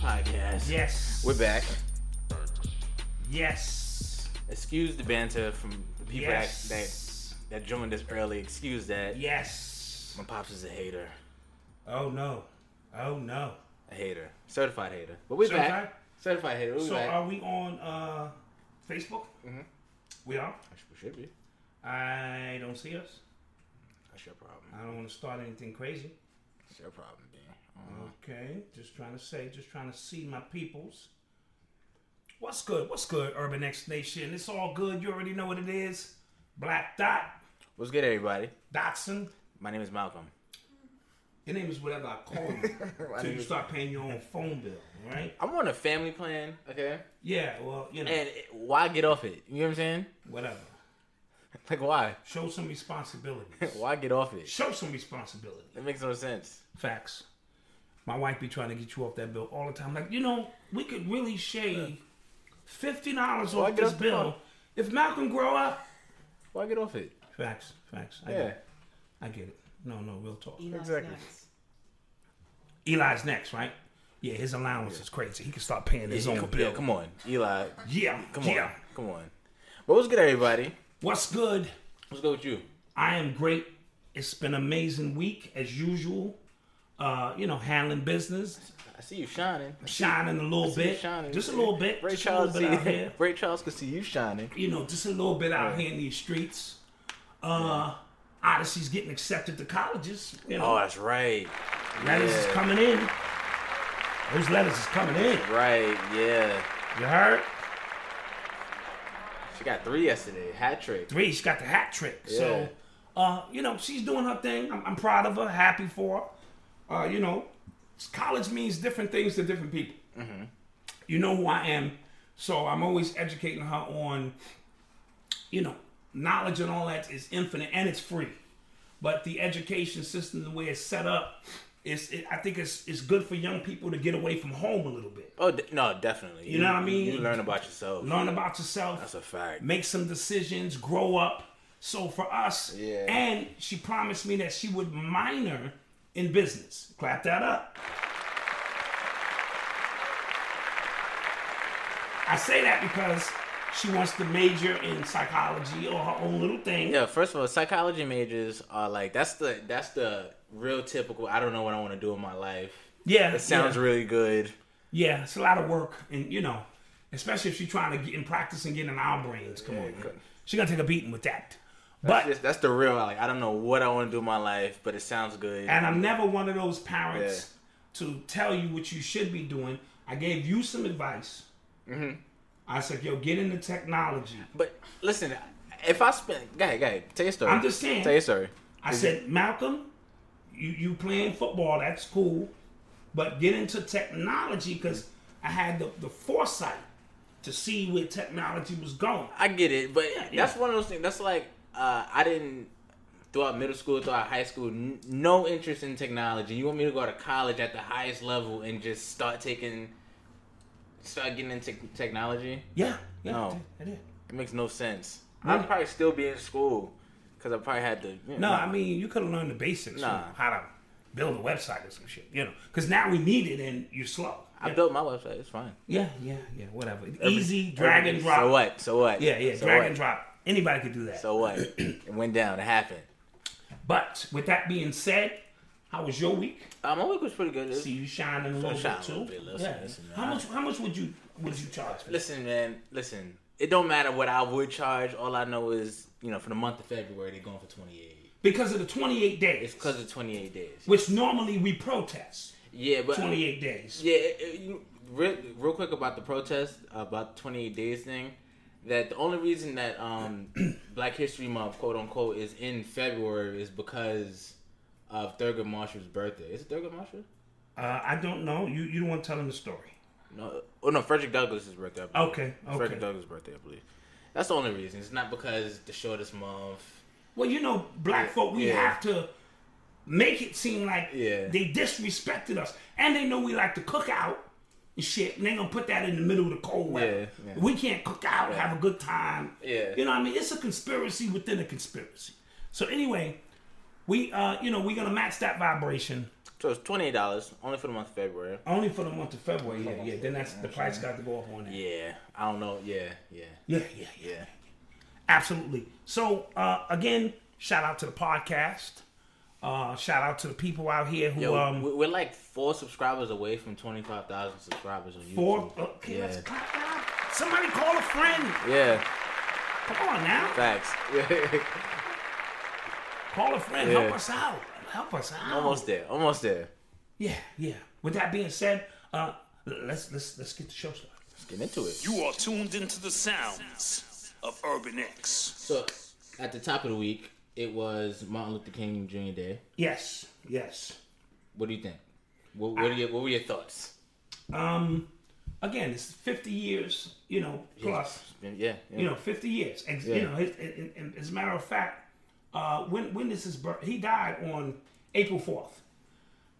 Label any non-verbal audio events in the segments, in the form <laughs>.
podcast. Yes. We're back. Yes. Excuse the banter from the people Yes. that, that that joined us early. Excuse that. Yes. My pops is a hater. Oh no. Oh no. A hater. Certified hater. But we're Certified? back. Certified hater. We're So back. are we on uh Facebook? Mm-hmm. We are. we should be. I don't see us. That's your problem. I don't want to start anything crazy. That's your problem. Uh-huh. Okay, just trying to say, just trying to see my peoples. What's good? What's good, Urban X Nation? It's all good. You already know what it is. Black Dot, What's good, everybody? Dotson. My name is Malcolm. Your name is whatever I call you <laughs> until you start paying your own phone bill, right? I'm on a family plan, okay? Yeah, well, you know, And why get off it? You know what I'm saying? whatever. <laughs> Like, why? Show some responsibility. <laughs> Why get off it? Show some responsibility. That makes no sense. Facts. My wife be trying to get you off that bill all the time. Like, you know, we could really shave fifty dollars off this off bill if Malcolm grow up. Why get off it? Facts, facts. I Yeah. get it. I get it. No, no, real talk. Exactly. Eli's next, right? Yeah, his allowance is crazy. He can start paying his Yeah, own come, bill. yeah, come on, Eli. Yeah, Come yeah. on, come on. What was good, everybody? What's good? What's good with you? I am great. It's been an amazing week as usual. Uh, you know, handling business, I see you shining. shining a little bit, shining. just a little bit, Ray just a little Charles, bit out see, here. <laughs> Ray Charles could see you shining. You know, just a little bit out here in these streets. Uh, Odyssey's getting accepted to colleges. You know, Oh, that's right. letters is coming in. Those letters is coming in. Right, yeah. You heard? She got three yesterday. Hat trick. Three, she got the hat trick. So, uh, you know, she's doing her thing. I'm, I'm proud of her, happy for her. Uh, you know, college means different things to different people. You know who I am, so I'm always educating her on, you know, knowledge and all that is infinite and it's free. But the education system, the way it's set up, is it, I think it's it's good for young people to get away from home a little bit. Oh, no, definitely. You know what I mean? You learn about yourself. Learn about yourself. That's a fact. make some decisions, grow up, So for us, Yeah. and she promised me that she would minor in business. Clap that up. I say that because she wants to major in psychology or her own little thing. Yeah, first of all, psychology majors are like that's the that's the real typical. I don't know what I want to do in my life. Yeah, It sounds yeah. really good. Yeah, it's a lot of work, and you know, especially if she's trying to get in practice and getting in our brains. Come on, man. she's gonna take a beating with that. That's, But just, that's the real. Like I don't know what I want to do in my life, but it sounds good. and I'm never one of those parents to tell you what you should be doing. I gave you some advice. Mm-hmm. I said, "Yo, get into technology." But listen, if I spend, go ahead, go ahead, tell your story. I'm just saying. Tell your story. I said, Malcolm, you you playing football, that's cool, but get into technology because I had the, the foresight to see where technology was going. I get it, but yeah. that's one of those things. That's like uh, I didn't throughout middle school, throughout high school, n- no interest in technology. You want me to go to college at the highest level and just start taking, start getting into technology? Yeah, yeah, No. I did. It makes no sense. I'd probably still be in school because I probably had to. You know, No, I mean you could have learned the basics, Nah. of how to build a website or some shit, you know. Because now we need it, and you're slow. I yeah. built my website. It's fine. Yeah, yeah, yeah. Whatever. Easy, drag and drop. So what? So what? Yeah, yeah. So drag what? and drop. Anybody could do that. So what? <clears throat> it went down. It happened. but with that being said, how was your week? Uh, my week was pretty good. See you shining a little shine bit a too. little bit. Listen, yeah. listen, how man. much? How much would you would you charge? For Listen, man. Listen. It don't matter what I would charge. All I know is, you know, for the month of February, they're going for 28. Because of the 28 days, It's because of 28 days. which normally we protest. Yeah, but 28 days. Yeah, it- it- real, real quick about the protest about the 28 days thing. That the only reason that um, <clears throat> Black History Month, quote unquote, is in February is because of Thurgood Marshall's birthday. Is it Thurgood Marshall? Uh, I don't know. You you don't want to tell him the story. No, oh no, Frederick Douglass's birthday. I believe. Okay, okay. Frederick Douglass' birthday, I believe. That's the only reason. It's not because the shortest month. Well, you know, black Yeah, folk, we yeah. have to make it seem like Yeah. they disrespected us, and they know we like to cook out and shit, and they gonna put that in the middle of the cold weather. Yeah, yeah. We can't cook out, have a good time. Yeah. you know, what I mean, it's a conspiracy within a conspiracy. So anyway, we, uh, you know, we're gonna match that vibration So it's twenty eight dollars only for the month of February. only for the month of February. Yeah, yeah. Then that's the price got to go up on that. Yeah, I don't know. Yeah, yeah, yeah, yeah. yeah. yeah. Absolutely. So uh, again, shout out to the podcast. Uh, shout out to the people out here who Yo, um we- we're like four subscribers away from twenty five thousand subscribers on YouTube. for okay, yeah. let's clap it up. Somebody call a friend. Yeah, Come on now. facts. <laughs> Call a friend. Yeah. Help us out. Help us out. almost there. Almost there. Yeah, yeah. With that being said, uh let's let's let's get the show started. Let's get into it. You are tuned into the sounds of Urban X. So, at the top of the week, it was Martin Luther King Jr. Day. Yes, yes. What do you think? What, what, are your, what were your thoughts? Um again, it's 50 years, you know, plus. Yeah, yeah. you know, 50 years. Ex- Yeah. You know, it, it, it, as a matter of fact, uh, when this is birth? He died on April 4th,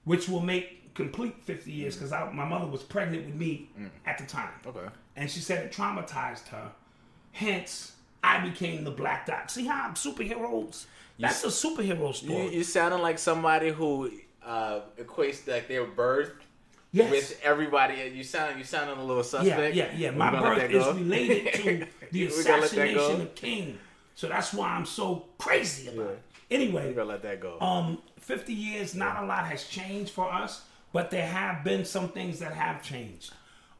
which will make complete 50 years because my mother was pregnant with me at the time. Mm. Okay. And she said it traumatized her. Hence, I became the black dot. See how I'm superheroes? That's a superhero story. you sounding like somebody who uh, equates like their birth yes. with everybody. You sound you sounding a little suspect. yeah, yeah. We My birth is related to <laughs> the We gonna let that assassination of King. So that's why I'm so crazy about it. Anyway, gotta let that go. um, 50 years, not a lot has changed for us, but there have been some things that have changed.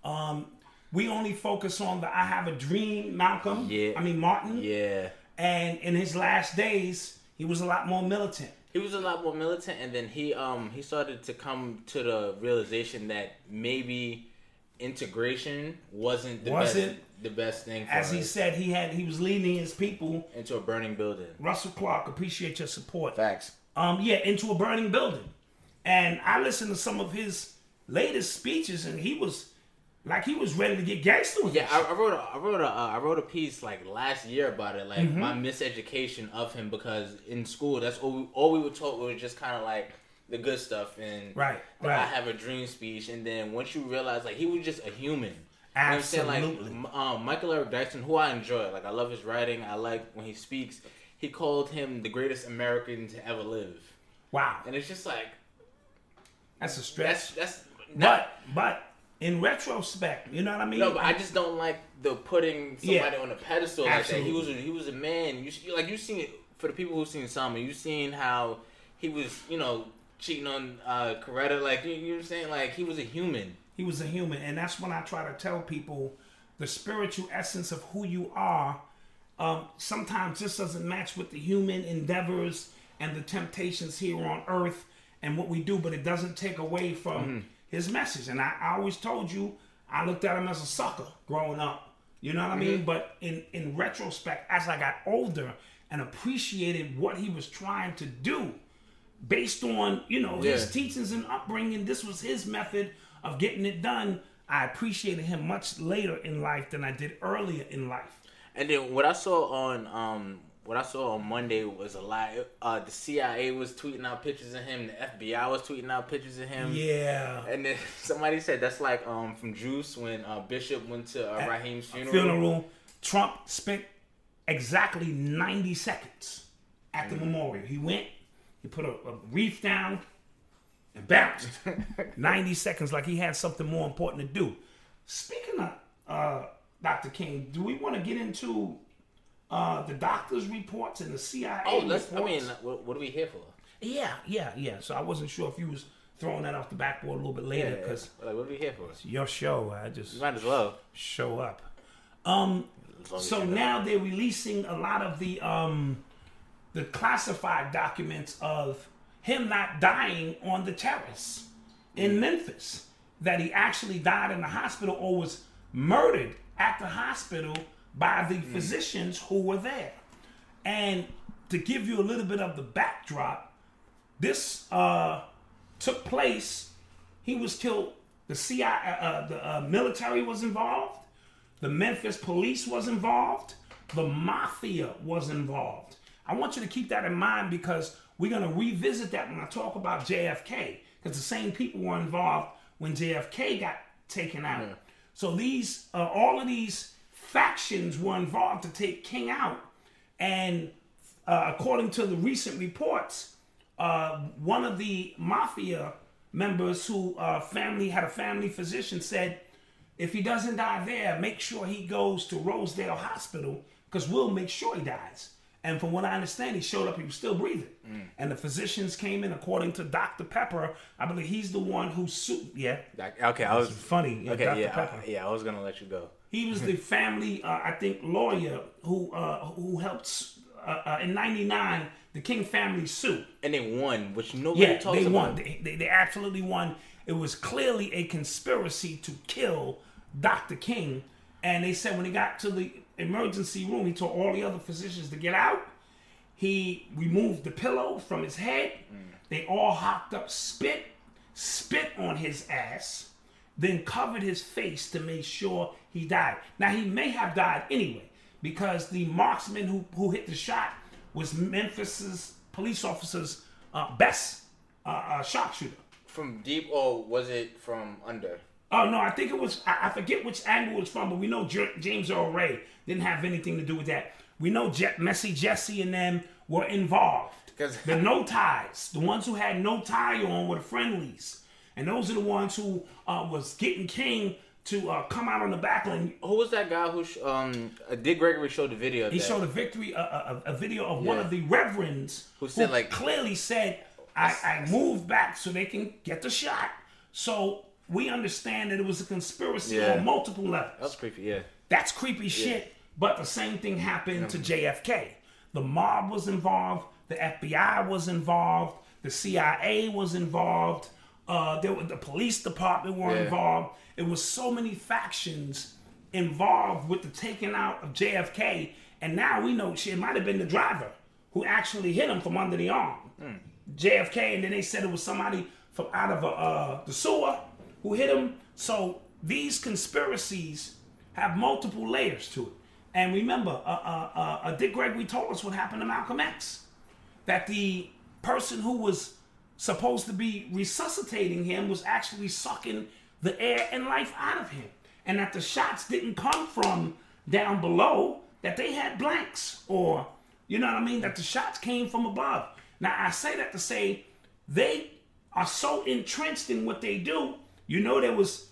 Um, we only focus on the I Have a Dream, Malcolm. Yeah. I mean, Martin. yeah. And in his last days, he was a lot more militant. He was a lot more militant, and then he um he started to come to the realization that maybe integration wasn't the Wasn't- best the best thing for As he said, he had he was leading his people. into a burning building. Russell Clark, appreciate your support. Facts. um, yeah, into a burning building. And I listened to some of his latest speeches, and he was like he was ready to get gangster with Yeah, I. I wrote a I wrote a uh, I wrote a piece like last year about it, like Mm-hmm. my miseducation of him because in school that's all we, all we were taught was just kind of like the good stuff and Right, right. I have a dream speech, and then once you realize like he was just a human. You know I'm saying? Like um, Michael Eric Dyson, who I enjoy, like I love his writing. I like when he speaks. he called him the greatest American to ever live, Wow, and it's just like that's a stretch. that's that's but not. but in retrospect, you know what I mean? No, but I just don't like the putting somebody Yeah. on a pedestal like that. He was a, he was a man. You like you seen it for the people who've seen Selma. You seen how he was, you know, cheating on uh, Coretta. Like you, you know what I'm saying? Like he was a human. He was a human, and that's when I try to tell people the spiritual essence of who you are. Um, sometimes just doesn't match with the human endeavors and the temptations here on earth and what we do, but it doesn't take away from his message. And I, I always told you, I looked at him as a sucker growing up. You know what I mean? But in in retrospect, as I got older and appreciated what he was trying to do, based on you know his teachings and upbringing this was his method of getting it done i appreciated him much later in life than i did earlier in life And then what I saw on um what I saw on Monday was a lot. Uh, the CIA was tweeting out pictures of him. The FBI was tweeting out pictures of him. yeah And then <laughs> somebody said that's like um from Juice when uh, Bishop went to uh, Raheem's funeral. funeral trump spent exactly 90 seconds at the memorial he went he put a, a wreath down and bounced <laughs> 90 seconds like he had something more important to do speaking of uh, dr king do we want to get into uh, the doctor's reports and the cia Oh, let's. I mean, what, what are we here for? Yeah, yeah, yeah. So I wasn't sure if you was throwing that off the backboard a little bit later because like, what are we here for? your show. I just Might as well. show up. Um, As long as so you now they're releasing a lot of the um, the classified documents of him not dying on the terrace in Memphis. That he actually died in the hospital or was murdered at the hospital by the physicians who were there. And to give you a little bit of the backdrop, this uh, took place. He was killed. The CIA, uh, uh, the uh, military was involved. The Memphis police was involved. The mafia was involved. I want you to keep that in mind because we're going to revisit that when I talk about JFK because the same people were involved when JFK got taken out. So these, uh, all of these factions were involved to take King out, and uh, according to the recent reports, uh, one of the mafia members who uh, family had a family physician said, if he doesn't die there, make sure he goes to Rosedale Hospital because we'll make sure he dies. And from what I understand, he showed up, he was still breathing. And the physicians came in, according to Dr. Pepper. I believe he's the one who sued. Yeah, okay, I was funny. Yeah, Okay, Dr. yeah, Pepper. I, yeah. I was gonna let you go. He was the family, uh, I think, lawyer who uh, who helped uh, uh, in '99 the King family sued. And they won, which nobody Yeah, talks they about. won. They, they, they absolutely won. It was clearly a conspiracy to kill Dr. King. And they said when he got to the emergency room, he told all the other physicians to get out. He removed the pillow from his head. They all hopped up spit, spit on his ass, then covered his face to make sure he died. Now, he may have died anyway because the marksman who, who hit the shot was Memphis's police officer's uh, best uh, uh, sharpshooter. From deep, or was it from under? Oh no, I think it was. I, I forget which angle it was from, but we know J- James Earl Ray didn't have anything to do with that. We know Je- Messy Jesse and them were involved. 'Cause- the no ties, the ones who had no tie on were the friendlies, and those are the ones who uh, was getting King to uh, come out on the back line. Who was that guy who? Sh- um, uh, Dick Gregory showed the video. Of He that. showed a victory, a, a, a video of one of the reverends Who said, like- clearly said, I, I moved back so they can get the shot. So we understand that it was a conspiracy Yeah. on multiple levels. That was creepy. Yeah. That's creepy shit. But the same thing happened to JFK. The mob was involved. The FBI was involved. The CIA was involved. Uh, there were, the police department were Yeah. involved. It was so many factions involved with the taking out of JFK. And now we know shit, it might have been the driver who actually hit him from under the arm. JFK, and then they said it was somebody from out of uh, the sewer who hit him. So these conspiracies have multiple layers to it. And remember, uh, uh, uh, uh, Dick Gregory told us what happened to Malcolm X. That the person who was supposed to be resuscitating him was actually sucking the air and life out of him. And that the shots didn't come from down below, that they had blanks or You know what I mean? That the shots came from above. Now I say that to say they are so entrenched in what they do. You know there was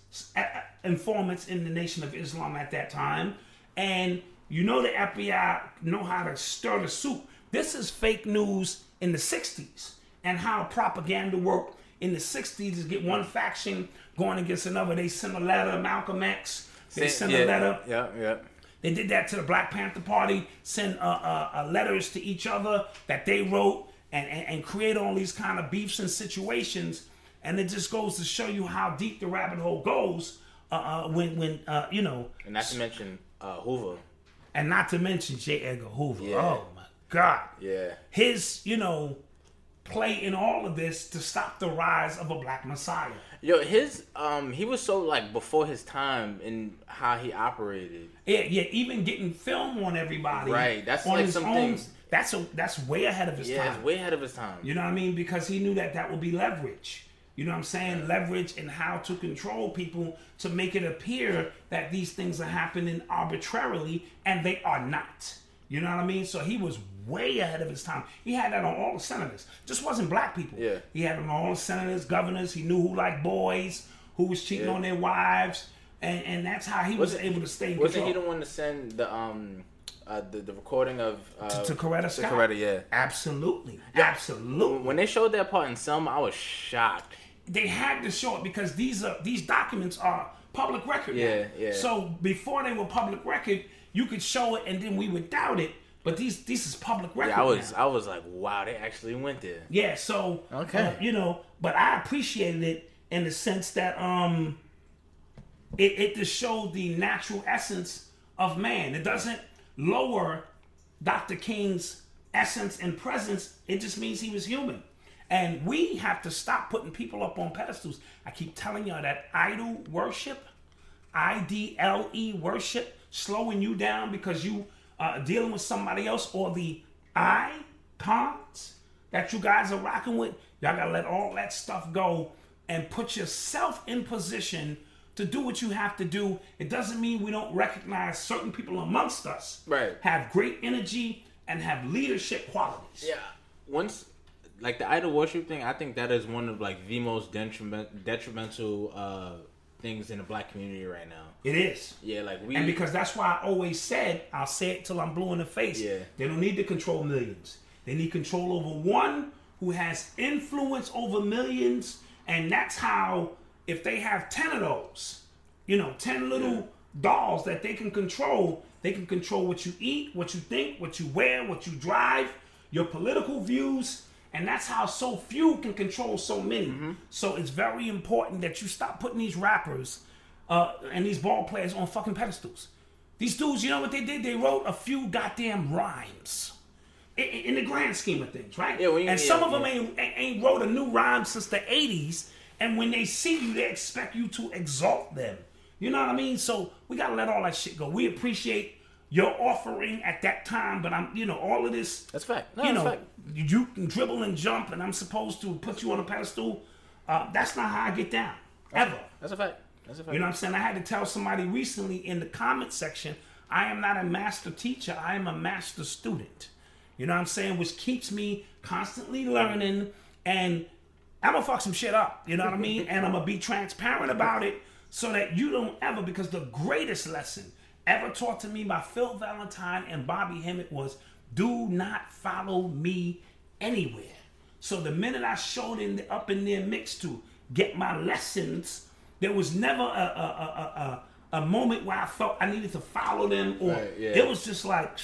informants in the Nation of Islam at that time, and you know the FBI know how to stir the soup. This is fake news in the '60s, and how propaganda worked in the '60s is get one faction going against another. They sent a letter, Malcolm X. They sent yeah, a letter. Yeah, yeah. They did that to the Black Panther Party, send uh, uh, uh, letters to each other that they wrote, and, and, and create all these kind of beefs and situations. And it just goes to show you how deep the rabbit hole goes uh, uh, when, when uh, you know, And not to mention uh, Hoover. and not to mention J. Edgar Hoover. Yeah. Oh my God. Yeah. His, you know, play in all of this to stop the rise of a black messiah. Yo, his um, he was so like before his time in how he operated. Yeah, yeah, even getting film on everybody. Right, that's on like his something- own, That's a that's way ahead of his Yeah, time. way ahead of his time. You know what I mean? Because he knew that that would be leverage. You know what I'm saying? Leverage and how to control people to make it appear that these things are happening arbitrarily and they are not. You know what I mean? So he was way ahead of his time. He had that on all the senators. Just wasn't black people. Yeah. He had it on all the senators, governors. He knew who liked boys, who was cheating Yeah. on their wives, and and that's how he was, able to stay in Wasn't control. he the one to send the um, uh, the the recording of uh, to Coretta to Scott? Coretta, yeah. Absolutely. Absolutely. When they showed that part in Selma, I was shocked. they had to show it because these are these documents are public record. now. Yeah, yeah. So before they were public record, you could show it and then we would doubt it. But these this is public record. Yeah, I was now. I was like, wow, they actually went there. Yeah, so Okay. uh, you know, but I appreciated it in the sense that um it, it just showed the natural essence of man. It doesn't lower Dr. King's essence and presence. It just means he was human. And we have to stop putting people up on pedestals. I keep telling y'all that idol worship, I D L E worship, slowing you down because you are dealing with somebody else or the icons that you guys are rocking with. Y'all gotta let all that stuff go and put yourself in position to do what you have to do. It doesn't mean we don't recognize certain people amongst us Right. have great energy and have leadership qualities. Yeah. Once, like the idol worship thing, I think that is one of like the most detriment, detrimental uh, things in the black community right now. It is. Yeah, like we. And because that's why I always said, I'll say it till I'm blue in the face. Yeah. They don't need to control millions. They need control over one who has influence over millions. And that's how, if they have 10 of those, you know, 10 little dolls that they can control, they can control what you eat, what you think, what you wear, what you drive, your political views. And that's how so few can control so many. So it's very important that you stop putting these rappers uh, and these ball players on fucking pedestals. These dudes, you know what they did? They wrote a few goddamn rhymes. In, in the grand scheme of things, right? Yeah, when you- and yeah, some of them yeah. ain't, ain't ain't wrote a new rhyme since the 80s. And when they see you, they expect you to exalt them. You know what I mean? So we gotta let all that shit go. We appreciate your offering at that time, but I'm, you know, all of this. That's fact. No, you that's know, fact. you can dribble and jump, and I'm supposed to put you on a pedestal. Uh, that's not how I get down, ever. That's a fact. That's a fact. You know what I'm saying? I had to tell somebody recently in the comment section, I am not a master teacher, I am a master student. You know what I'm saying? Which keeps me constantly learning and I'm gonna fuck some shit up, you know what I mean? <laughs> And I'm gonna be transparent about it so that you don't ever, because the greatest lesson ever taught to me by Phil Valentine and Bobby Hemmitt was do not follow me anywhere. So the minute I showed in the, up in their mix to get my lessons, there was never a, a, a, a, a moment where I felt I needed to follow them or Right, yeah. it was just like,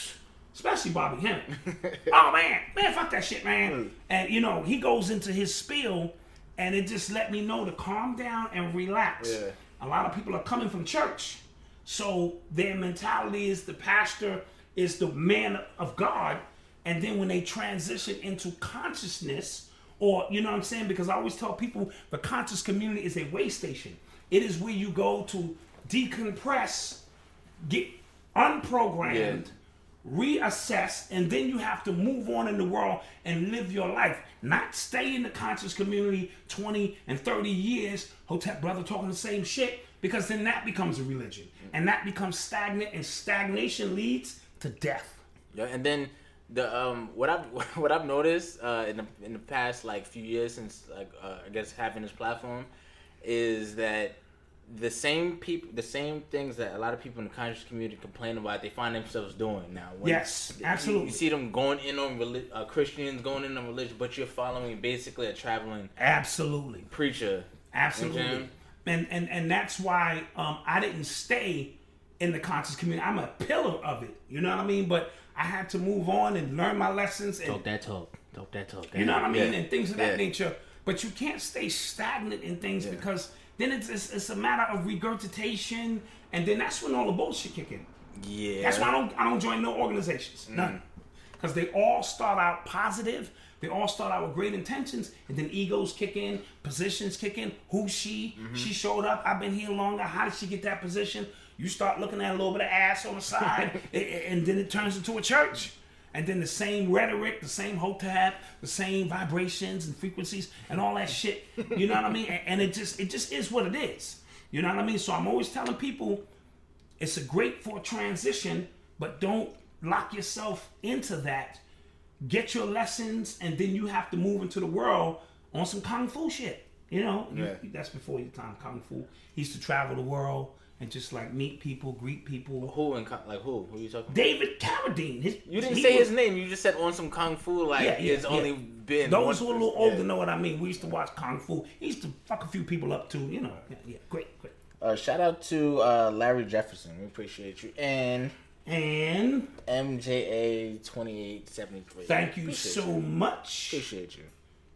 especially Bobby Hemmitt. <laughs> oh man, man, fuck that shit, man. Hmm. And you know, he goes into his spiel and it just let me know to calm down and relax. Yeah. A lot of people are coming from church. So their mentality is the pastor is the man of God. And then when they transition into consciousness, or you know what I'm saying? Because I always tell people the conscious community is a way station. It is where you go to decompress, get unprogrammed, reassess, and then you have to move on in the world and live your life. Not stay in the conscious community 20 and 30 years, Hotep brother talking the same shit, because then that becomes a religion. And that becomes stagnant, and stagnation leads to death. Yeah, and then The um what I've <laughs> what I've noticed uh in the in the past like few years since like uh, I guess having this platform is that the same people the same things that a lot of people in the conscious community complain about they find themselves doing now. When Yes, you- absolutely. You, see them going in on reli- uh, Christians going in on religion, but you're following basically a traveling Absolutely. preacher. You know what I'm Absolutely. saying? And and and that's why um, I didn't stay in the conscious community. I'm a pillar of it. You know what I mean? But I had to move on and learn my lessons and Talk that talk. Talk that talk. you know what I mean Yeah. and things of that Yeah. nature. But you can't stay stagnant in things because then it's, it's it's a matter of regurgitation, and then that's when all the bullshit kick in. Yeah. That's why I don't I don't join no organizations. None. Because they all start out positive. They all start out with great intentions, and then egos kick in, positions kick in. Who's she? Mm-hmm. She showed up. I've been here longer. How did she get that position? You start looking at a little bit of ass on the side, <laughs> and then it turns into a church. And then the same rhetoric, the same hotep, the same vibrations and frequencies, and all that shit. You know what I mean? And, and it just it just is what it is. You know what I mean? So I'm always telling people it's a great for transition, but don't lock yourself into that. Get your lessons, and then you have to move into the world on some kung fu shit. You know, You- that's before your time. Kung fu. He used to travel the world and just like meet people, greet people. Who and like who? Who are you talking? about? David Carradine. His, You didn't say was- his name. You just said on some kung fu. Like Yeah, yeah, it's yeah. only been Those who are a little person. older know what I mean. We used to watch kung fu. He used to fuck a few people up too. You know, yeah, yeah great, great. Uh, shout out to uh, Larry Jefferson. We appreciate you and And MJA twenty eight seventy three. thank you so much. Appreciate you.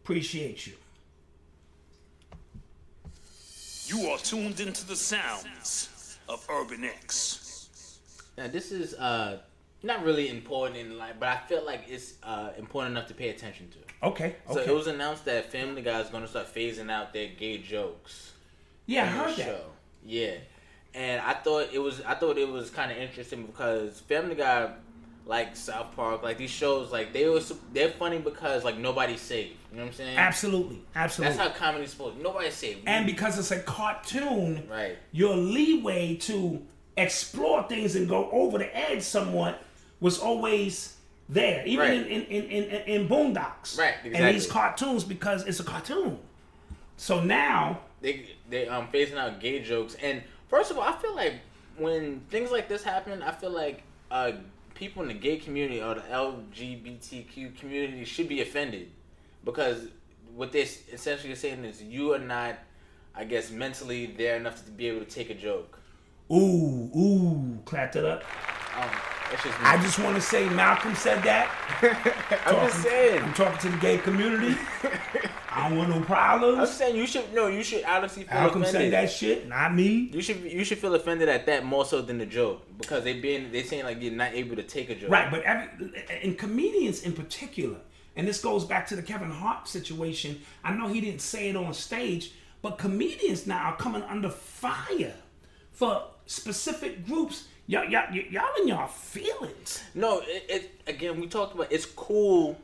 Appreciate you. You are tuned into the sounds of Urban X. Now this is uh not really important in life, but I feel like it's uh important enough to pay attention to. Okay. So Okay. it was announced that Family Guy is going to start phasing out their gay jokes. yeah, I on heard the that. Yeah, and I thought it was I thought it was kind of interesting because Family Guy, like South Park, like these shows, like they was they're funny because like nobody's safe. You know what I'm saying? Absolutely, absolutely. That's how comedy's supposed. Nobody's safe. and because it's a cartoon, Right. your leeway to explore things and go over the edge somewhat was always there, even Right. in, in, in, in, in Boondocks. Right, And these cartoons because it's a cartoon. So now, they they um phasing out gay jokes and first of all i feel like when things like this happen i feel like uh people in the gay community or the lgbtq community should be offended because what this essentially is saying is you are not i guess mentally there enough to be able to take a joke ooh, ooh, clap that up. um, that's just me. I just want to say Malcolm said that. <laughs> i'm just saying I'm talking to the gay community. <laughs> I don't want no problems. i'm saying you should no you should honestly feel Malcolm offended said that shit, not me. you should you should feel offended at that more so than the joke because they being they saying like you're not able to take a joke Right, but every and comedians in particular, and this goes back to the Kevin Hart situation. I know he didn't say it on stage, but comedians now are coming under fire for specific groups. Y'all, y'all, y'all in y'all feelings. No, it, it again. We talked about it's cool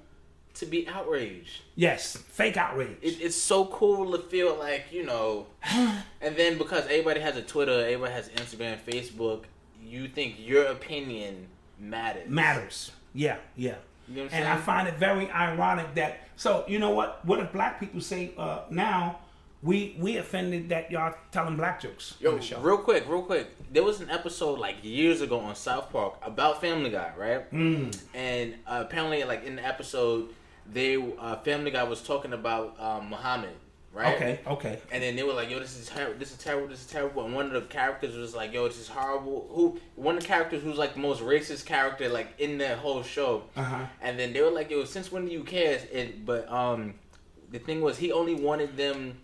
to be outraged. Yes, fake outrage. It, it's so cool to feel like you know, <sighs> and then because everybody has a Twitter, everybody has Instagram, Facebook, you think your opinion matters. matters. Yeah, yeah. You know and I find it very ironic that. So you know what? What if black people say uh, now? We we offended that y'all telling black jokes Yo, on the show. real quick, real quick. There was an episode like years ago on South Park about Family Guy, right? Mm. And uh, apparently, like in the episode, they uh, Family Guy was talking about um, Muhammad, right? Okay, okay. And then they were like, "Yo, this is terrible. This is terrible. This is terrible." And one of the characters was like, "Yo, this is horrible." Who? One of the characters who's like the most racist character like in the whole show. Uh-huh. And then they were like, "Yo, since when do you care?" And but um, the thing was, he only wanted them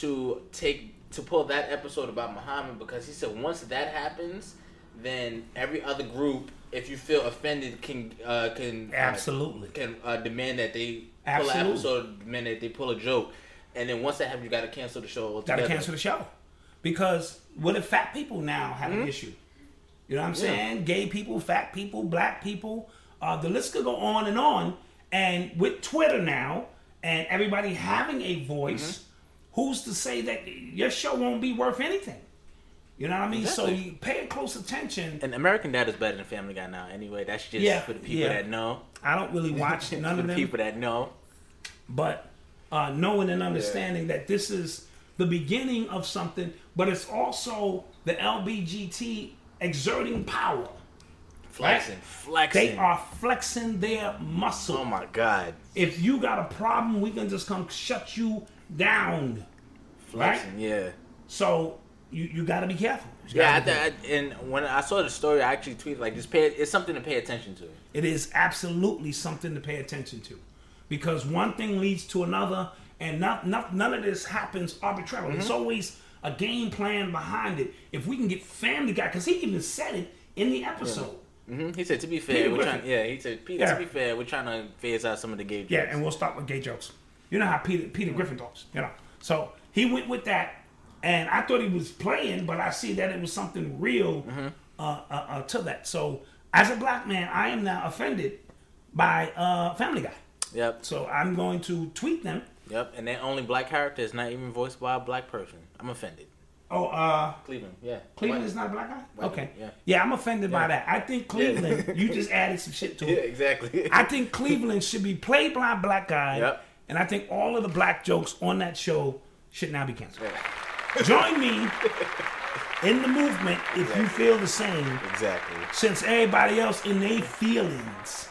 to take to pull that episode about Muhammad because he said once that happens, then every other group, if you feel offended, can uh, can uh, Absolutely. can uh, demand that they pull Absolutely. an episode, demand that they pull a joke, and then once that happens, you got to cancel the show. Gotta cancel the show. Because what if fat people now have Mm-hmm. an issue? You know what I'm saying? Gay people, fat people, black people. Uh, the list could go on and on. And with Twitter now and everybody having a voice, Mm-hmm. Who's to say that your show won't be worth anything? You know what I mean? So Exactly. you pay close attention. And American Dad is better than Family Guy now. Anyway, that's just Yeah, for the people yeah. that know. I don't really watch <laughs> none for of the them. people that know. but uh, knowing and understanding that this is the beginning of something, but it's also the LBGT exerting power. Flexing, flexing. They are flexing their muscle. Oh my God, If you got a problem, we can just come shut you down. flexing. Yeah. So you, you got to be careful. Yeah, I, gotta be careful. I, and when I saw the story, I actually tweeted like, "Just pay." It's something to pay attention to. It is absolutely something to pay attention to, because one thing leads to another, and not, not none of this happens arbitrarily. It's always a game plan behind it. If we can get Family Guy, because he even said it in the episode. hmm He said, "To be fair, Peter we're Griffin. trying." Yeah, he said, "Peter, Yeah. to be fair, we're trying to phase out some of the gay jokes." Yeah, and we'll start with gay jokes. You know how Peter Peter Griffin talks, you know. So he went with that, and I thought he was playing, but I see that it was something real uh, uh, uh, to that. So as a black man, I am now offended by uh, Family Guy. Yep. So I'm going to tweet them. Yep. And that only black character is not even voiced by a black person. I'm offended. Oh, uh, Cleveland. Yeah. Cleveland White. is not a black guy. White, Okay. yeah. Yeah, I'm offended by that. I think Cleveland. you <laughs> just added some shit to it. Yeah, exactly. I think Cleveland should be played by a black guy. Yep. And I think all of the black jokes on that show should now be canceled. <laughs> Join me in the movement if you feel the same, exactly. since everybody else in their feelings,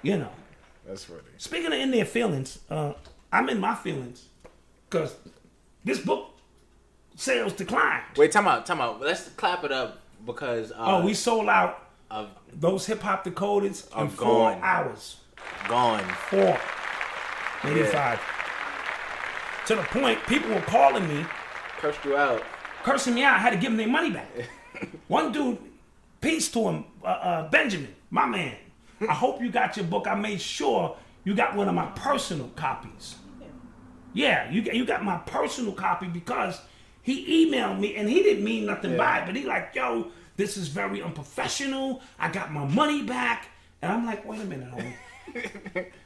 you know. That's funny. Speaking of in their feelings, uh, I'm in my feelings because this book sales declined. Wait, time out, time out. Let's clap it up because uh, Oh, we sold out of those hip hop decoders in four gone. hours. gone. Four, maybe Yeah. To the point, people were calling me, Cursed you out. cursing me out. I had to give them their money back. <laughs> One dude, peace to him, uh, uh, Benjamin, my man. I hope you got your book. I made sure you got one of my personal copies. Yeah, you got you got my personal copy because he emailed me and he didn't mean nothing by it, but he like, yo, this is very unprofessional. I got my money back, and I'm like, wait a minute, homie.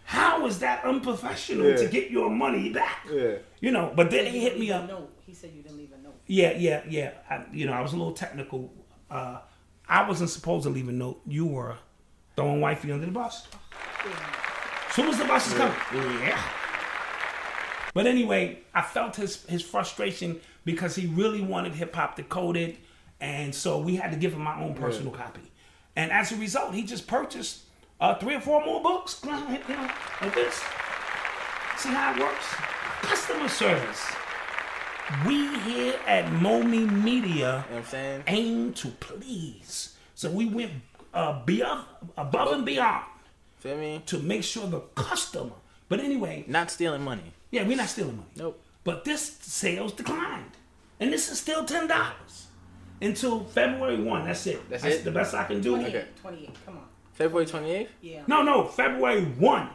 How is that unprofessional to get your money back? Yeah. You know, but then he hit me up. No, He said you didn't leave a note. Yeah, yeah, yeah. I, you know, I was a little technical. Uh, I wasn't supposed to leave a note. You were throwing wifey under the bus. Soon as the bus is coming. Yeah. But anyway, I felt his his frustration because he really wanted hip hop decoded, and so we had to give him my own personal copy. And as a result, he just purchased uh, three or four more books. You know, like this. See how it works? Customer service. We here at Momi Media You know what I'm saying? aim to please. So we went uh, beyond, above and beyond Feel me? to make sure the customer. But anyway, Not stealing money. yeah, we're not stealing money. Nope. But this sales declined, and this is still ten dollars until February one. That's it. That's it? the best I can do. 28. Okay. 28. Come on. February 28th? Yeah. No, no, February one.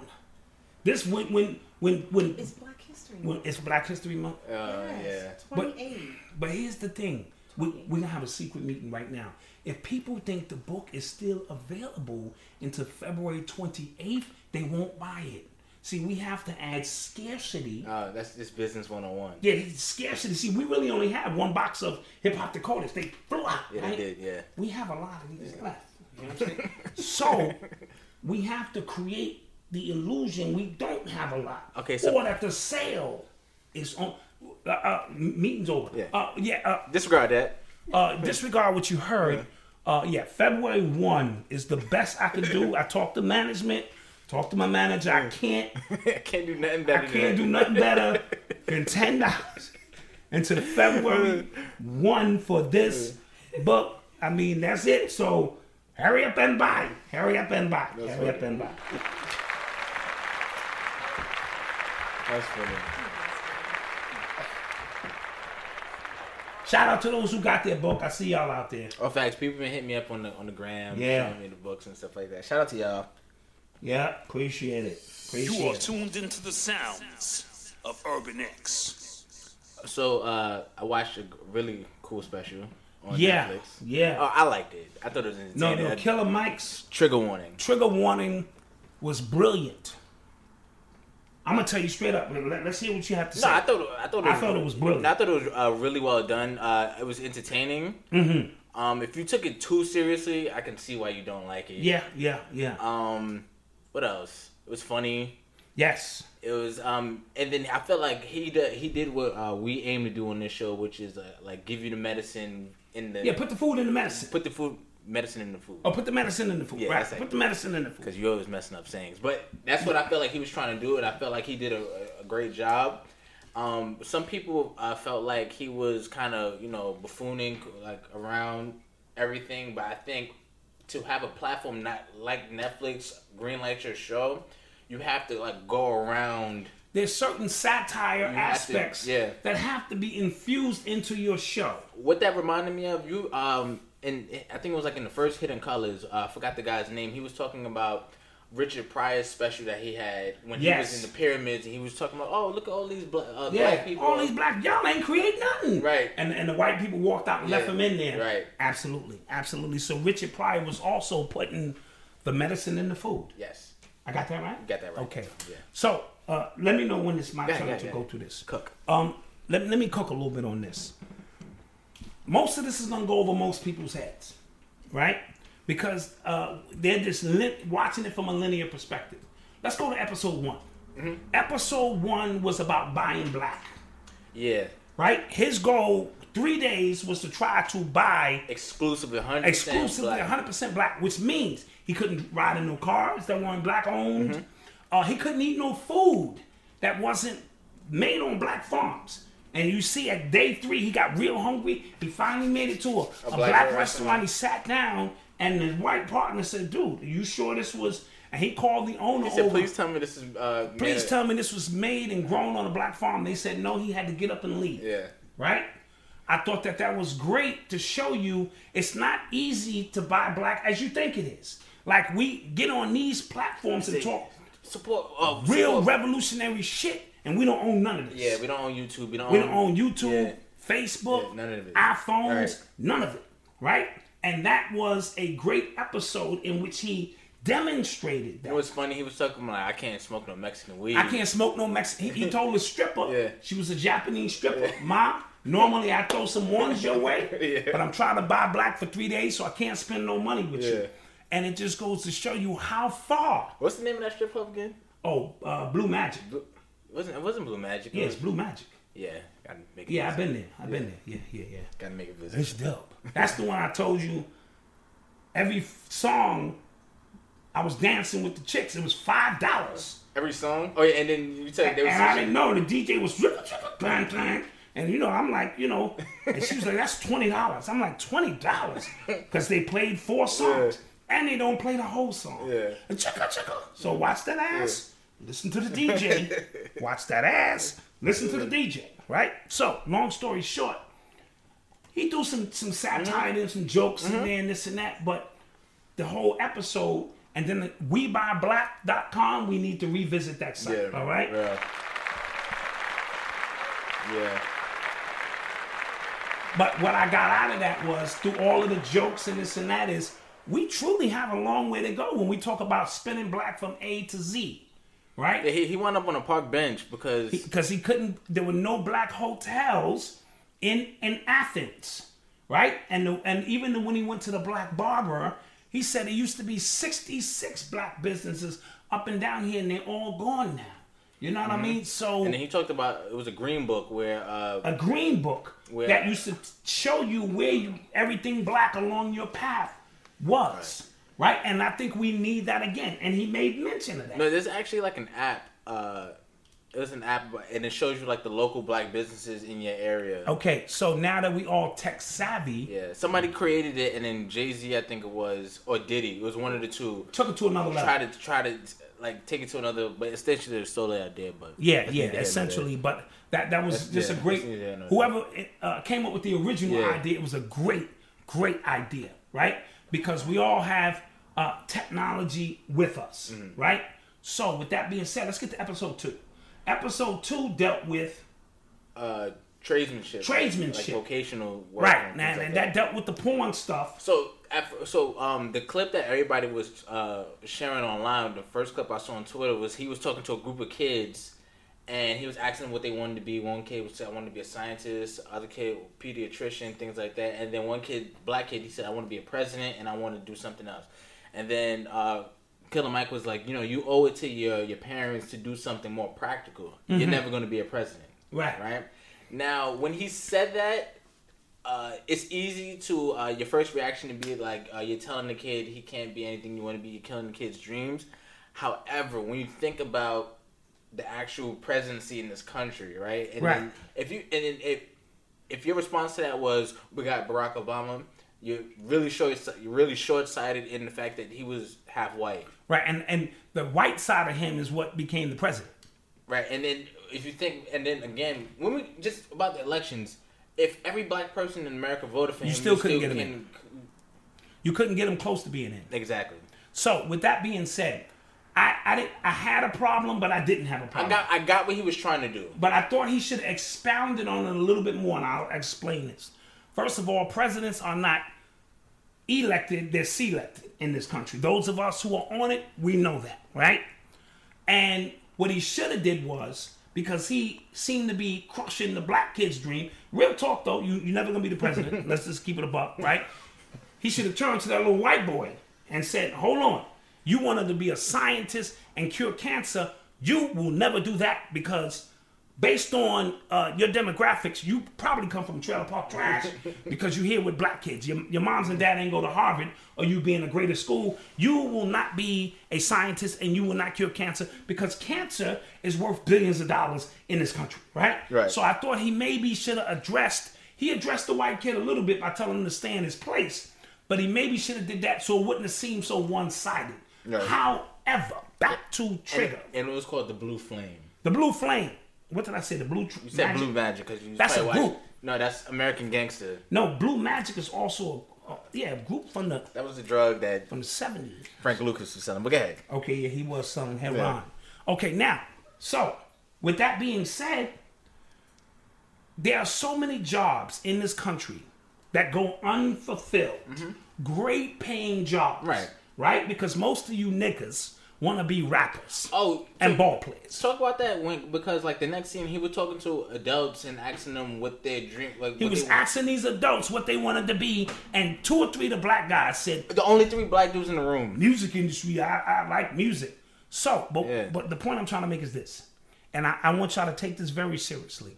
This when when when when, It's Black History when Month. it's Black History Month. Uh, yes. But- 28. But here's the thing. We, we're gonna have a secret meeting right now. If people think the book is still available until February 28th, they won't buy it. See, we have to add scarcity. yeah. Uh, that's just business 101. Yeah, scarcity. See, we really only have one box of hip hop decoders. They threw out. Yeah, they did, yeah. We have a lot of these left. You know what I'm saying? <laughs> so we have to create the illusion we don't have a lot. Okay, so- or that the sale is on. Uh, uh, meeting's over. Yeah. Uh, yeah. Uh, Disregard that. uh, disregard what you heard. Uh, yeah, February one is the best I can do. I talked to management, Talk to my manager. I can't, <laughs> I can't do nothing better I can't do nothing better than ten dollars <laughs> into the February one for this book. I mean, that's it. So hurry up and buy. Hurry up and buy. hurry up and buy. That's funny. Shout out to those who got their book. I see y'all out there. Oh, facts. People been hitting me up on the on the gram, Yeah. showing me the books and stuff like that. Shout out to y'all. Yeah, appreciate it. You Appreciate are it. tuned into the sounds of Urban X. So uh, I watched a really cool special on Yeah, Netflix. yeah. Oh, I liked it. I thought it was No, entertaining. no, I- Killer Mike's Trigger warning. trigger warning was brilliant. I'm gonna tell you straight up. Let, us hear what you have to No, say. I thought I thought it I was, thought it was brilliant. I thought it was uh, really well done. Uh, it was entertaining. Mm-hmm. Um, if you took it too seriously, I can see why you don't like it. yeah, yeah, yeah. Um, what else? It was funny. yes. It was um, and then I felt like he did, he did what uh, we aim to do on this show, which is uh, like give you the medicine in the Yeah, put the food in the medicine. put the food medicine in the food. Oh, put the medicine in the food. Yeah, right. like- Put the medicine in the food. because you always messing up sayings. But that's what I felt like he was trying to do, and I felt like he did a, a great job. Um, some people uh, felt like he was kind of you know buffooning like around everything, but I think to have a platform not like Netflix greenlight your show, you have to like go around. There's certain satire aspects yeah. that have to be infused into your show. What that reminded me of you, um, and I think it was like in the first Hidden Colors. Uh, I forgot the guy's name. He was talking about Richard Pryor's special that he had when he was in the pyramids, and he was talking about, oh, look at all these black, uh, Yeah, black people. all these black y'all ain't create nothing. Right. And and the white people walked out and left Yeah, him in there. right. Absolutely, absolutely. So Richard Pryor was also putting the medicine in the food. Yes, I got that right. you got that right. Okay. Yeah. So uh, let me know when it's my Yeah, turn yeah, to yeah. go through this. Cook. Um, let, let me cook a little bit on this. Most of this is gonna go over most people's heads, right? Because uh, they're just li- watching it from a linear perspective. Let's go to episode one. Mm-hmm. Episode one was about buying black, Yeah, right? His goal three days was to try to buy exclusively, hundred exclusively 100% black, which means he couldn't ride in no cars that weren't black owned. Mm-hmm. Uh, he couldn't eat no food that wasn't made on black farms. And you see at day three, he got real hungry. He finally made it to a, a, black, black restaurant. restaurant. He sat down, and his white partner said, Dude, are you sure this was. And he called the owner He said, over. "Please tell me this is." Uh, Please tell me this was made and grown on a black farm. They said no, he had to get up and leave. Yeah. Right? I thought that that was great to show you it's not easy to buy black as you think it is. Like we get on these platforms and talk Support. Uh, real support- revolutionary shit, and we don't own none of this. Yeah, we don't own YouTube. We don't. We don't own YouTube, Yeah. Facebook, Yeah, none of it. iPhones, Right. none of it. Right? And that was a great episode in which he demonstrated that. It was funny. He was talking like, "I can't smoke no Mexican weed." I can't smoke no Mexican. He, he told the stripper, <laughs> Yeah. she was a Japanese stripper. Ma, normally I throw some ones your way, <laughs> Yeah. but I'm trying to buy black for three days, so I can't spend no money with you. Yeah. And it just goes to show you how far. What's the name of that strip club again? Oh, uh, Blue Magic. It wasn't it wasn't Blue Magic? It Yeah, was- it's Blue Magic. Yeah, gotta make it. Yeah, I've been there. I've been there. Yeah, yeah, yeah. Gotta make it visit. It's dope. That's the one I told you. Every song, I was dancing with the chicks. It was five dollars. Every song. Oh yeah, and then you said there was. And I didn't know the DJ was clang clang. And you know, I'm like, you know, and she was like, "That's twenty dollars." I'm like, twenty dollars because they played four songs and they don't play the whole song. Yeah. And chicka chicka. So <laughs> watch that ass. Listen to the DJ. watch that ass. Listen to the DJ. Right. So long story short, he threw some some satire mm-hmm. and some jokes in mm-hmm. there and this and that, but the whole episode. And then the WeBuyBlack.com, we need to revisit that site. Yeah. all right. Yeah. Yeah. But what I got out of that was through all of the jokes and this and that is we truly have a long way to go when we talk about spinning black from A to Z, right? He, he wound up on a park bench because Because he couldn't. There were no black hotels in in Athens, right? And the, and even when he went to the black barber, he said it used to be sixty six black businesses up and down here, and they're all gone now. You know what I mean? So Mm-hmm. and he talked about it was a green book where uh a green book Where- that used to show you where you, everything black along your path was. Right. And I think we need that again. And he made mention of that. no there's actually like an app uh there's an app and it shows you like the local black businesses in your area. Okay, so now that we all tech savvy, Yeah, somebody created it and then Jay Z I think it was or Diddy it was one of the two took it to another level. try to try to like take it to another but essentially they're still out there but Yeah, yeah, neither here nor essentially. But that that was That's- just yeah, a great. that's neither here nor there. Whoever uh, came up with the original Yeah. idea, it was a great, great idea, right? Because we all have uh, technology with us, Mm-hmm. right? So, with that being said, let's get to episode two. Episode two dealt with uh tradesmanship Tradesmanship. like vocational work right and now, like and that dealt with the porn stuff. So so um, the clip that everybody was uh, sharing online, the first clip I saw on Twitter was he was talking to a group of kids, and he was asking them what they wanted to be. One kid said, "I want to be a scientist." Other kid, pediatrician, things like that. And then one kid, black kid, he said, "I want to be a president and I want to do something else." And then uh, Killer Mike was like, "You know, you owe it to your your parents to do something more practical. You're never going to be a president." Right. Right. Now, when he said that, uh, it's easy to uh, your first reaction to be like uh, you're telling the kid he can't be anything you want to be. You're killing the kid's dreams. However, when you think about the actual presidency in this country, right? And Right. Then if you and then if if your response to that was we got Barack Obama, you're really short you're really short sighted in the fact that he was half white, Right, and and the white side of him is what became the president. right? And then if you think, and then again, when we just about the elections, if every black person in America voted for him, You him, still couldn't get him can- You couldn't get him close to being in. Exactly. So with that being said, I I did I had a problem, but I didn't have a problem. got I got what he was trying to do. but I thought he should expound it on it a little bit more, and I'll explain this. First of all, presidents are not elected, they're selected in this country. Those of us who are on it, we know that, right? And what he should have did was, because he seemed to be crushing the black kid's dream, real talk though, you, you're never gonna be the president. <laughs> Let's just keep it a buck, right? He should have turned to that little white boy and said, Hold on, you wanted to be a scientist and cure cancer. You will never do that because, based on uh, your demographics, you probably come from trailer park trash <laughs> because you're here with black kids. Your, your moms and dad ain't go to Harvard or you be in a greater school. You will not be a scientist and you will not cure cancer because cancer is worth billions of dollars in this country, right? Right. So I thought he maybe should have addressed. He addressed the white kid a little bit by telling him to stay in his place, but he maybe should have did that so it wouldn't have seemed so one-sided. However, back to Trigger, and it was called the Blue Flame. the Blue Flame. What did I say? The Blue. Tr- You said Magic? Blue Magic because you That's a watched- group. No, that's American Gangster. No, Blue Magic is also a, a yeah a group from the That was the drug that from the seventies. Frank Lucas was selling. But go ahead. Okay, yeah, he was selling heroin. Yeah. Okay, now, so with that being said, there are so many jobs in this country that go unfulfilled. Great paying jobs. Mm-hmm. Right. Right? Because most of you niggas want to be rappers Oh, and ball players. Talk about that when because like the next scene he was talking to adults and asking them what their dream like. He was asking these adults what they wanted to be, and two or three of the black guys said, the only three black dudes in the room. music industry. I, I like music. So, but Yeah. but the point I'm trying to make is this, and I, I want y'all to take this very seriously.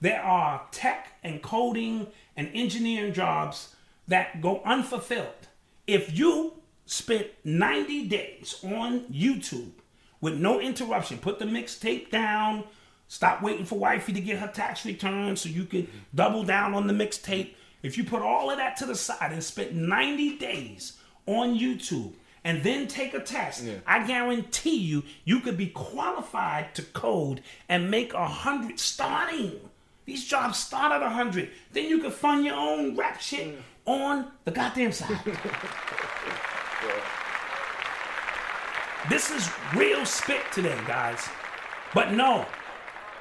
There are tech and coding and engineering jobs that go unfulfilled. If you spent 90 days on YouTube with no interruption, put the mixtape down, stop waiting for wifey to get her tax return so you could double down on the mixtape. If you put all of that to the side and spent 90 days on YouTube and then take a test, I guarantee you, you could be qualified to code and make a hundred starting. These jobs start at a hundred. Then you can fund your own rap shit on the goddamn side. <laughs> This is real spit today, guys. But no,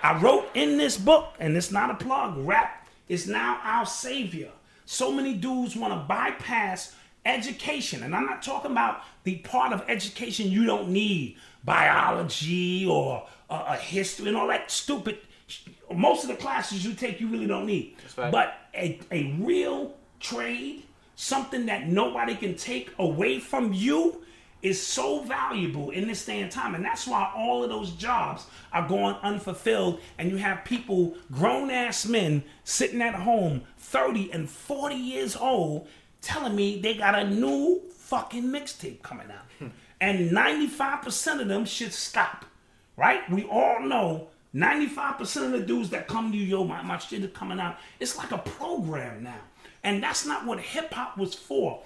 I wrote in this book, and it's not a plug, rap is now our savior. So many dudes want to bypass education, and I'm not talking about the part of education you don't need biology or uh, a history and all that stupid. Most of the classes you take, you really don't need. right. But a, a real trade, something that nobody can take away from you, is so valuable in this day and time. And that's why all of those jobs are going unfulfilled. And you have people, grown ass men, sitting at home, 30 and 40 years old, telling me they got a new fucking mixtape coming out. Hmm. and 95% of them should stop. Right? We all know 95% of the dudes that come to you, yo, my, my shit is coming out. It's like a program now. And that's not what hip hop was for.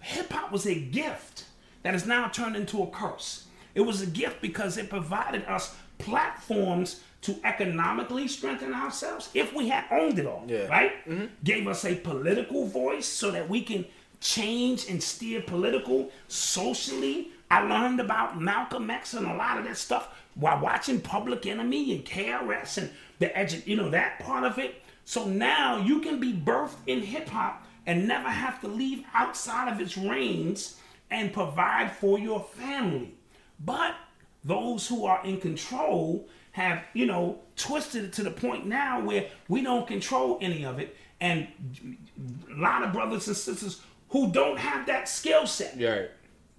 Hip hop was a gift that has now turned into a curse. It was a gift because it provided us platforms to economically strengthen ourselves if we had owned it all, Yeah. right? Mm-hmm. Gave us a political voice so that we can change and steer political, socially. I learned about Malcolm X and a lot of that stuff while watching Public Enemy and KRS and the edu- you know that part of it. So now you can be birthed in hip hop and never have to leave outside of its reigns and provide for your family. But those who are in control have, you know, twisted it to the point now where we don't control any of it. And a lot of brothers and sisters who don't have that skill set Yeah. Right.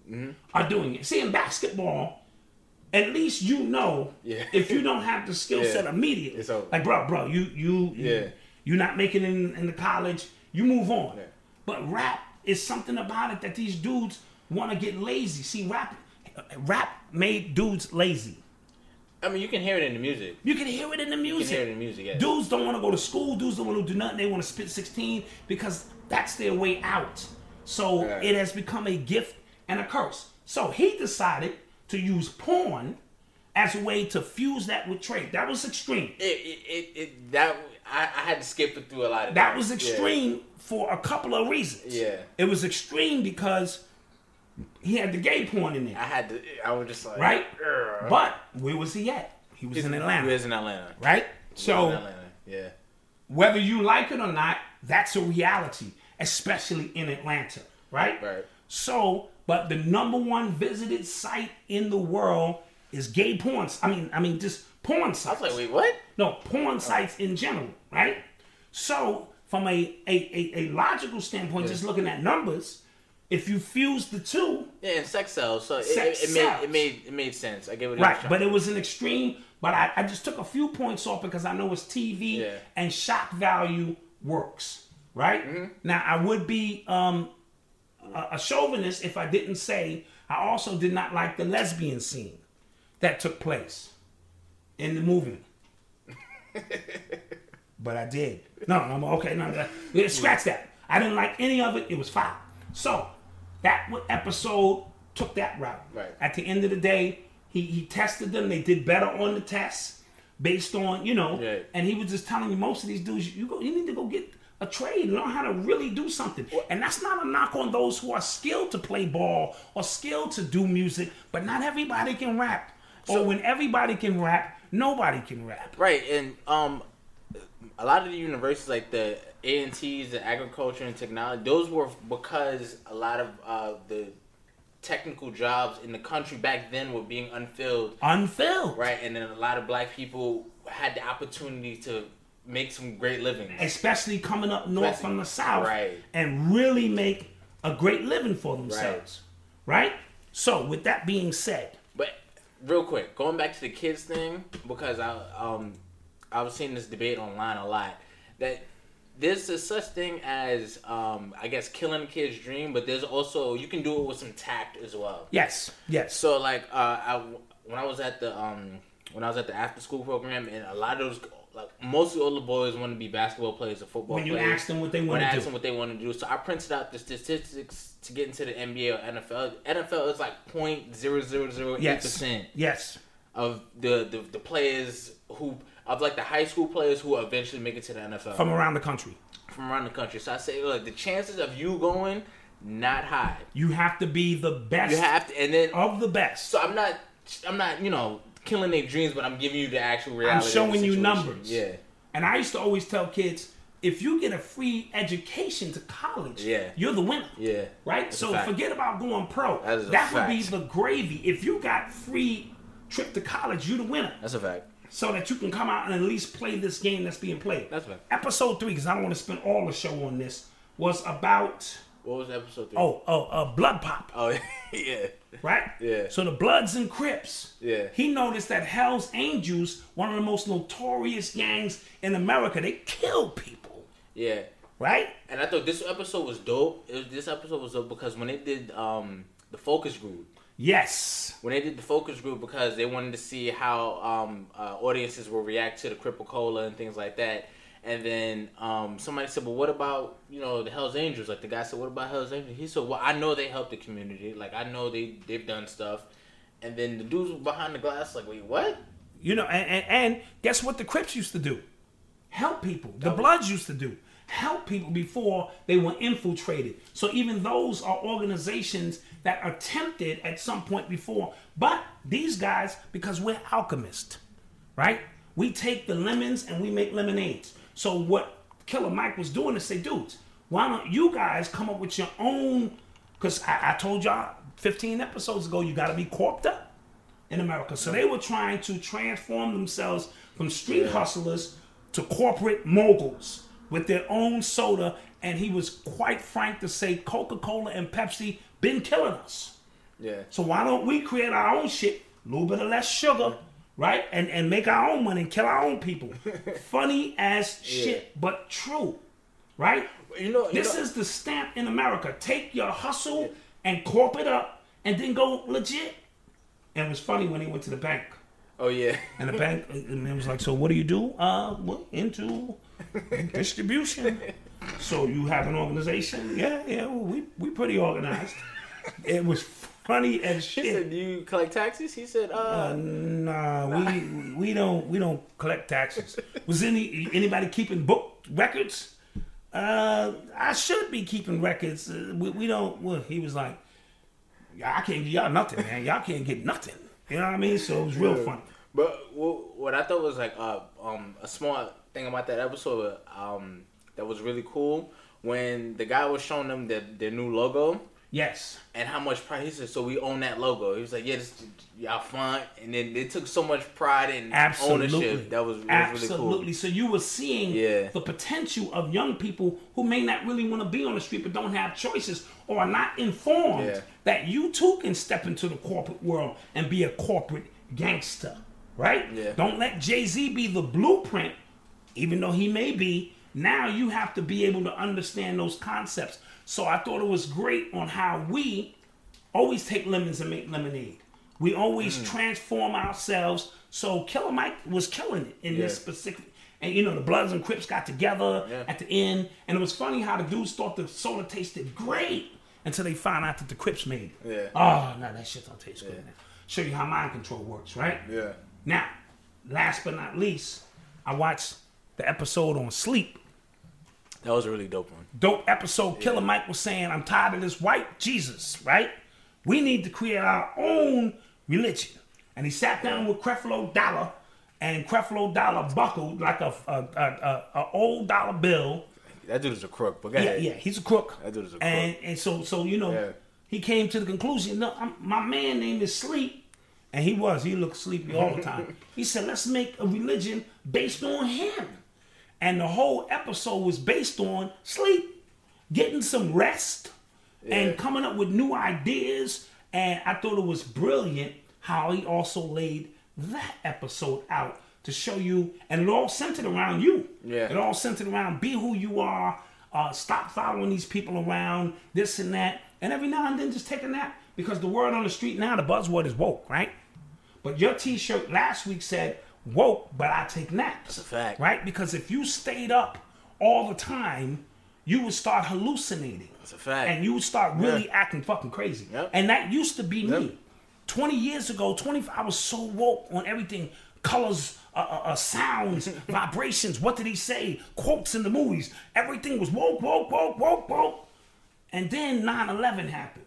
Mm-hmm. are doing it. See, in basketball, at least you know Yeah. if you don't have the skill Yeah. set immediately. Like, bro, bro, you you Yeah. you you're not making it in, in the college. You move on. Yeah. But rap is something about it that these dudes want to get lazy. See, rap rap made dudes lazy. I mean, you can hear it in the music. You can hear it in the You music. can hear it in the music. Yeah. Dudes don't want to go to school. Dudes don't want to do nothing. They want to spit 16 because that's their way out. So it has become a gift and a curse. So he decided to use porn as a way to fuse that with trade. That was extreme. It, it, it, it that I, I had to skip it through a lot of That that. was Yeah. extreme for a couple of reasons. Yeah. It was extreme because he had the gay porn in there. I had to. I was just like, right? "Ugh." But where was he at? He was in Atlanta, He was in Atlanta. right? So Atlanta. Yeah. whether you like it or not, that's a reality, especially in Atlanta, right? Right. So, but the number one visited site in the world is gay porn. I mean, I mean, just porn sites. I was like, wait, what? No, porn sites in general, right? So, from a a, a, a logical standpoint, just looking at numbers, if you fuse the two, Yeah, and sex sells. So it, Sex it, it made sells. it made it made sense. I get what right? But it was an extreme. But I, I just took a few points off because I know it's TV Yeah. and shock value works, right? Mm-hmm. Now I would be um, a, a chauvinist if I didn't say I also did not like the lesbian scene that took place in the movie. <laughs> but I did. No, I'm okay. No, no, scratch that. I didn't like any of it. It was foul. So that episode took that route. Right. At the end of the day, he he tested them. They did better on the tests based on you know. Yeah. And he was just telling you most of these dudes, you go, you need to go get a trade, learn how to really do something. And that's not a knock on those who are skilled to play ball or skilled to do music, but not everybody can rap. or when everybody can rap, nobody can rap. Right, and um, a lot of the universities like the A and T's, the agriculture and technology, those were because a lot of uh, the technical jobs in the country back then were being unfilled. Unfilled. Right, and then a lot of black people had the opportunity to make some great living, especially coming up north Especially- from the south, right. and really make a great living for themselves, right? So, with that being said, But real quick, going back to the kids thing, because I um I was seeing this debate online a lot that there's a such thing as um I guess killing a kid's dream, but there's also you can do it with some tact as well. yes, yes, So like uh I when I was at the um when I was at the after school program and a lot of those like most of all the boys want to be basketball players or football players. When you players. ask them what they When wanna I do. asked them what they want to do, so I printed out the statistics to get into the NBA or NFL. NFL is like point zero zero zero eight percent. yes, of the, the the players who of like the high school players who eventually make it to the NFL from around the country. from around the country. So I say, look, the chances of you going not high. You have to be the best You have to, and then of the best. so I'm not I'm not you know killing their dreams, but I'm giving you the actual reality. I'm showing you numbers. Yeah, And I used to always tell kids, if you get a free education to college, Yeah. you're the winner. yeah. right? That's so forget about going pro. That is a that would be the gravy. If you got free trip to college, you're the winner. That's a fact. So that you can come out and at least play this game that's being played. That's right. Episode three, because I don't want to spend all the show on this, was about What was episode three? oh oh uh, blood pop, oh <laughs> yeah, right? Yeah. So the Bloods and Crips. Yeah. He noticed that Hell's Angels, one of the most notorious gangs in America, they kill people, yeah. right? And I thought this episode was dope. It was, this episode was dope because when they did um the focus group, Yes. when they did the focus group because they wanted to see how um, uh, audiences will react to the Cripple Cola and things like that. And then um, somebody said, "Well, what about you know the Hell's Angels?" Like the guy said, "What about Hell's Angels?" He said, "Well, I know they help the community. Like I know they they've done stuff." And then the dudes behind the glass like, "Wait, what?" You know, and, and, and guess what the Crips used to do? Help people. The Bloods used to do. Help people before they were infiltrated. So even those are organizations that attempted at some point before. But these guys, because we're alchemists, right? We take the lemons and we make lemonades. So what Killer Mike was doing is say, dudes, Why don't you guys come up with your own? Because I, I told y'all 15 episodes ago, you got to be corped up in America. So they were trying to transform themselves from street hustlers to corporate moguls with their own soda. And he was quite frank to say Coca Cola and Pepsi been killing us. Yeah. So why don't we create our own shit, a little bit of less sugar, right? And and make our own money and kill our own people. <laughs> Funny as shit, but true, right? You know, you This know- is the stamp in America. Take your hustle and corp it up, and then go legit. And it was funny when he went to the bank, Oh yeah. and the bank <laughs> and man was like, "So what do you do? Uh, well, into distribution. <laughs> So you have an organization? Yeah, yeah. Well, we we pretty organized. It was funny as He shit. said, "Do you collect taxes?" He said, "Uh, Uh, nah, we we don't we don't collect taxes. Was any anybody keeping book records? Uh, I should be keeping records. Uh, we, we don't. Well, he was like, I can't give y'all nothing, man. Y'all can't get nothing. You know what I mean? So it was real funny. But what I thought was like uh, um, a small thing about that episode um, that was really cool when the guy was showing them their, their new logo Yes. and how much pride he said. So we own that logo. He was like, "Yeah, this y'all fun," and then they took so much pride and Absolutely. ownership. That was, that was really Absolutely. cool. So you were seeing Yeah. the potential of young people who may not really want to be on the street but don't have choices or are not informed Yeah. that you too can step into the corporate world and be a corporate gangster, right? Yeah. Don't let Jay Z be the blueprint, even though he may be. Now you have to be able to understand those concepts. So I thought it was great on how we always take lemons and make lemonade. We always Mm. transform ourselves. So Killer Mike was killing it in this specific. And you know, the Bloods and Crips got together Yeah. at the end, and it was funny how the dudes thought the soda tasted great until they found out that the Crips made it. Yeah. Oh no, that shit don't taste good. Now. Show you how mind control works, right? Yeah. Now, last but not least, I watched the episode on sleep That was a really dope one. dope episode. Killer Mike was saying, I'm tired of this white Jesus, right? We need to create our own religion. And he sat down with Creflo Dollar, and Creflo Dollar buckled like a, a, a, a, old dollar bill. That dude is a crook. But Yeah, ahead. yeah, he's a crook. That dude is a And, and so, so you know, Yeah. he came to the conclusion, no, I'm, my man name is Sleep. And he was, he looked sleepy all the time. <laughs> he said, let's make a religion based on him. And the whole episode was based on sleep, getting some rest, and coming up with new ideas. And I thought it was brilliant how he also laid that episode out to show you, and it all centered around you. Yeah. It all centered around be who you are, uh, stop following these people around, this and that, and every now and then just take a nap. Because the word on the street now, the buzzword is woke, right? But your T-shirt last week said woke, but I take naps. That's a fact. right? Because if you stayed up all the time, you would start hallucinating. That's a fact. And you would start really Yeah. acting fucking crazy. Yep. And that used to be Yep. me. 20 years ago, 20, I was so woke on everything colors, uh, uh, uh, sounds, <laughs> vibrations. What did he say? Quotes in the movies. Everything was woke, woke, woke, woke, woke. And then 9 11 happened,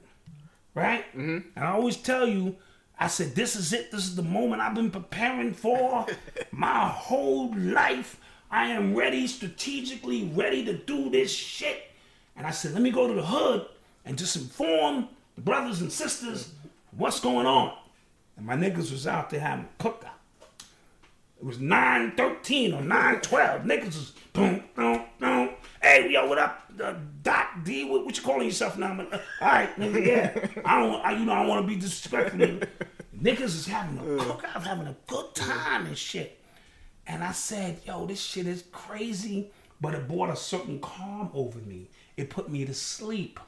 right? Mm-hmm. And I always tell you, I said, this is it. This is the moment I've been preparing for <laughs> my whole life. I am ready, strategically ready to do this shit. And I said, let me go to the hood and just inform the brothers and sisters what's going on. And my niggas was out there having a cookout. It was 913 or 912. Niggas was boom, boom, boom. Hey, yo, what up? Uh, Doc D, what, what you calling yourself now? man? Uh, all right, nigga, yeah. I don't, I, you know, I want to be disrespectful. nigga. Niggas is having a cookout, having a good time and shit. And I said, yo, this shit is crazy, but it brought a certain calm over me. It put me to sleep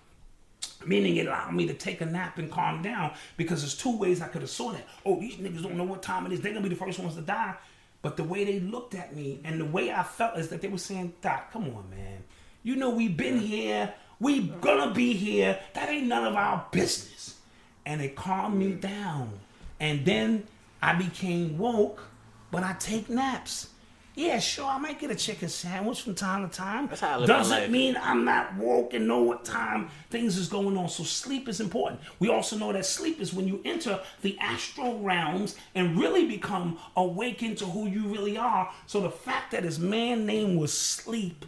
meaning it allowed me to take a nap and calm down because there's two ways I could have saw that. Oh, these niggas don't know what time it is. They're gonna be the first ones to die. But the way they looked at me and the way I felt is that they were saying, Doc, come on, man. You know we've been here. We gonna be here. That ain't none of our business. And it calmed me down. And then I became woke, but I take naps. Yeah, sure, I might get a chicken sandwich from time to time. That's how I live Doesn't life. mean I'm not woke and know what time things is going on. So sleep is important. We also know that sleep is when you enter the astral realms and really become awakened to who you really are. So the fact that his man name was sleep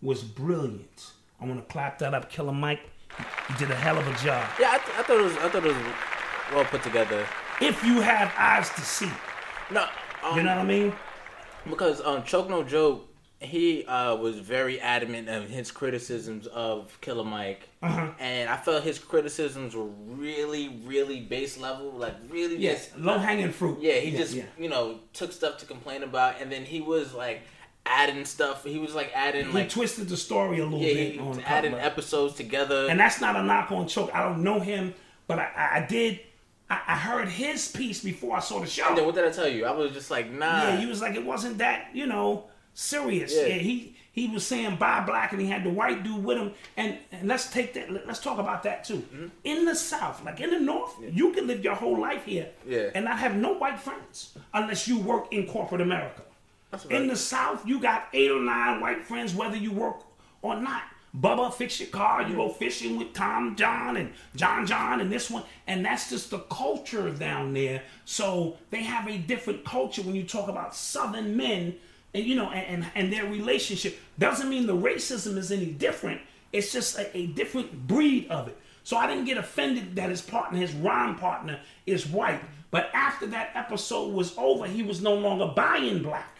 was brilliant. I want to clap that up. Killer Mike, you did a hell of a job. Yeah, I, th- I thought it was I thought it was well put together. If you have eyes to see, No, um, you know what I mean? Because um, Choke No Joke, he uh, was very adamant of his criticisms of Killer Mike, Uh-huh. and I felt his criticisms were really, really base level, like really Yes, low hanging fruit. Yeah, he just yeah. you know took stuff to complain about, and then he was like adding stuff. He was like adding He like twisted the story a little yeah, bit he on adding episodes together. and that's not a knock on Choke. I don't know him, but I, I did. I, I heard his piece before I saw the show. and then what did I tell you? I was just like, nah. Yeah, he was like, it wasn't that, you know, serious. Yeah. Yeah, he he was saying buy black, and he had the white dude with him. And and let's take that. Let's talk about that too. Mm-hmm. In the South, like in the North, you can live your whole life here, Yeah. and not have no white friends unless you work in corporate America. In the South, you got eight or nine white friends, whether you work or not. Bubba, fix your car. You go fishing with Tom John and John John and this one. And that's just the culture down there. So they have a different culture when you talk about Southern men and you know and, and, and their relationship. Doesn't mean the racism is any different. It's just a, a different breed of it. So I didn't get offended that his partner, his rhyme partner, is white. But after that episode was over, he was no longer buying black.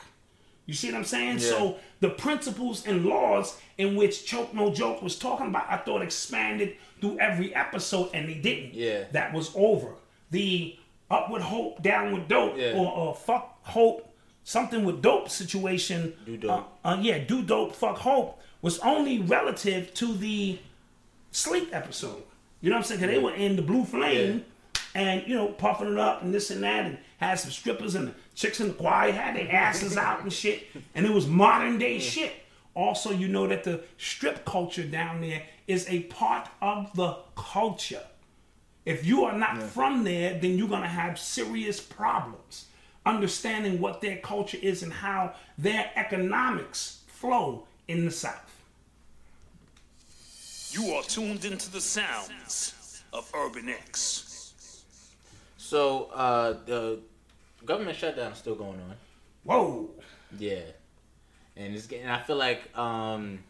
You see what I'm saying? So the principles and laws in which Choke No Joke was talking about, I thought expanded through every episode, and they didn't. Yeah. That was over. The upward hope, downward dope, Yeah. or, or fuck hope, something with dope situation. Do dope. Uh, uh, yeah, do dope, fuck hope was only relative to the sleep episode. You know what I'm saying? 'Cause they were in the blue flame and, you know, puffing it up and this and that and had some strippers and the chicks in the choir had their asses out and shit. And it was modern day shit. Also, you know that the strip culture down there is a part of the culture. If you are not from there, then you're gonna have serious problems. Understanding what their culture is and how their economics flow in the South. You are tuned into the sounds of Urban X. So uh, the government shutdown is still going on. Whoa. Yeah, and it's getting. I feel like um,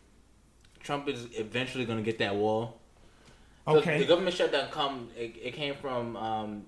Trump is eventually going to get that wall. Okay. The government shutdown come. It, it came from um,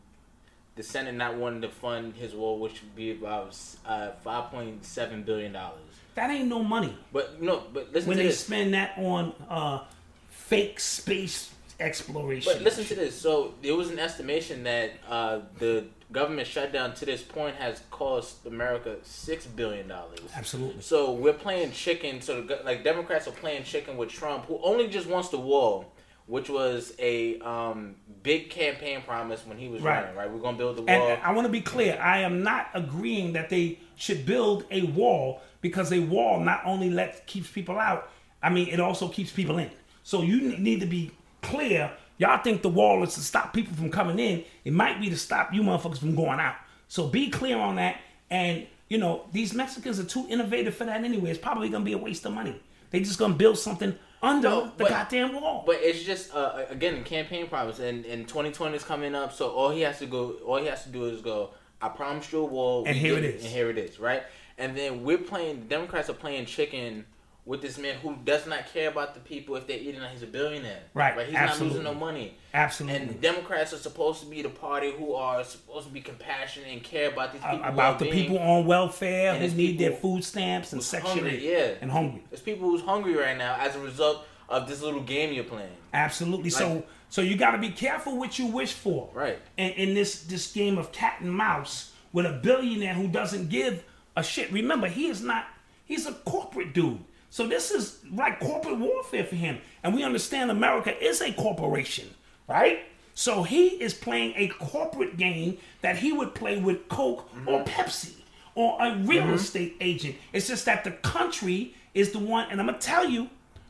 the Senate not wanting to fund his wall, which would be about uh, five point seven billion dollars. That ain't no money. But no, but listen When they this. spend that on uh, fake space exploration. But listen to this. So there was an estimation that uh, the government shutdown to this point has cost America six billion dollars. Absolutely. So we're playing chicken. So the, like Democrats are playing chicken with Trump, who only just wants the wall, which was a um, big campaign promise when he was Right. running. Right, we're gonna build the And wall. I want to be clear. I am not agreeing that they should build a wall because a wall not only lets keeps people out. I mean, it also keeps people in. So you need to be clear. Y'all think the wall is to stop people from coming in. It might be to stop you motherfuckers from going out. So be clear on that. And you know, these Mexicans are too innovative for that anyway. It's probably gonna be a waste of money. They just gonna build something under No, the but- goddamn wall. But it's just uh, again campaign promise, and and 2020 is coming up. So all he has to go, all he has to do is go. I promised you a wall, And here it is. and here it is, right? And then we're playing. The Democrats are playing chicken with this man who does not care about the people if they're eating. He's a billionaire, Right, But He's absolutely. not losing no money. Absolutely. And Democrats are supposed to be the party who are supposed to be compassionate and care about these people. about the people on welfare And who need their food stamps and section hungry, yeah, and hungry. There's people who's hungry right now as a result of this little game you're playing. Absolutely. so Like- so you got to be careful what you wish for. Right. And in this this game of cat and mouse with a billionaire who doesn't give a shit. Remember, he is not. He's a corporate dude. So this is like corporate warfare for him. And we understand America is a corporation, right? So he is playing a corporate game that he would play with Coke or mm-hmm. Pepsi or a real mm-hmm. estate agent. It's just that the country is the one, and I'm gonna tell you,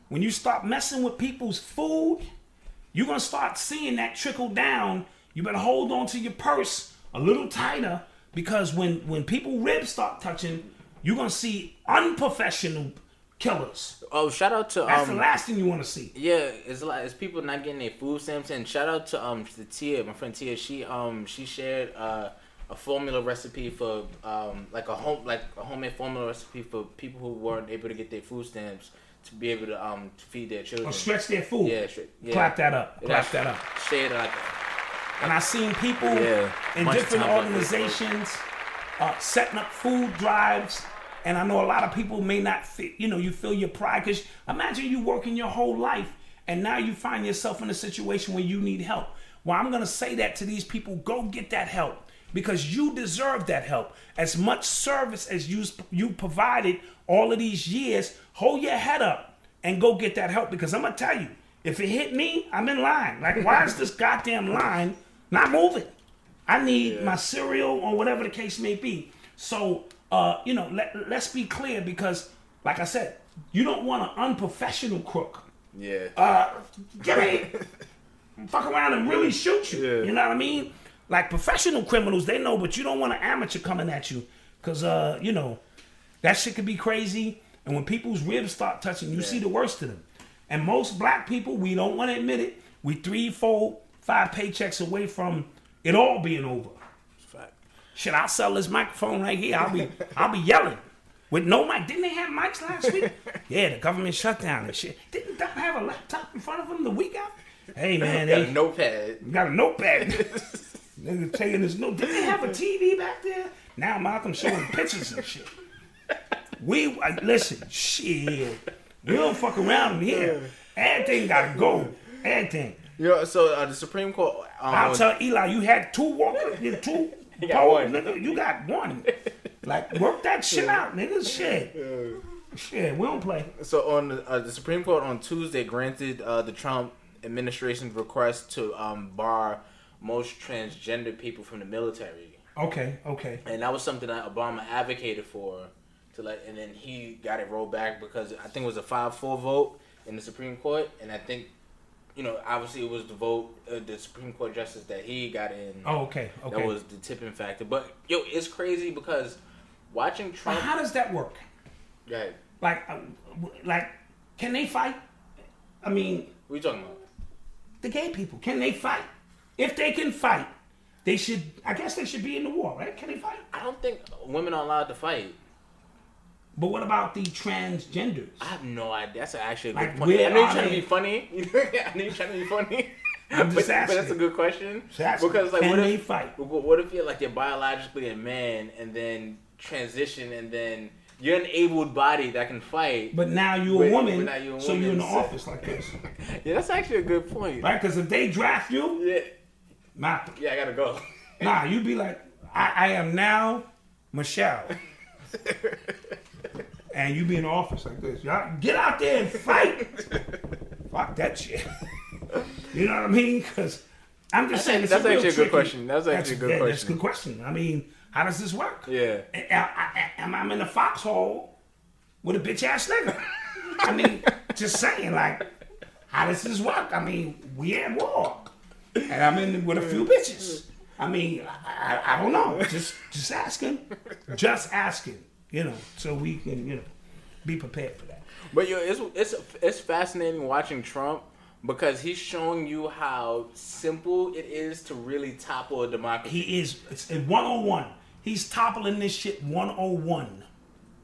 when you start messing with people's food, you're gonna start seeing that trickle down. You better hold on to your purse a little tighter because when when people ribs start touching, you're gonna see unprofessional killers. Oh, shout out to That's um, the last thing you want to see. Yeah, it's like it's people not getting their food stamps. And shout out to um to Tia, my friend Tia. She um she shared uh, a formula recipe for um like a home like a homemade formula recipe for people who weren't able to get their food stamps to be able to um to feed their children. Or stretch their food. Yeah, straight- yeah. Clap that up. Yeah, Clap that up. Shade like that. And I seen people Yeah, in different organizations uh, setting up food drives. And I know a lot of people may not fit, you know, you feel your pride. Because imagine you working your whole life and now you find yourself in a situation where you need help. Well, I'm going to say that to these people go get that help because you deserve that help. As much service as you, you provided all of these years, hold your head up and go get that help because I'm going to tell you, if it hit me, I'm in line. Like, why is this goddamn line not moving? I need my cereal or whatever the case may be. So, uh, you know, let, let's be clear because, like I said, you don't want an unprofessional crook. Yeah. Uh, get me, <laughs> fuck around and really shoot you. Yeah. You know what I mean? Like professional criminals, they know, but you don't want an amateur coming at you because, uh, you know, that shit could be crazy. And when people's ribs start touching, you see the worst of them. And most black people, we don't want to admit it. We three, four, five paychecks away from it all being over. Shit, I'll sell this microphone right here. I'll be, I'll be yelling with no mic. Didn't they have mics last week? <laughs> yeah, the government shut down and shit. Didn't Doc have a laptop in front of him the week out? Hey <laughs> man, Got they a notepad. got a notepad. <laughs> Nigga taking his note. Didn't they have a TV back there? Now Malcolm showing pictures and shit. We uh, listen, shit. We don't fuck around here. Everything gotta go. Everything. You know, so uh, the Supreme Court. Um, I'll tell Eli, you had two walkers, you got poles, one. nigga. You got one. <laughs> Like work that shit out, nigga. Shit. Shit, we don't play. So on the, uh, the Supreme Court on Tuesday granted uh, the Trump administration's request to um, bar most transgender people from the military, Okay, okay. and that was something that Obama advocated for. To let, and then he got it rolled back because I think it was a five-four vote in the Supreme Court, and I think, you know, obviously it was the vote, uh, the Supreme Court justice that he got in. Oh, okay, okay. That was the tipping factor. But yo, it's crazy because watching But Trump. how does that work? Yeah, Like, uh, like, can they fight? I mean, what are you talking about? the gay people, can they fight? If they can fight, they should. I guess they should be in the war, right? Can they fight? I don't think women are allowed to fight. But what about the transgenders? I have no idea. That's actually a Like, good point. I know you're <laughs> trying to be funny. I know you're trying to be funny. I'm just but, but that's a good question. Because like, Can what they if fight? what if you're like you're biologically a man and then transition and then you're an able body that can fight? But now you're a woman, now you're a so you're in the so- office like this, <laughs> yeah, that's actually a good point. right? Because if they draft you, Yeah, nah, yeah, I gotta go. nah, you'd be like, I, I am now Michelle, <laughs> and you be in the office like this. Y'all get out there and fight. <laughs> Fuck that shit. <laughs> You know what I mean? Because I'm just That's saying a- that's actually a good question. That's actually a good yeah, That's a question. good question. I mean, how does this work? Yeah. Am, uh, I- am I in a foxhole with a bitch ass nigga? <laughs> I mean, just saying, like, how does this work? I mean, we at war, and I'm in with a few bitches. I mean, I, I, I don't know. Just, just asking, just asking. You know, so we can, you know, be prepared for that. But yo, it's it's it's fascinating watching Trump because he's showing you how simple it is to really topple a democracy. He is it's a 101. He's toppling this shit 101.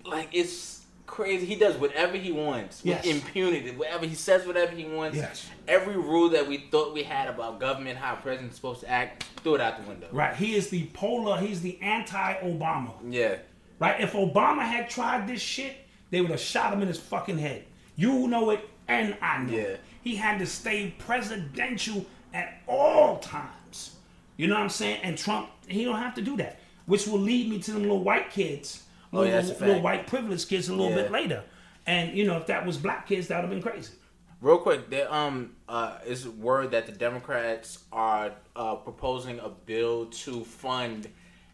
like it's crazy. He does whatever he wants with Yes. impunity. Whatever he says, whatever he wants. Yes. Every rule that we thought we had about government, how a president's supposed to act, throw it out the window. Right. He is the polar. He's the anti-Obama. Yeah. Right? If Obama had tried this shit, they would have shot him in his fucking head. You know it, and I know. Yeah. it. He had to stay presidential at all times. You know what I'm saying? And Trump, he don't have to do that. Which will lead me to them little white kids, Oh, little, yeah, that's a little white privileged kids a little Yeah. bit later. And you know, if that was black kids, that would have been crazy. Real quick, there um uh is word that the Democrats are uh proposing a bill to fund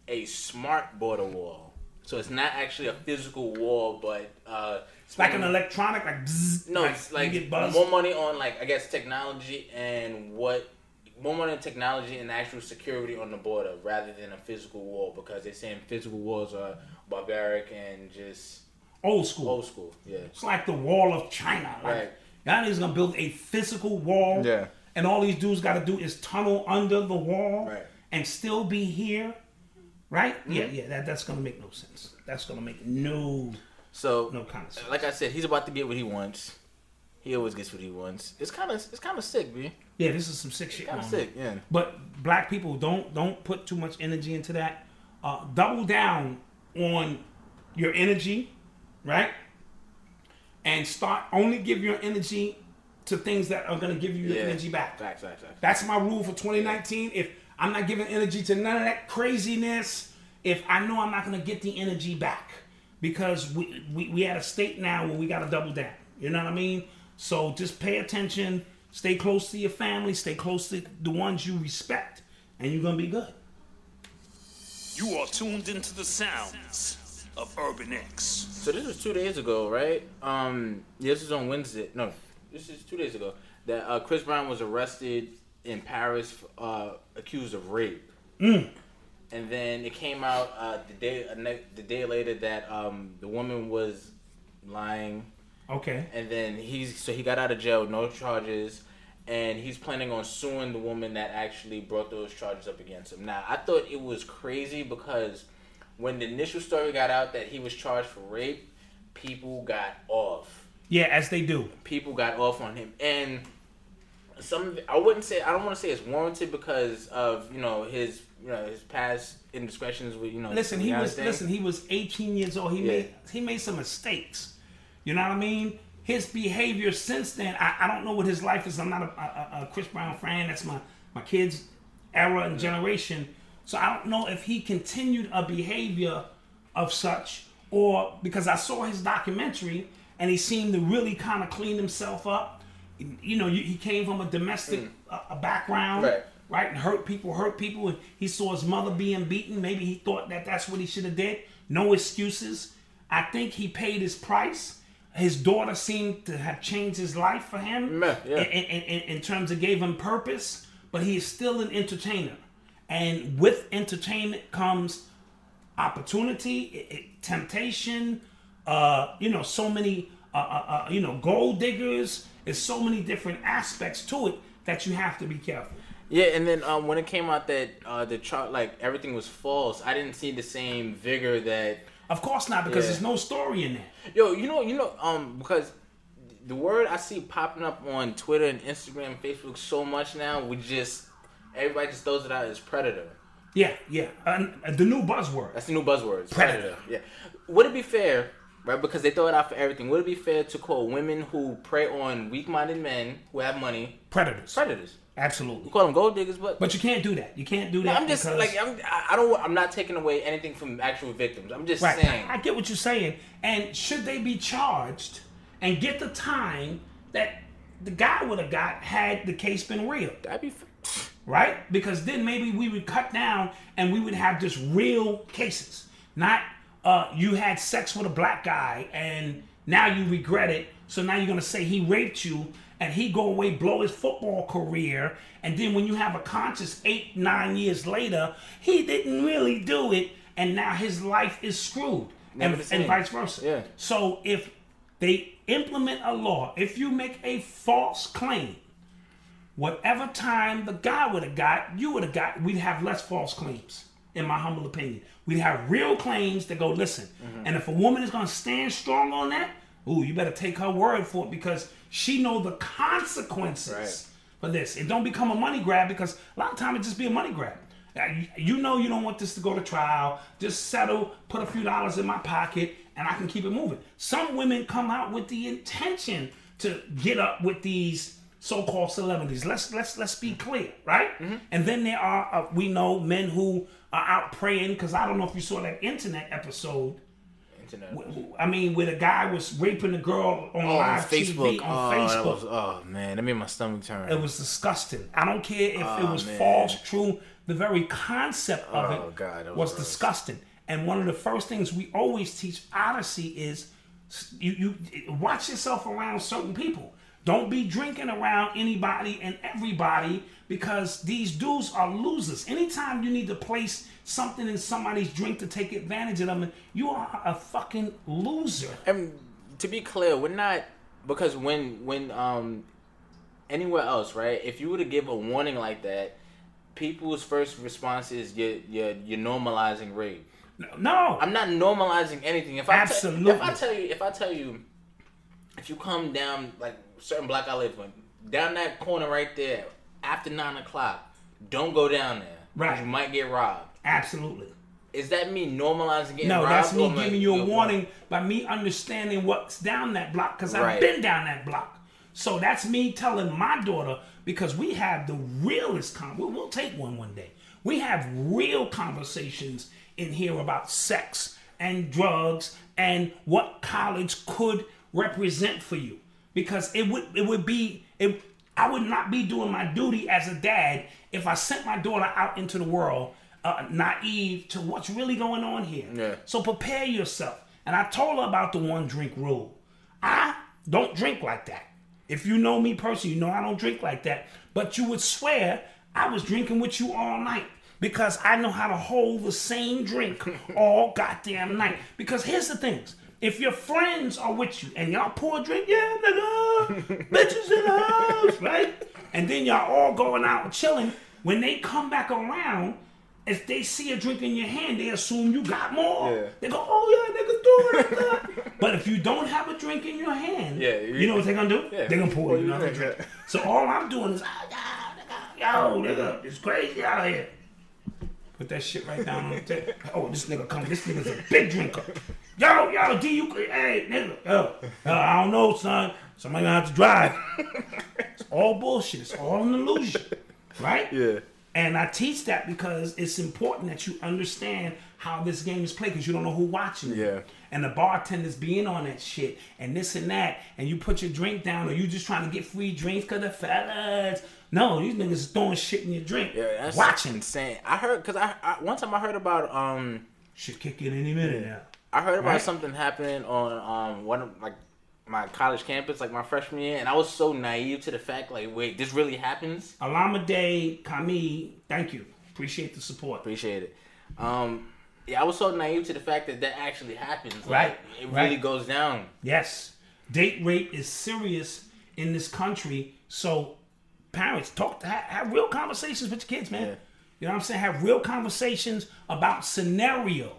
a smart border wall. So it's not actually a physical wall, but uh It's like an electronic, like bzzz, No, like, it's like you get more money on like I guess technology and what more money on technology and actual security on the border rather than a physical wall because they're saying physical walls are barbaric and just old school. old school. Yeah. It's like the wall of China. Like, Right. y'all niggas gonna build a physical wall. Yeah. And all these dudes gotta do is tunnel under the wall Right. and still be here. Right? Yeah, yeah, that, that's gonna make no sense. That's gonna make no So, No kind of sense. like I said, he's about to get what he wants. He always gets what he wants. It's kind of it's kind of sick, man. Yeah, this is some sick shit. Kind of sick, yeah. But black people don't don't put too much energy into that. Uh, double down on your energy, right? And start only give your energy to things that are gonna give you your Yeah. energy back. Facts, facts, facts. That's my rule for 2019. If I'm not giving energy to none of that craziness, if I know I'm not gonna get the energy back, because we we, we at a state now where we gotta double down. You know what I mean? So just pay attention, stay close to your family, stay close to the ones you respect, and you're gonna be good. You are tuned into the sounds of Urban X. So this was two days ago, right? Um, yeah, this is on Wednesday. No, this is two days ago that uh, Chris Brown was arrested in Paris, uh, accused of rape. And then it came out uh, the day the day later that um, the woman was lying, Okay. and then he's so he got out of jail, no charges, and he's planning on suing the woman that actually brought those charges up against him. Now I thought it was crazy because when the initial story got out that he was charged for rape, people got off. Yeah, as they do. People got off on him, and some I wouldn't say I don't want to say it's warranted because of you know his you know his past indiscretions with you know. Listen, he was thing. listen. He was 18 years old. He Yeah. made he made some mistakes. You know what I mean? His behavior since then, I, I don't know what his life is. I'm not a, a, a Chris Brown fan. That's my my kids' era and generation. So I don't know if he continued a behavior of such, or because I saw his documentary and he seemed to really kind of clean himself up. You know, you- he came from a domestic uh, a background Right. right? And hurt people, hurt people. And he saw his mother being beaten. Maybe he thought that that's what he should have did. No excuses. I think he paid his price. His daughter seemed to have changed his life for him Yeah, yeah. In, in, in, in terms of gave him purpose. But he is still an entertainer, and with entertainment comes opportunity, i- i- temptation. Uh, you know, so many. Uh, uh, uh, you know, gold diggers. There's so many different aspects to it that you have to be careful. Yeah, and then um, when it came out that uh, the chart, like everything was false, I didn't see the same vigor that. Of course not, because Yeah. there's no story in there. Yo, you know, you know, um, because the word I see popping up on Twitter and Instagram, Facebook so much now, we just everybody just throws it out as predator. Yeah, yeah. Uh, the new buzzword. That's the new buzzword. it's Predator. Yeah. Would it be fair, right? Because they throw it out for everything. Would it be fair to call women who prey on weak-minded men who have money Predators. predators? Absolutely. We call them gold diggers, but But you can't do that. You can't do No, that. I'm just like I'm. I don't. I'm not taking away anything from actual victims. I'm just Right. saying. I, get what you're saying. And should they be charged and get the time that the guy would have got had the case been real? That'd be. right? Because then maybe we would cut down and we would have just real cases, not uh, you had sex with a black guy and now you regret it. So now you're gonna say he raped you and he go away, blow his football career, and then when you have a conscious eight, nine years later, he didn't really do it, and now his life is screwed, Never and, and vice versa. Yeah. So if they implement a law, if you make a false claim, whatever time the guy would have got, you would have got, we'd have less false claims, in my humble opinion. We'd have real claims that go, listen, mm-hmm. and if a woman is going to stand strong on that, ooh, you better take her word for it because she know the consequences Right. for this. It don't become a money grab because a lot of time it just be a money grab. You know you don't want this to go to trial. Just settle, put a few dollars in my pocket, and I can keep it moving. Some women come out with the intention to get up with these so-called celebrities. Let's let's let's be clear, right? And then there are uh, we know men who are out praying because I don't know if you saw that internet episode. Internet. I mean, where the guy was raping the girl on Oh, live Facebook. TV on oh, Facebook. Was, oh man, that made my stomach turn. It was disgusting. I don't care if it Oh, was man. false, true. The very concept of Oh, it God, was, was disgusting. And one of the first things we always teach Odyssey is you, you watch yourself around certain people. Don't be drinking around anybody and everybody because these dudes are losers. Anytime you need to place something in somebody's drink to take advantage of them, you are a fucking loser. And to be clear, we're not because when when um anywhere else, right? If you were to give a warning like that, people's first response is you're you're, you're normalizing rape. No, I'm not normalizing anything. If I te- Absolutely. if I tell you, if I tell you, if you come down like certain block I live in, down that corner right there after nine o'clock, don't go down there. Right. You might get robbed. absolutely. Is that me normalizing getting No, robbed? that's me giving you a warning by me understanding what's down that block because I've been down that block. So that's me telling my daughter because we have the realest con. We'll, we'll take one one day. We have real conversations in here about sex and drugs and what college could represent for you because it would it would be it. I would not be doing my duty as a dad if I sent my daughter out into the world uh, naive to what's really going on here. Yeah. So prepare yourself. And I told her about the one drink rule. I don't drink like that. If you know me personally, you know I don't drink like that. But you would swear I was drinking with you all night because I know how to hold the same drink <laughs> all goddamn night. Because here's the things. If your friends are with you and y'all pour a drink, yeah, nigga, <laughs> bitches in the house, right? And then y'all all going out chilling. When they come back around, if they see a drink in your hand, they assume you got more. Yeah. They go, oh yeah, nigga, do it. but if you don't have a drink in your hand, Yeah, you, know what they're gonna do? Yeah. They're gonna pour you you another drink. So all I'm doing is, ah, yeah, nigga, yo, nigga, it's crazy out here. Put that shit right down on the table. Oh, this nigga come. This nigga's a big drinker. Yo, yo, D, you, hey, nigga, yo, yo, I don't know, son. Somebody gonna have to drive. It's all bullshit. It's all an illusion, right? Yeah. And I teach that because it's important that you understand how this game is played because you don't know who watching you. Yeah. And the bartenders being on that shit and this and that, and you put your drink down or you just trying to get free drinks because the fellas. No, these niggas is throwing shit in your drink. Yeah, that's watching. insane. I heard because I, I one time I heard about um Should kick in any minute now. I heard about Right. something happening on um one of like my college campus like my freshman year, and I was so naive to the fact like wait this really happens. Alama Alameda Kami, thank you. Appreciate the support. Appreciate it. Um, yeah, I was so naive to the fact that that actually happens. Like, Right, it right. really goes down. Yes. Date rape is serious in this country. So parents talk to have, have real conversations with your kids, man. Yeah. You know what I'm saying? Have real conversations about scenarios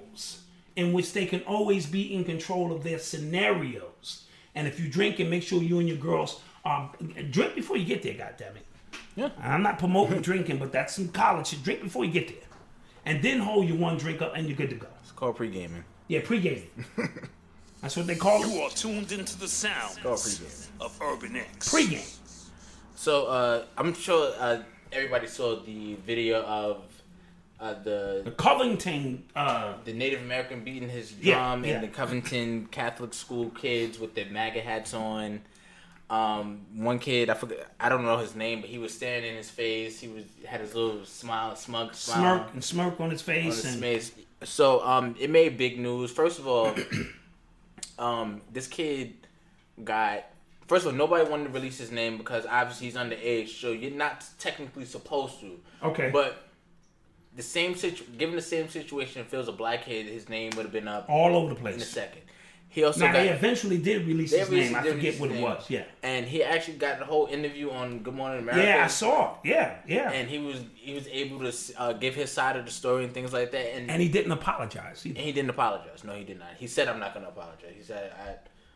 in which they can always be in control of their scenarios. And if you drink and make sure you and your girls um, drink before you get there, goddammit. Yeah. And I'm not promoting drinking, but that's some college shit. Drink before you get there. And then hold your one drink up and you're good to go. It's called pre gaming. Yeah, pre-gaming. <laughs> That's what they call it. You are tuned into the sounds of Urban X. Pre-game. So uh, I'm sure uh, everybody saw the video of uh, the The Covington uh, the Native American beating his Yeah, drum yeah. and the Covington Catholic school kids with their MAGA hats on. Um, one kid, I forget, I don't know his name, but he was staring in his face. He was had his little smile, smug smile smirk and smirk on his on face. his and face. So um, it made big news. First of all, <coughs> um, this kid got. First of all, nobody wanted to release his name because obviously he's underage, so you're not technically supposed to. Okay. But the same situ, given the same situation, if it was a black kid, his name would have been up all over the place in a second. He also Now got. they eventually did release his name. I forget what it was. Yeah. And he actually got the whole interview on Good Morning America. Yeah, I saw. it. Yeah, yeah. And he was he was able to uh, give his side of the story and things like that. And And he didn't apologize. either. And he didn't apologize. No, he did not. He said, "I'm not going to apologize." He said,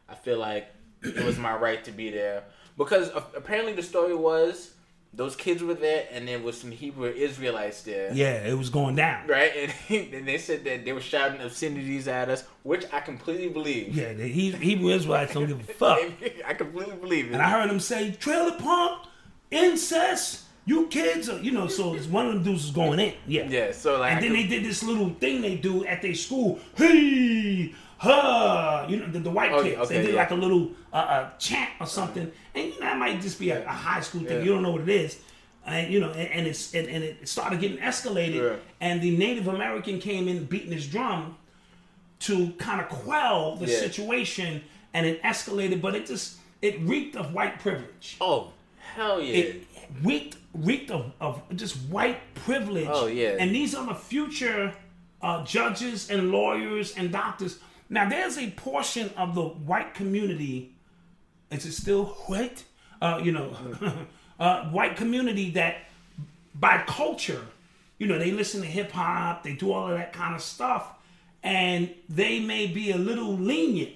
"I, I feel like it was my right to be there because apparently the story was those kids were there, and there was some Hebrew Israelites there, Yeah, it was going down. right? And, <laughs> he, and they said that they were shouting obscenities at us, which I completely believe. Yeah, the He- Hebrew Israelites don't give a <laughs> fuck. I completely believe it. And I heard them say, "Trailer park, incest, you kids," are, you know. So it's one of them dudes is going in. Yeah. yeah, so like, And I then could- they did this little thing they do at their school. Hey, ha! You know the, the white Oh, kids. okay, they did yeah. like a little uh, uh, chant or something, and you know that might just be a, a high school thing. Yeah. You don't know what it is, and you know, and, and it's and, and it started getting escalated. Yeah. And the Native American came in beating his drum to kind of quell the Yeah. situation, and it escalated. But it just it reeked of white privilege. oh hell yeah, It reeked reeked of, of just white privilege. Oh, yeah. And these are the future uh, judges and lawyers and doctors. Now there's a portion of the white community. Is it still white? Uh, you know, <laughs> uh, white community that by culture, you know, they listen to hip hop, they do all of that kind of stuff, and they may be a little lenient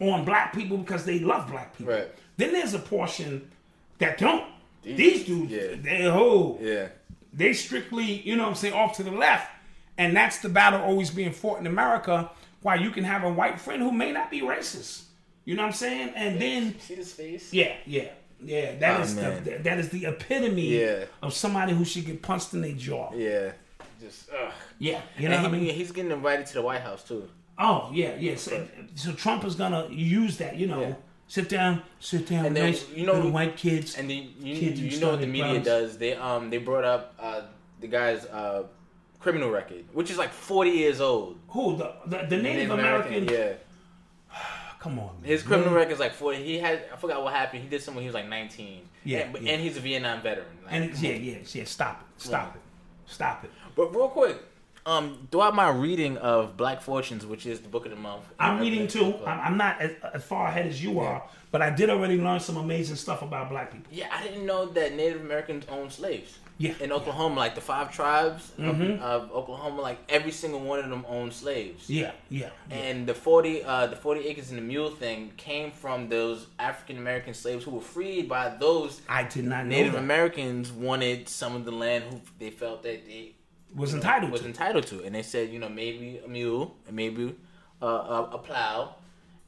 on black people because they love black people. Right. Then there's a portion that don't. These, dudes, yeah. they hold Yeah. they strictly, you know what I'm saying, off to the left. And that's the battle always being fought in America, Why you can have a white friend who may not be racist. You know what I'm saying? And then See this face? yeah, yeah, yeah. That oh, is the, that is the epitome Yeah. of somebody who should get punched in their jaw. Yeah, Yeah. Just ugh. Yeah, you know And what I mean? he's getting invited to the White House too. Oh yeah, yeah. So, so Trump is gonna use that, you know. Yeah. Sit down, sit down, And then, nice you know- little white kids. And the, you, Kids who you know what the media violence. does? They um they brought up uh, the guy's uh, criminal record, which is like forty years old. who the the, the Native, American? yeah. Come on, man. His criminal record is like forty. He had I forgot what happened. He did something when he was like nineteen. Yeah, and, yeah. and he's a Vietnam veteran. Like, And yeah, yeah, yeah. Stop it, stop it, stop it. But real quick, um, throughout my reading of Black Fortunes, which is the book of the month, I'm reading too. I'm, I'm not as, as far ahead as you are, but I did already learn some amazing stuff about black people. Yeah, I didn't know that Native Americans owned slaves. Yeah. In Oklahoma, like the five tribes of, of Oklahoma, like every single one of them owned slaves. Yeah, yeah. yeah. And the forty, uh, the forty acres and the mule thing came from those African American slaves who were freed by those I did not Native that. Americans wanted some of the land who they felt that they was entitled was to. entitled to, and they said, you know, maybe a mule and maybe uh, a, a plow,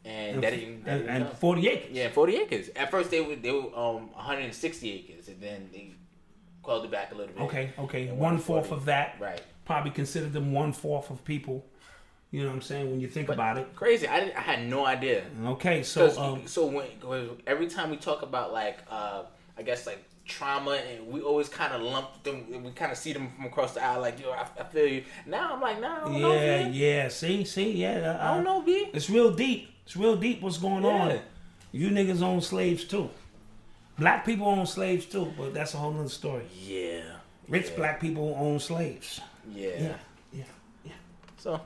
and, that didn't, that and, didn't and. 40 acres. Yeah, forty acres. At first, they were they were um 160 acres, and then they quelled it back a little bit. Okay, okay. One fourth of that. Right. Probably consider them one fourth of people. You know what I'm saying? When you think about it. Crazy. I, I had no idea. Okay, so um, so when every time we talk about like uh I guess like trauma and we always kind of lump them we kind of see them from across the aisle like yo I, I feel you now I'm like nah I don't know yeah, yeah. See, see, yeah. uh, I don't know B It's real deep. It's real deep. What's going Yeah. on? You niggas own slaves too. Black people own slaves too, but that's a whole nother story. yeah Rich yeah. black people own slaves. yeah. Yeah, yeah, yeah. so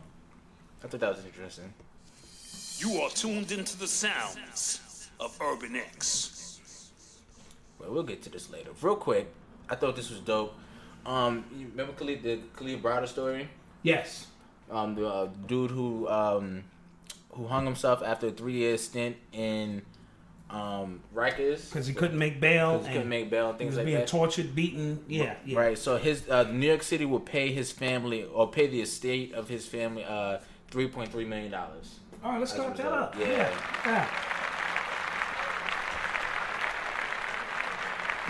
I thought that was interesting You are tuned into the sounds of Urban X. well we'll get to this later real quick I thought this was dope um you remember Kalief the Kalief Browder story Yes. um, the uh, dude who um, who hung himself after a three year stint in um, Rikers Because he couldn't make bail. He couldn't make bail and He things was like being that. tortured, beaten. Yeah, yeah. Right. So his uh, New York City will pay his family or pay the estate of his family uh, three point three million dollars. All right, let's clap that up. yeah. Yeah. yeah.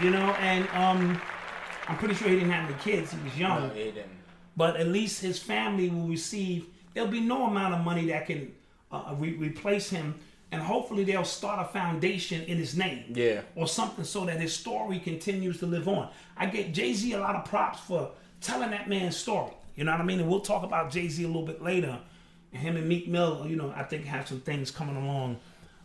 You know, and um, I'm pretty sure he didn't have any kids. He was young. No, he didn't. but at least his family will receive. There'll be no amount of money that can uh, re- replace him, and hopefully they'll start a foundation in his name, Yeah. or something, so that his story continues to live on. I get Jay Z a lot of props for telling that man's story. You know what I mean? And we'll talk about Jay Z a little bit later. Him and Meek Mill, you know, I think have some things coming along,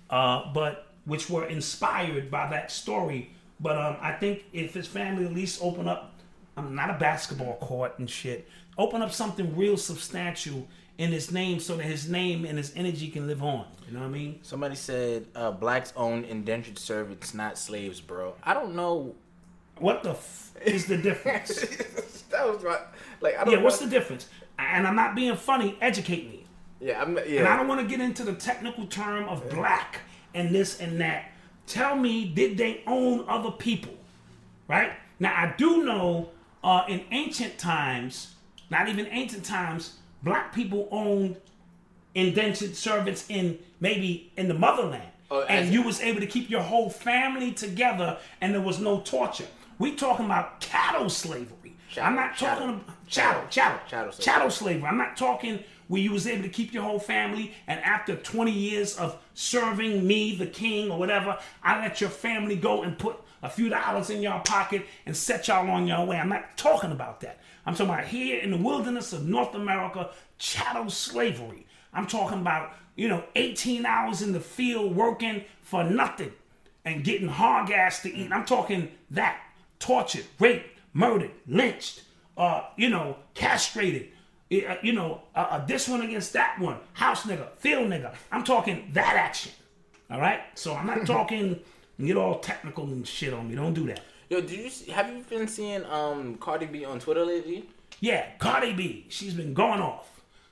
uh, but which were inspired by that story. But um, I think if his family at least open up I'm not a basketball court and shit. Open up something real substantial in his name so that his name and his energy can live on. You know what I mean? Somebody said uh, blacks own indentured servants, not slaves, bro. I don't know. What the f is the difference? <laughs> that was right. Like I don't. yeah, what's the difference? And I'm not being funny. Educate me. Yeah, I'm. Yeah. And I don't want to get into the technical term of black and this and that. Tell me, did they own other people? Right? Now, I do know uh, in ancient times, not even ancient times, black people owned indentured servants in maybe in the motherland. Oh, and you was able to keep your whole family together and there was no torture. We talking about cattle slavery. I'm not Chattel, talking about chattel, chattel, Chattel slavery. chattel slavery. I'm not talking where you was able to keep your whole family and after 20 years of serving me, the king or whatever, I let your family go and put a few dollars in your pocket and set y'all on your way. I'm not talking about that. I'm talking about here in the wilderness of North America, chattel slavery. I'm talking about, you know, 18 hours in the field working for nothing and getting hard gas to eat. I'm talking that. Tortured, raped, murdered, lynched, uh, you know, castrated. Uh, you know, uh, uh, this one against that one, house nigga, field nigga. I'm talking that action. All right. So I'm not <laughs> talking get all technical and shit on me. Don't do that. Yo, did you see, have you been seeing um Cardi B on Twitter lately? Yeah, Cardi B, she's been going off.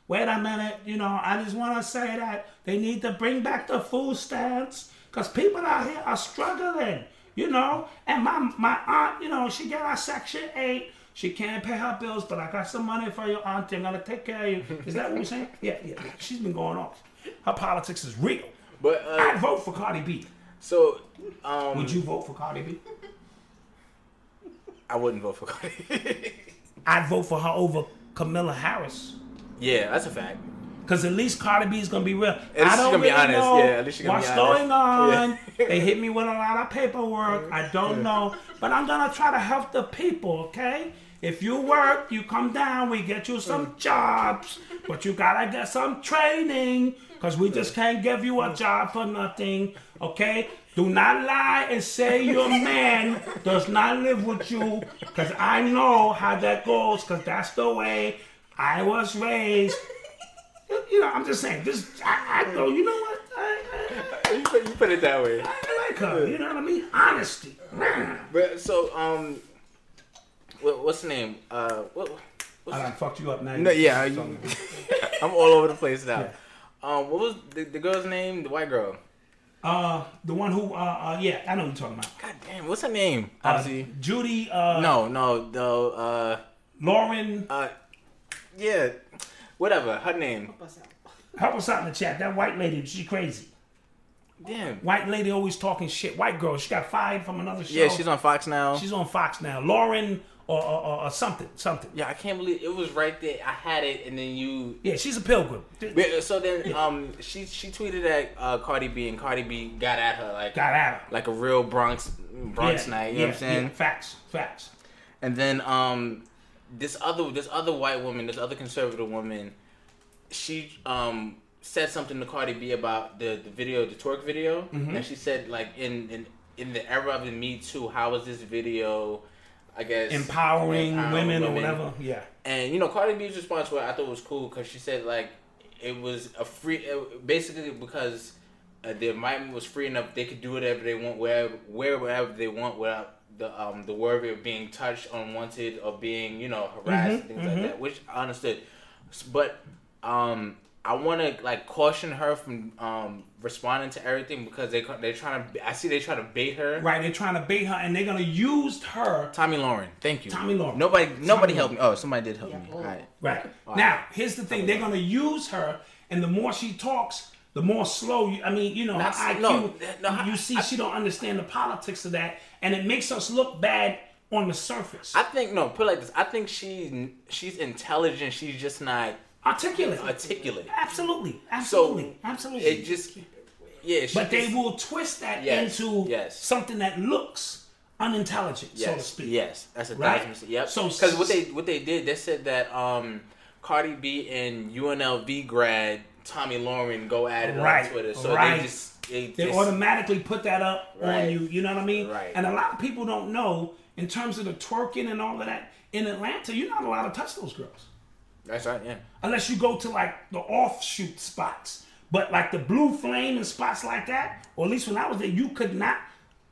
Wait a minute, you know, I just want to say that they need to bring back the food stamps because people out here are struggling, you know. And my my aunt, you know, she get our Section 8. She can't pay her bills, but I got some money for your auntie. I'm going to take care of you. Is that what you're saying? Yeah, yeah. She's been going off. Her politics is real. But I'd uh, vote for Cardi B. so um, Would you vote for Cardi B? I wouldn't vote for Cardi. <laughs> I'd vote for her over Camilla Harris. yeah, that's a fact. Cause at least Cardi B is gonna be real. At least I she's don't really honest. know Yeah, at least she's gonna what's be honest. going on. Yeah. <laughs> they hit me with a lot of paperwork. I don't know, but I'm gonna try to help the people. Okay. If you work, you come down. We get you Mm. some jobs, but you gotta get some training. Cause we just can't give you a job for nothing. Okay. Do not lie and say your <laughs> man does not live with you. Cause I know how that goes. Cause that's the way I was raised. You know, I'm just saying. This, I, I go. You know what? I, I, You put, you put it that way. I like her. You know what I mean? Honesty. But so um, what, what's the name? Uh, what? I done fucked you up now. No, yeah, you, <laughs> I'm all over the place now. Um, what was the, the girl's name? The white girl. Uh, the one who, uh, uh, yeah, I know what you're talking about. God damn, what's her name? Uh, Obviously, Judy, uh, no, no, the uh, Lauren, uh, yeah, whatever. Her name. help us out in the chat. That white lady, she crazy. Damn. White lady always talking shit. White girl, she got fired from another show. Yeah, she's on Fox now. She's on Fox now. Lauren or, or, or, something, something. yeah, I can't believe it was right there. I had it, and then you. Yeah, she's a pilgrim. So then, um, she she tweeted at uh, Cardi B, and Cardi B got at her like Got at her. like a real Bronx Bronx yeah, night. You yeah, know what I'm saying? Yeah, facts, facts. And then um this other this other white woman, this other conservative woman, she um said something to Cardi B about the, the video, the twerk video. Mm-hmm. And she said like in, in in the era of the Me Too, how was this video I guess Empowering, empowering women, or whatever. Yeah. And you know, Cardi B's response it, I thought was cool because she said like it was a free, basically because uh, the environment was free enough, they could do whatever they want, wherever, wherever they want, without the um the worry of being touched, unwanted, or being you know harassed, things like that. Which I understood, but um. I want to like caution her from um, responding to everything because they they trying to. I see they try to bait her. Right, they're trying to bait her, and they're gonna use her. Tomi Lahren, thank you. Tomi Lahren. Nobody nobody Tommy helped me. Oh, somebody did help me. All right. Right now, here's the thing: they're gonna use her, and the more she talks, the more slow. You, I mean, you know, her That's- IQ. no, no, you see, I- she don't understand the politics of that, and it makes us look bad on the surface. I think no. Put it like this. I think she's she's intelligent. She's just not Articulate. articulate. Absolutely, So absolutely, absolutely. it just yeah. But they will twist that Yes, into yes. something that looks unintelligent, so to yes, speak. Yes, that's a Right? thousand percent. Yep. So- because what they what they did, they said that um Cardi B and UNLV grad Tomi Lahren go at it Right, on Twitter. So right. they just they, They just- automatically put that up on you. You know what I mean? Right. And a lot of people don't know in terms of the twerking and all of that. In Atlanta, you're not allowed to touch those girls That's right. Yeah. unless you go to like the offshoot spots. But like the blue flame and spots like that, or at least when I was there, you could not.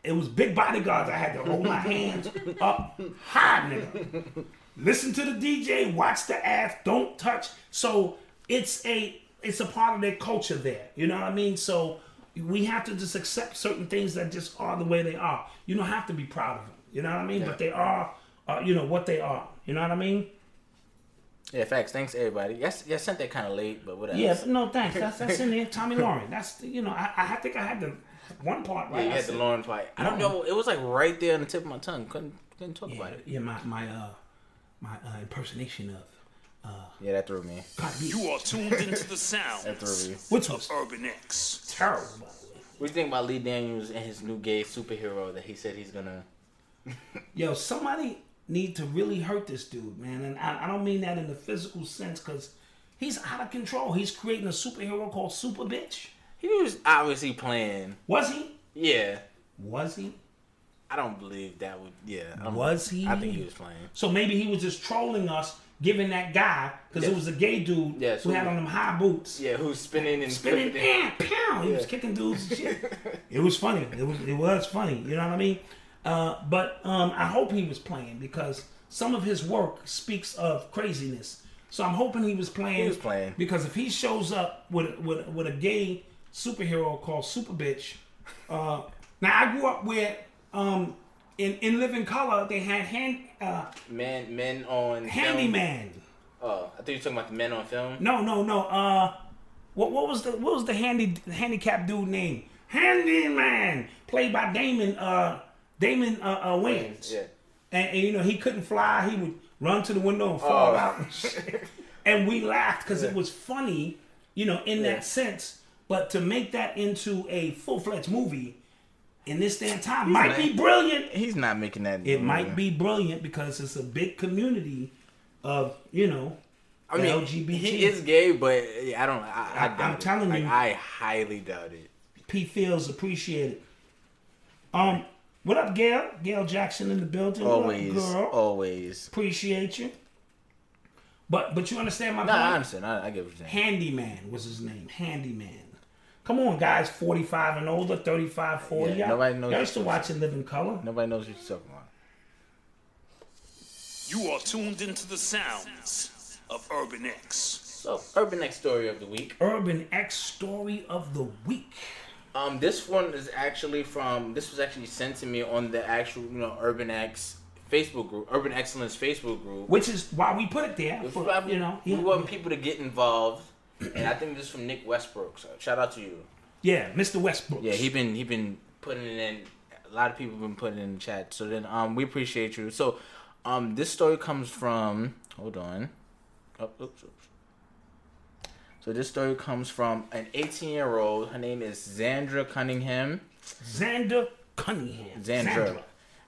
It was big bodyguards. I had to hold my hands up high, nigga. Listen to the DJ, watch the ass, don't touch. So it's a it's a part of their culture there. You know what I mean? So we have to just accept certain things that just are the way they are. You don't have to be proud of them. You know what I mean? But they are, uh, you know what they are. You know what I mean? Yeah. Facts. Thanks everybody. Yes. Yeah. Sent that kind of late, but whatever. Yeah, but no thanks. That's that's in there. Tomi Lahren. That's you know I, I think I had the one part right. Yeah, right. you I had the said- Lauren part. I don't know. It was like right there on the tip of my tongue. Couldn't couldn't talk about it. Yeah, my my uh my uh, impersonation of Uh, Yeah, that threw me. Cardi You are tuned into the sounds That threw me. which of Urban X. terrible. By the way. What do you think about Lee Daniels and his new gay superhero that he said he's gonna? Yo, somebody need to really hurt this dude, man, and I, I don't mean that in the physical sense because he's out of control. He's creating a superhero called Super Bitch. He was obviously playing. Was he? Yeah, Was he? I don't believe that would. Yeah, Was he? I think he was playing. So maybe he was just trolling us, giving that guy because it was a gay dude Yes, who had on them high boots. Yeah, who's spinning and spinning, bam, pow. He was kicking dudes and shit. <laughs> it was funny. It was it was funny. You know what I mean? Uh, but um, I hope he was playing because some of his work speaks of craziness. So I'm hoping he was playing. He was playing. because if he shows up with with with a gay superhero called Super Bitch, uh, now I grew up where um in in Living Color they had hand uh Men, men on film. handyman. Oh, I thought you were talking about the men on film. No, no, no. Uh, what what was the what was the handy handicap dude name? Handyman, played by Damon uh Damon uh, uh Wayans. Yeah. And, and you know he couldn't fly. He would run to the window and fall Oh. out. And, <laughs> <laughs> and we laughed because it was funny, you know, in Yeah. that sense. But to make that into a full fledged movie in this day and time might be brilliant. He's not making that. It might be brilliant because it's a big community of you know. I mean, LGBT. he is gay, but I don't. I, I I- doubt I'm it. telling Like, you. I highly doubt it. P feels appreciated. Um, what up, Gail? Gail Jackson in the building. What up, Always, girl. always. Appreciate you. But but you understand my No, I point? understand. I, I get what you're saying. Handyman was his name. Handyman. Come on, guys, 45 and older, 35, 40. Yeah, y'all, nobody knows y'all what used to you're watch in Living Color. Nobody knows what you're talking about. You are tuned into the sounds of Urban X. So, Urban X story of the week. Urban X Story of the Week. Um, this one is actually from. This was actually sent to me on the actual, you know, Urban X Facebook group, Urban Excellence Facebook group. Which is why we put it there. For, we- you know, we want people to get involved, and I think this is from Nick Westbrook. So shout out to you. yeah, Mr. Westbrook. Yeah, he been he been putting it in. A lot of people have been putting it in the chat. So then, um, we appreciate you. So, um, this story comes from. Hold on. Oh, oops, oops. So this story comes from an 18 year old. Her name is Zandra Cunningham. Xander Cunningham. Zandra.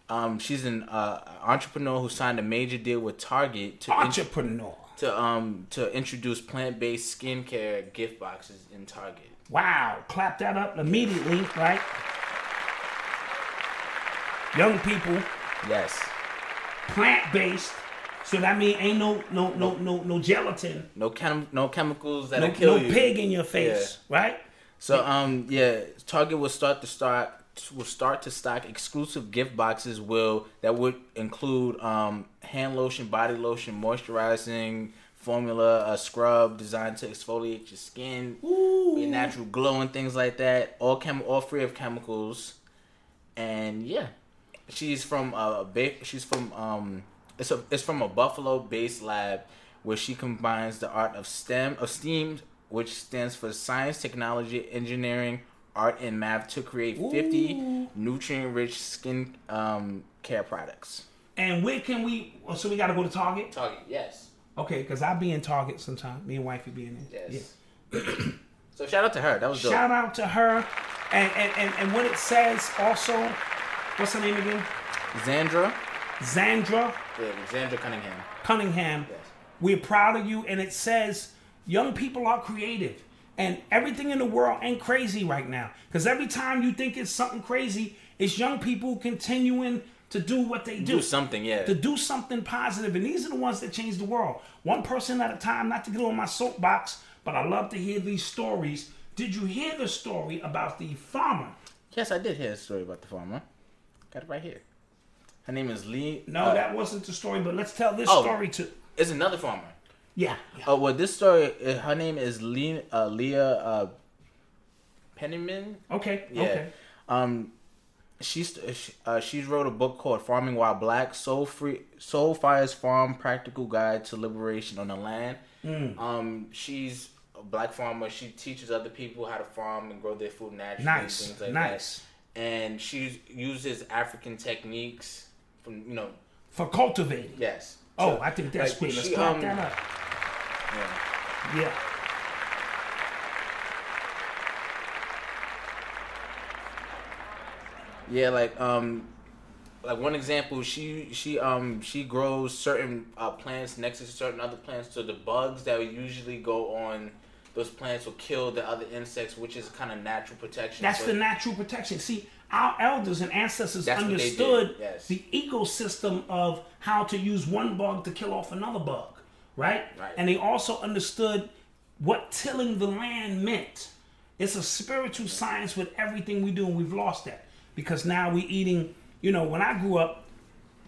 Um, she's an uh, entrepreneur who signed a major deal with Target to int- Entrepreneur. to um to introduce plant based skincare gift boxes in Target. Wow, clap that up immediately, right? Young people, Yes. plant based, so that means ain't no no no no no gelatin, No chem- no chemicals no, that'll kill no you. pig in your face, right? So um yeah, Target will start to start will start to stock exclusive gift boxes will that would include um hand lotion, body lotion, moisturizing formula, a scrub designed to exfoliate your skin, be a natural glow and things like that. All chem all free of chemicals. And yeah. She's from a ba- she's from um it's a it's from a Buffalo based lab where she combines the art of STEM of STEAM which stands for science, technology, engineering, art and math to create 50 nutrient rich skin um care products. And where can we? oh, So we got to go to Target. Target, yes. Okay, because I be in Target sometime. Me and wifey be in there. Yes. <clears throat> so shout out to her. That was dope. Shout out to her, and and and, and what it says also. What's her name again? Zandra. Zandra Yeah, Zandra Cunningham. Cunningham. We're proud of you, and it says young people are creative, and everything in the world ain't crazy right now. Because every time you think it's something crazy, it's young people continuing to do what they do. Do something, yeah. To do something positive, and these are the ones that change the world. One person at a time. Not to get on my soapbox, but I love to hear these stories. Did you hear the story about the farmer? Yes, I did hear a story about the farmer. Got it right here. Her name is Lee. No, uh, that wasn't the story, but let's tell this Oh. story too. It's another farmer. Yeah. yeah. Oh well, this story. uh, Her name is Lee, uh, Leah uh, Penniman. Okay. Yeah. Okay. Um, she's uh, she's wrote a book called Farming While Black: Soul Free Soul Fire's Farm Practical Guide to Liberation on the Land. Mm. Um, she's a black farmer. She teaches other people how to farm and grow their food naturally. Nice, And things like nice. That. And she uses African techniques from you know For cultivating. yes. Oh, I think that's like, great. Let's she, clap um, that up. yeah. Yeah. Yeah, like um, like one example, she she um she grows certain uh, plants next to certain other plants, so the bugs that would usually go on those plants will kill the other insects, which is kind of natural protection. That's for- the natural protection. See, our elders and ancestors That's what they did, understood yes. the ecosystem of how to use one bug to kill off another bug, right? Right. And they also understood what tilling the land meant. It's a spiritual science with everything we do, and we've lost that because now we're eating. You know, when I grew up,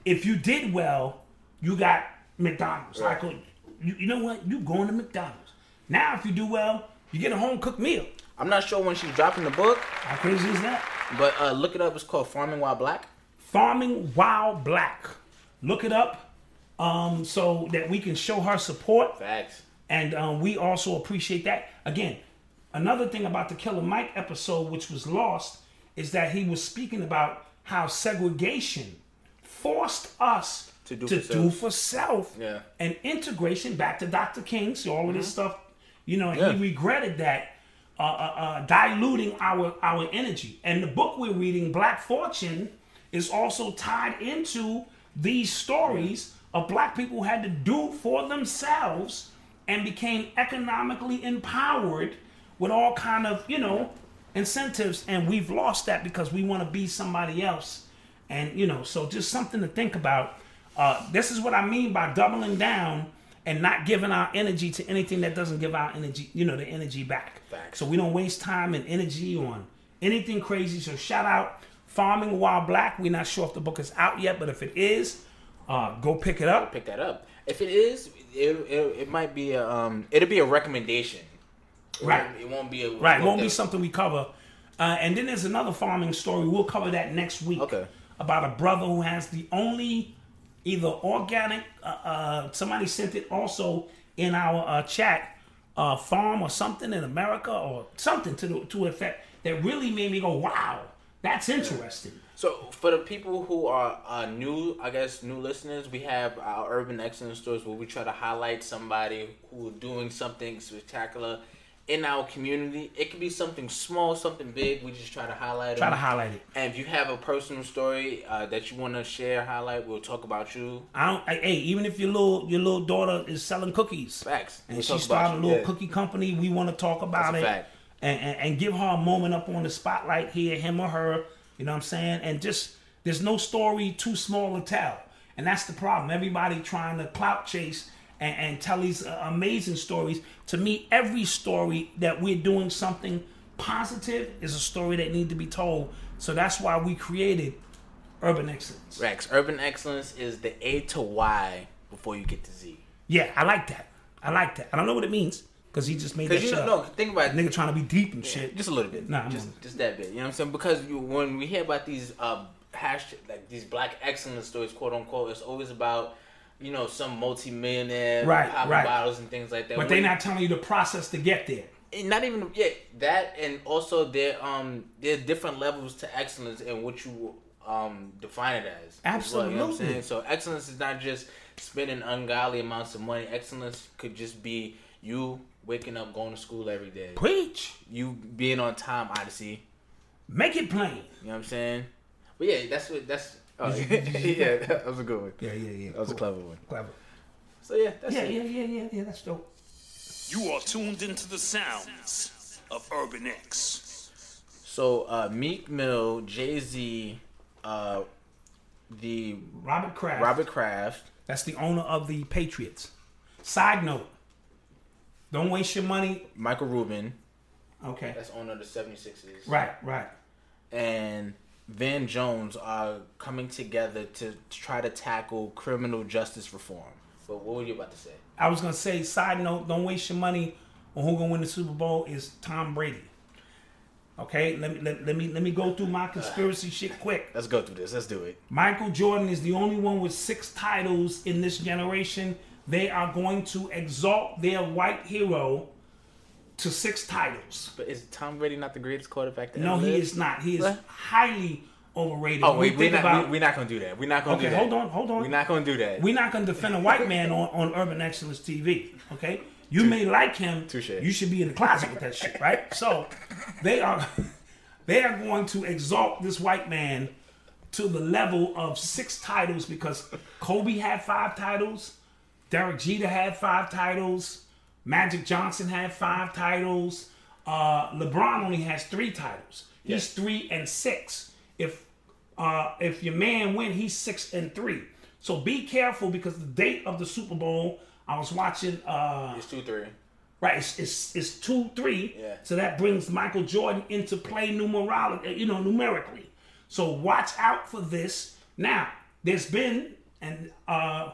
if you did well, you got McDonald's. I could you, you know what? You going to McDonald's. Now, if you do well, you get a home cooked meal. I'm not sure when she's dropping the book, How crazy is that? But uh, look it up. It's called Farming While Black. Farming While Black. Look it up um, so that we can show her support. Facts. And um, we also appreciate that. Again, another thing about the Killer Mike episode, which was lost, is that he was speaking about how segregation forced us To do to for do self. for self. Yeah. And integration back to Dr. King. So all of this stuff, you know, Yeah. he regretted that. Uh, uh, uh, diluting our our energy, and the book we're reading, Black Fortune, is also tied into these stories of black people who had to do for themselves and became economically empowered with all kind of you know incentives. And we've lost that because we want to be somebody else. And you know so just something to think about. Uh, this is what i mean by doubling down and not giving our energy to anything that doesn't give our energy you know the energy back so we don't waste time and energy on anything crazy so shout out farming while black we're not sure if the book is out yet but if it is uh, go pick it up Pick that up. If it is, it it, it might be a um. It'll be a recommendation. Right. It won't be a Right, book won't be something we cover. Uh, and then there's another farming story. We'll cover that next week. Okay. About a brother who has the only either organic. Uh, uh, somebody sent it also in our uh, chat. Uh, farm or something in America or something to the, to effect that really made me go, wow, that's interesting. So for the people who are uh, new, I guess new listeners, we have our urban excellence stores where we try to highlight somebody who are doing something spectacular in our community. It could be something small, something big. We just try to highlight. Try them. to highlight it. And if you have a personal story uh, that you want to share, highlight, we'll talk about you. I don't. I, hey, even if your little your little daughter is selling cookies, Facts. and We'll she started a little yeah. cookie company, we want to talk about That's a it fact. And, and and give her a moment up on the spotlight here, him or her. You know what I'm saying? And just there's no story too small to tell, and that's the problem. Everybody trying to clout chase and, and tell these uh, amazing stories. To me, every story that we're doing something positive is a story that need to be told. So that's why we created Urban Excellence. Rex, urban excellence is the A to Y before you get to Z. Yeah, I like that. I like that. I don't know what it means because he just made that you shit know, up. no, think about it. Nigga trying to be deep and shit. Just a little bit. Nah, I'm just just that bit. You know what I'm saying? Because you, when we hear about these uh hash like these black excellence stories, quote unquote, it's always about you know some multi-millionaire Right, popping right. bottles and things like that. But they're not telling you the process to get there. and not even yeah that and also there um there's different levels to excellence and what you um define it as as well, you know what I'm Absolutely. saying? so excellence is not just spending ungodly amounts of money excellence could just be you waking up going to school every day Preach. you being on time odyssey Make it plain. you know what i'm saying but yeah that's what that's oh, <laughs> yeah that was a good one Yeah, yeah, yeah. that was a clever one Clever. so yeah that's Yeah, it yeah, yeah, yeah, yeah. That's dope. You are tuned into the sounds of Urban X. so uh meek mill jay-z uh the Robert Kraft. robert kraft That's the owner of the Patriots. Side note. Don't waste your money. Michael Rubin, Okay. that's owner of the 76ers, Right, right. and Van Jones are coming together to, to try to tackle criminal justice reform. But what were you about to say? I was gonna say, side note, don't waste your money on who gonna win the Super Bowl is Tom Brady. Okay, let me let, let me let me go through my conspiracy shit quick. Let's go through this. Let's do it. Michael Jordan is the only one with six titles in this generation. They are going to exalt their white hero to six titles. But is Tom Brady not the greatest quarterback to No, he live? is not. He is What? highly overrated. Oh we wait, we're think not, about- we, are not gonna do that. We're not gonna Okay, do that. hold on, hold on. We're not gonna do that. We're not going to defend a white man on, on Urban Excellence TV. Okay, you may like him. Touche. You should be in the closet with that shit, right? So they are <laughs> they are going to exalt this white man to the level of six titles because Kobe had five titles, Derek Jeter had five titles, Magic Johnson had five titles, uh, LeBron only has three titles. He's three and six. If uh, if your man win, he's six and three. So be careful because the date of the Super Bowl, I was watching. Uh, It's two three. right, it's, it's, it's two three. Yeah. So that brings Michael Jordan into play numerology, you know, numerically. So watch out for this. Now, there's been and uh,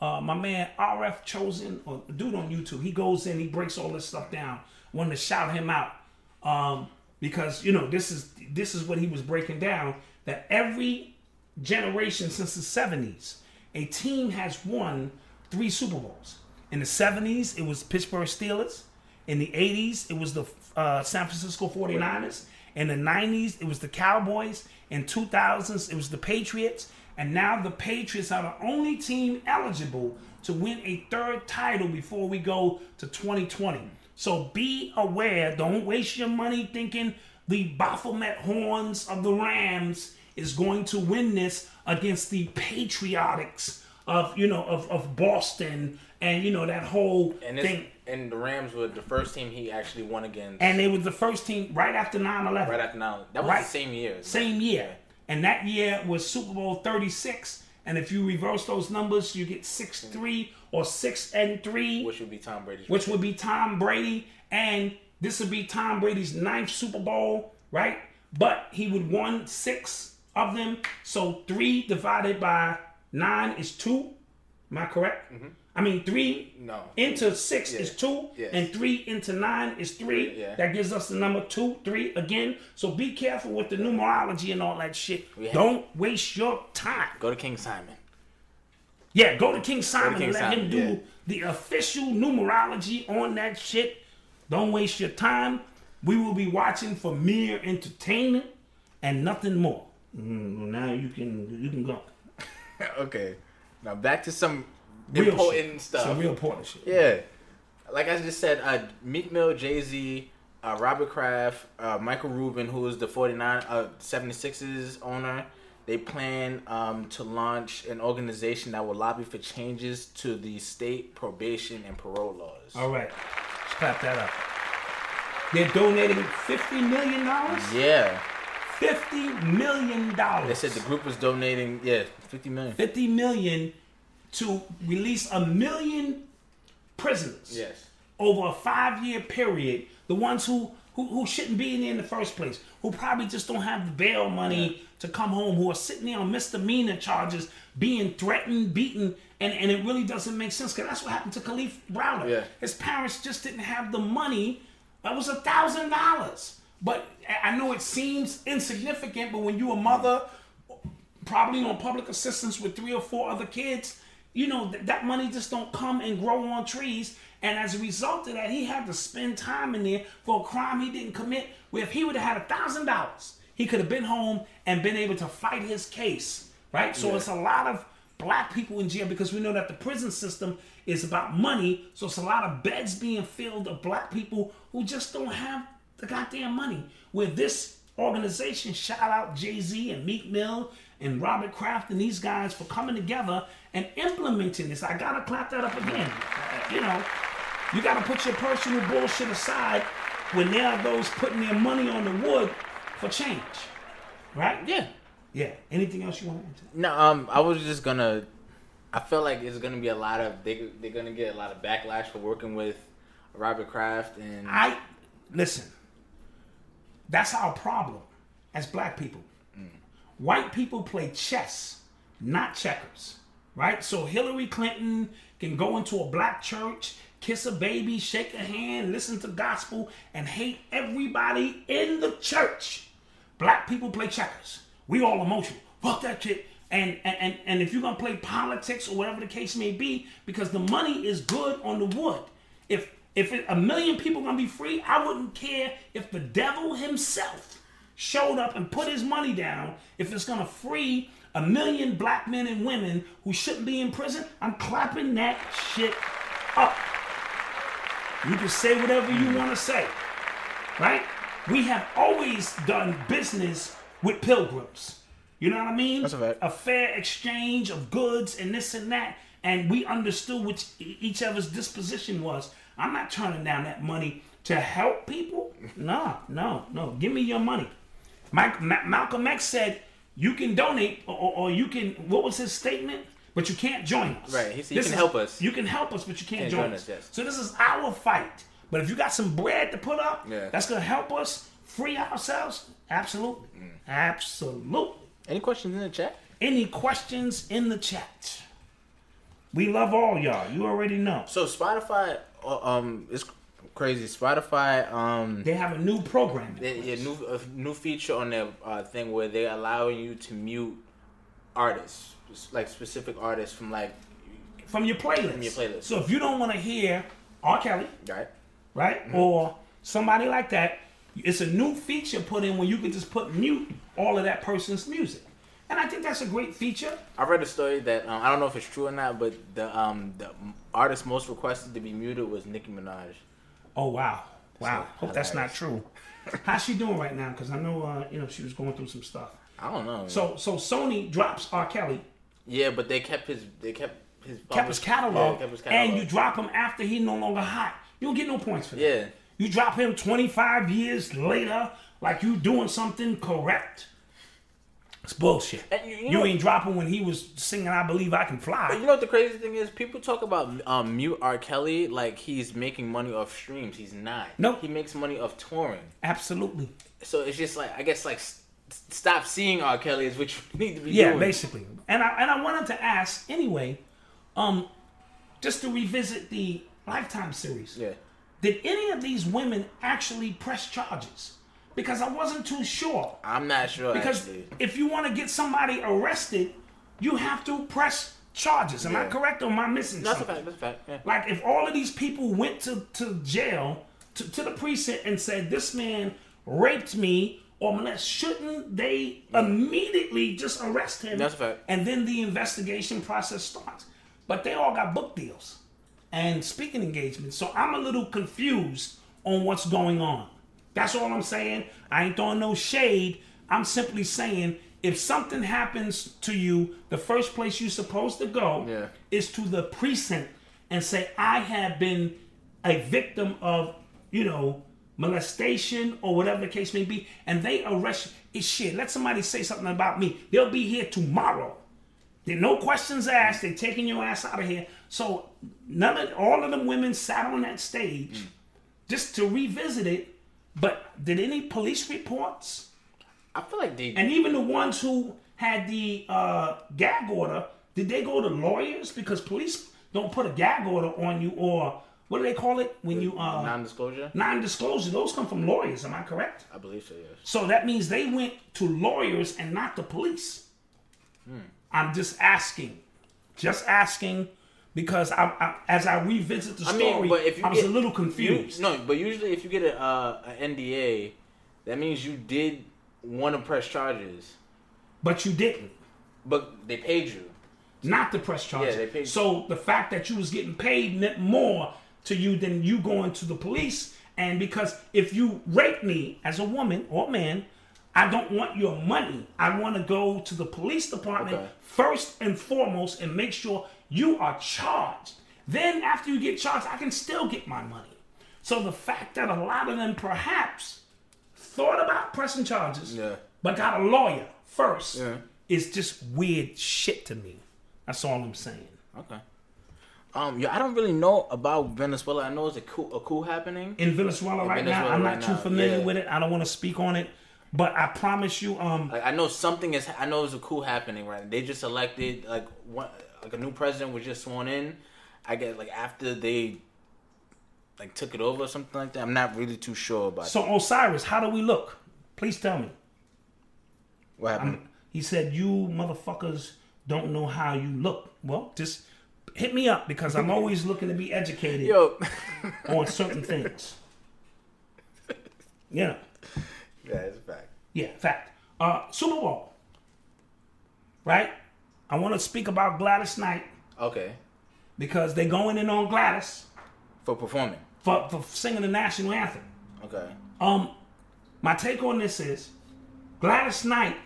Uh, my man RF Chosen, a dude on YouTube, he goes in, he breaks all this stuff down. Wanted to shout him out um, because you know this is this is what he was breaking down. That every generation since the '70s, a team has won three Super Bowls. In the '70s, it was Pittsburgh Steelers. In the '80s, it was the uh, San Francisco 49ers. In the 90s, it was the Cowboys. In 2000s, it was the Patriots. And now the Patriots are the only team eligible to win a third title before we go to 2020. So be aware. Don't waste your money thinking the Baphomet Horns of the Rams is going to win this against the Patriotics of you know of, of Boston and you know that whole And thing. and the Rams were the first team he actually won against. And they was the first team right after 9-11. right after now, that was Right. the same year. Same year. And that year was Super Bowl 36. And if you reverse those numbers, you get 6 3 or 6 and 3, which would be Tom Brady's. which would be Tom Brady. And this would be Tom Brady's ninth Super Bowl, right? But he would won six of them. So 3 divided by 9 is 2. Am I correct? Mm-hmm. I mean, 3 Mm-hmm. No. into 6 is 2. Yes. And 3 into 9 is 3. Yeah. That gives us the number 2, 3 again. So be careful with the numerology and all that shit. Don't waste your time. Go to King Simon. Yeah, go to King Simon King and let him do the official numerology on that shit. Don't waste your time. We will be watching for mere entertainment and nothing more. Mm, now you can you can go. <laughs> okay. Now back to some Real important shit. stuff. Some real important shit. Yeah. Like I just said, uh, Meek Mill, Jay Z, uh, Robert Kraft, uh, Michael Rubin, who is the 49, uh, 76ers owner, they plan um, to launch an organization that will lobby for changes to the state probation and parole laws. All right, let's clap that up. They're donating fifty million dollars. Yeah. $50 million. They said the group was donating, yeah, 50 million. 50 million to release a million prisoners. Yes. over a five year period, the ones who, who who shouldn't be in there in the first place, who probably just don't have the bail money to come home, who are sitting there on misdemeanor charges, being threatened, beaten, and, and it really doesn't make sense because that's what happened to Kalief Browder. Yeah. His parents just didn't have the money. That was a thousand dollars. But I- I know it seems insignificant, but when you're a mother, probably on public assistance with three or four other kids, you know, th- that money just don't come and grow on trees. And as a result of that, he had to spend time in there for a crime he didn't commit. Where if he would have had a thousand dollars, he could have been home and been able to fight his case, right? So it's a lot of black people in jail because we know that the prison system is about money. So it's a lot of beds being filled of black people who just don't have the goddamn money. Where this organization, shout out Jay Z and Meek Mill and Robert Kraft and these guys for coming together and implementing this. I gotta clap that up again. You know, you gotta put your personal bullshit aside when there are those putting their money on the wood for change. Right? Yeah. Yeah. Anything else you want to add to? No, um, I was just gonna. I feel like it's gonna be a lot of they they're gonna get a lot of backlash for working with Robert Kraft and I listen. That's our problem as black people. White people play chess, not checkers. Right? So Hillary Clinton can go into a black church, kiss a baby, shake a hand, listen to gospel, and hate everybody in the church. Black people play checkers. We all emotional. Fuck that shit. And, and, and, if you're gonna play politics or whatever the case may be, because the money is good on the wood. If if a million people gonna be free, I wouldn't care if the devil himself showed up and put his money down. If it's gonna free a million black men and women who shouldn't be in prison, I'm clapping that shit up. You can say whatever you mm. want to say, right? We have always done business with pilgrims. You know what I mean? That's a fact. A fair exchange of goods and this and that, and we understood which each other's disposition was. I'm not turning down that money to help people. No, no, no. Give me your money. Mike, Ma- Malcolm X said, "You can donate, or, or, or you can." What was his statement? But you can't join us. Right, he said, "You can is- help us." You can help us, but you can't, Can't join, join us. us, yes. So this is our fight. But if you got some bread to put up, Yeah. that's gonna help us free ourselves. Absolutely, Mm. absolutely. any questions in the chat? Any questions in the chat? We love all y'all. You already know. So Spotify, uh, um, it's crazy. Spotify, um, They have a new program. they, a new a new feature on their uh, thing where they're allowing you to mute artists, like specific artists from like from your playlist. From your playlist. So if you don't want to hear R. Kelly, right, right, or somebody like that, it's a new feature put in where you can just put mute all of that person's music, and I think that's a great feature. I read a story that um, I don't know if it's true or not, but the um the artist most requested to be muted was Nicki Minaj. Oh wow, wow! So, Hope that's not true. <laughs> How's she doing right now? Because I know uh, you know she was going through some stuff. I don't know. So so Sony drops R. Kelly, yeah, but they kept his they kept his kept his Yeah, catalog, kept his and you drop him after he no longer hot. You don't get no points for that. Yeah. You drop him 25 years later, like you doing something correct. It's bullshit. You- you you ain't dropping when he was singing "I Believe I Can Fly." But you know what the crazy thing is? People talk about um, mute R. Kelly like he's making money off streams. He's not. No. he makes money off touring. Absolutely. So it's just like I guess like s- stop seeing R. Kelly is what you <laughs> need to be Yeah, doing. basically. And I and I wanted to ask anyway, um, just to revisit the Lifetime series. Yeah. Did any of these women actually press charges? Because I wasn't too sure. I'm not sure Because actually. if you want to get somebody arrested, you have to press charges. Am I correct or am I missing That's a fact. That's a fact. Yeah. Like if all of these people went to, to jail, to, to the precinct and said, this man raped me or molest, shouldn't they immediately just arrest him? That's a fact. And then the investigation process starts. But they all got book deals and speaking engagements. So I'm a little confused on what's going on. That's all I'm saying. I ain't throwing no shade. I'm simply saying if something happens to you, the first place you're supposed to go Yeah. is to the precinct and say, I have been a victim of, you know, molestation or whatever the case may be, and they arrest you. It's shit. Let somebody say something about me. They'll be here tomorrow. There no questions asked. They're taking your ass out of here. So none of all of them women sat on that stage mm. just to revisit it. But did any police reports? I feel like they. And even the ones who had the uh, gag order, did they go to lawyers? Because police don't put a gag order on you, or what do they call it when you uh, non-disclosure. non-disclosure? Those come from lawyers. Am I correct? I believe so. Yes. So that means they went to lawyers and not the police. I'm just asking, just asking, because I, I as I revisit the I story, mean, but if you I was get, a little confused. You, no, but usually if you get a, uh, an NDA, that means you did want to press charges, but you didn't. but they paid you. not to press charges. Yeah, they paid- So the fact that you was getting paid meant more to you than you going to the police. And because if you rape me as a woman or man, I don't want your money. I want to go to the police department Okay. first and foremost and make sure you are charged. Then after you get charged, I can still get my money. So the fact that a lot of them perhaps thought about pressing charges, Yeah. but got a lawyer first, Yeah. is just weird shit to me. That's all I'm saying. Okay. Um, yeah, I don't really know about Venezuela. I know it's a coup, a coup happening. In Venezuela right now, Venezuela I'm right not too now, familiar yeah. with it. I don't want to speak on it, but I promise you, um, Like I know something is. I know there's a coup happening right. They just elected like one like a new president was just sworn in. I get like after they like took it over or something like that. I'm not really too sure about so Osiris, how do we look? Please tell me. what happened. He said, "You motherfuckers don't know how you look." Well, just hit me up because I'm always looking to be educated Yo, <laughs> on certain things. Yeah, yeah, it's a fact. yeah. Fact. Uh, Super Bowl. Right. I want to speak about Gladys Knight Okay, because they're going in on Gladys for performing. for, for singing the national anthem. Okay, Um, my take on this is Gladys Knight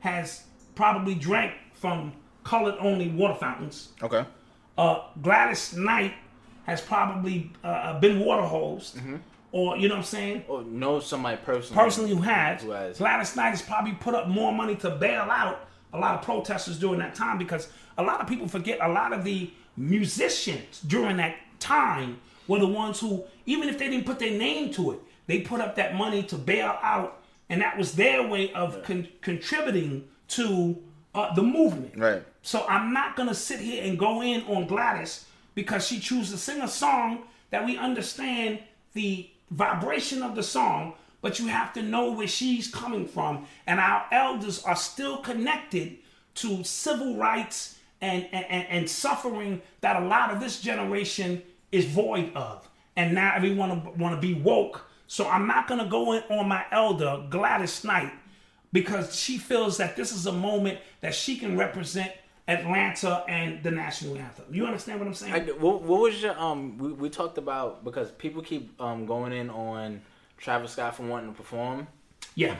has probably drank from colored only water fountains. okay, Uh, Gladys Knight has probably uh, been water hosed, or you know what I'm saying? or know somebody personally. Personally, who has, Who has. Gladys Knight has probably put up more money to bail out a lot of protesters during that time because a lot of people forget a lot of the musicians during that time were the ones who, even if they didn't put their name to it, they put up that money to bail out, and that was their way of con- contributing to uh, the movement. Right. So I'm not gonna sit here and go in on Gladys because she chooses to sing a song that we understand the vibration of the song, but you have to know where she's coming from. And our elders are still connected to civil rights and, and, and, suffering that a lot of this generation is void of. And now everyone want to be woke. So I'm not gonna go in on my elder Gladys Knight because she feels that this is a moment that she can represent Atlanta and the national anthem. You understand what I'm saying? I, what, what was your um? We, we talked about because people keep um going in on Travis Scott for wanting to perform. yeah.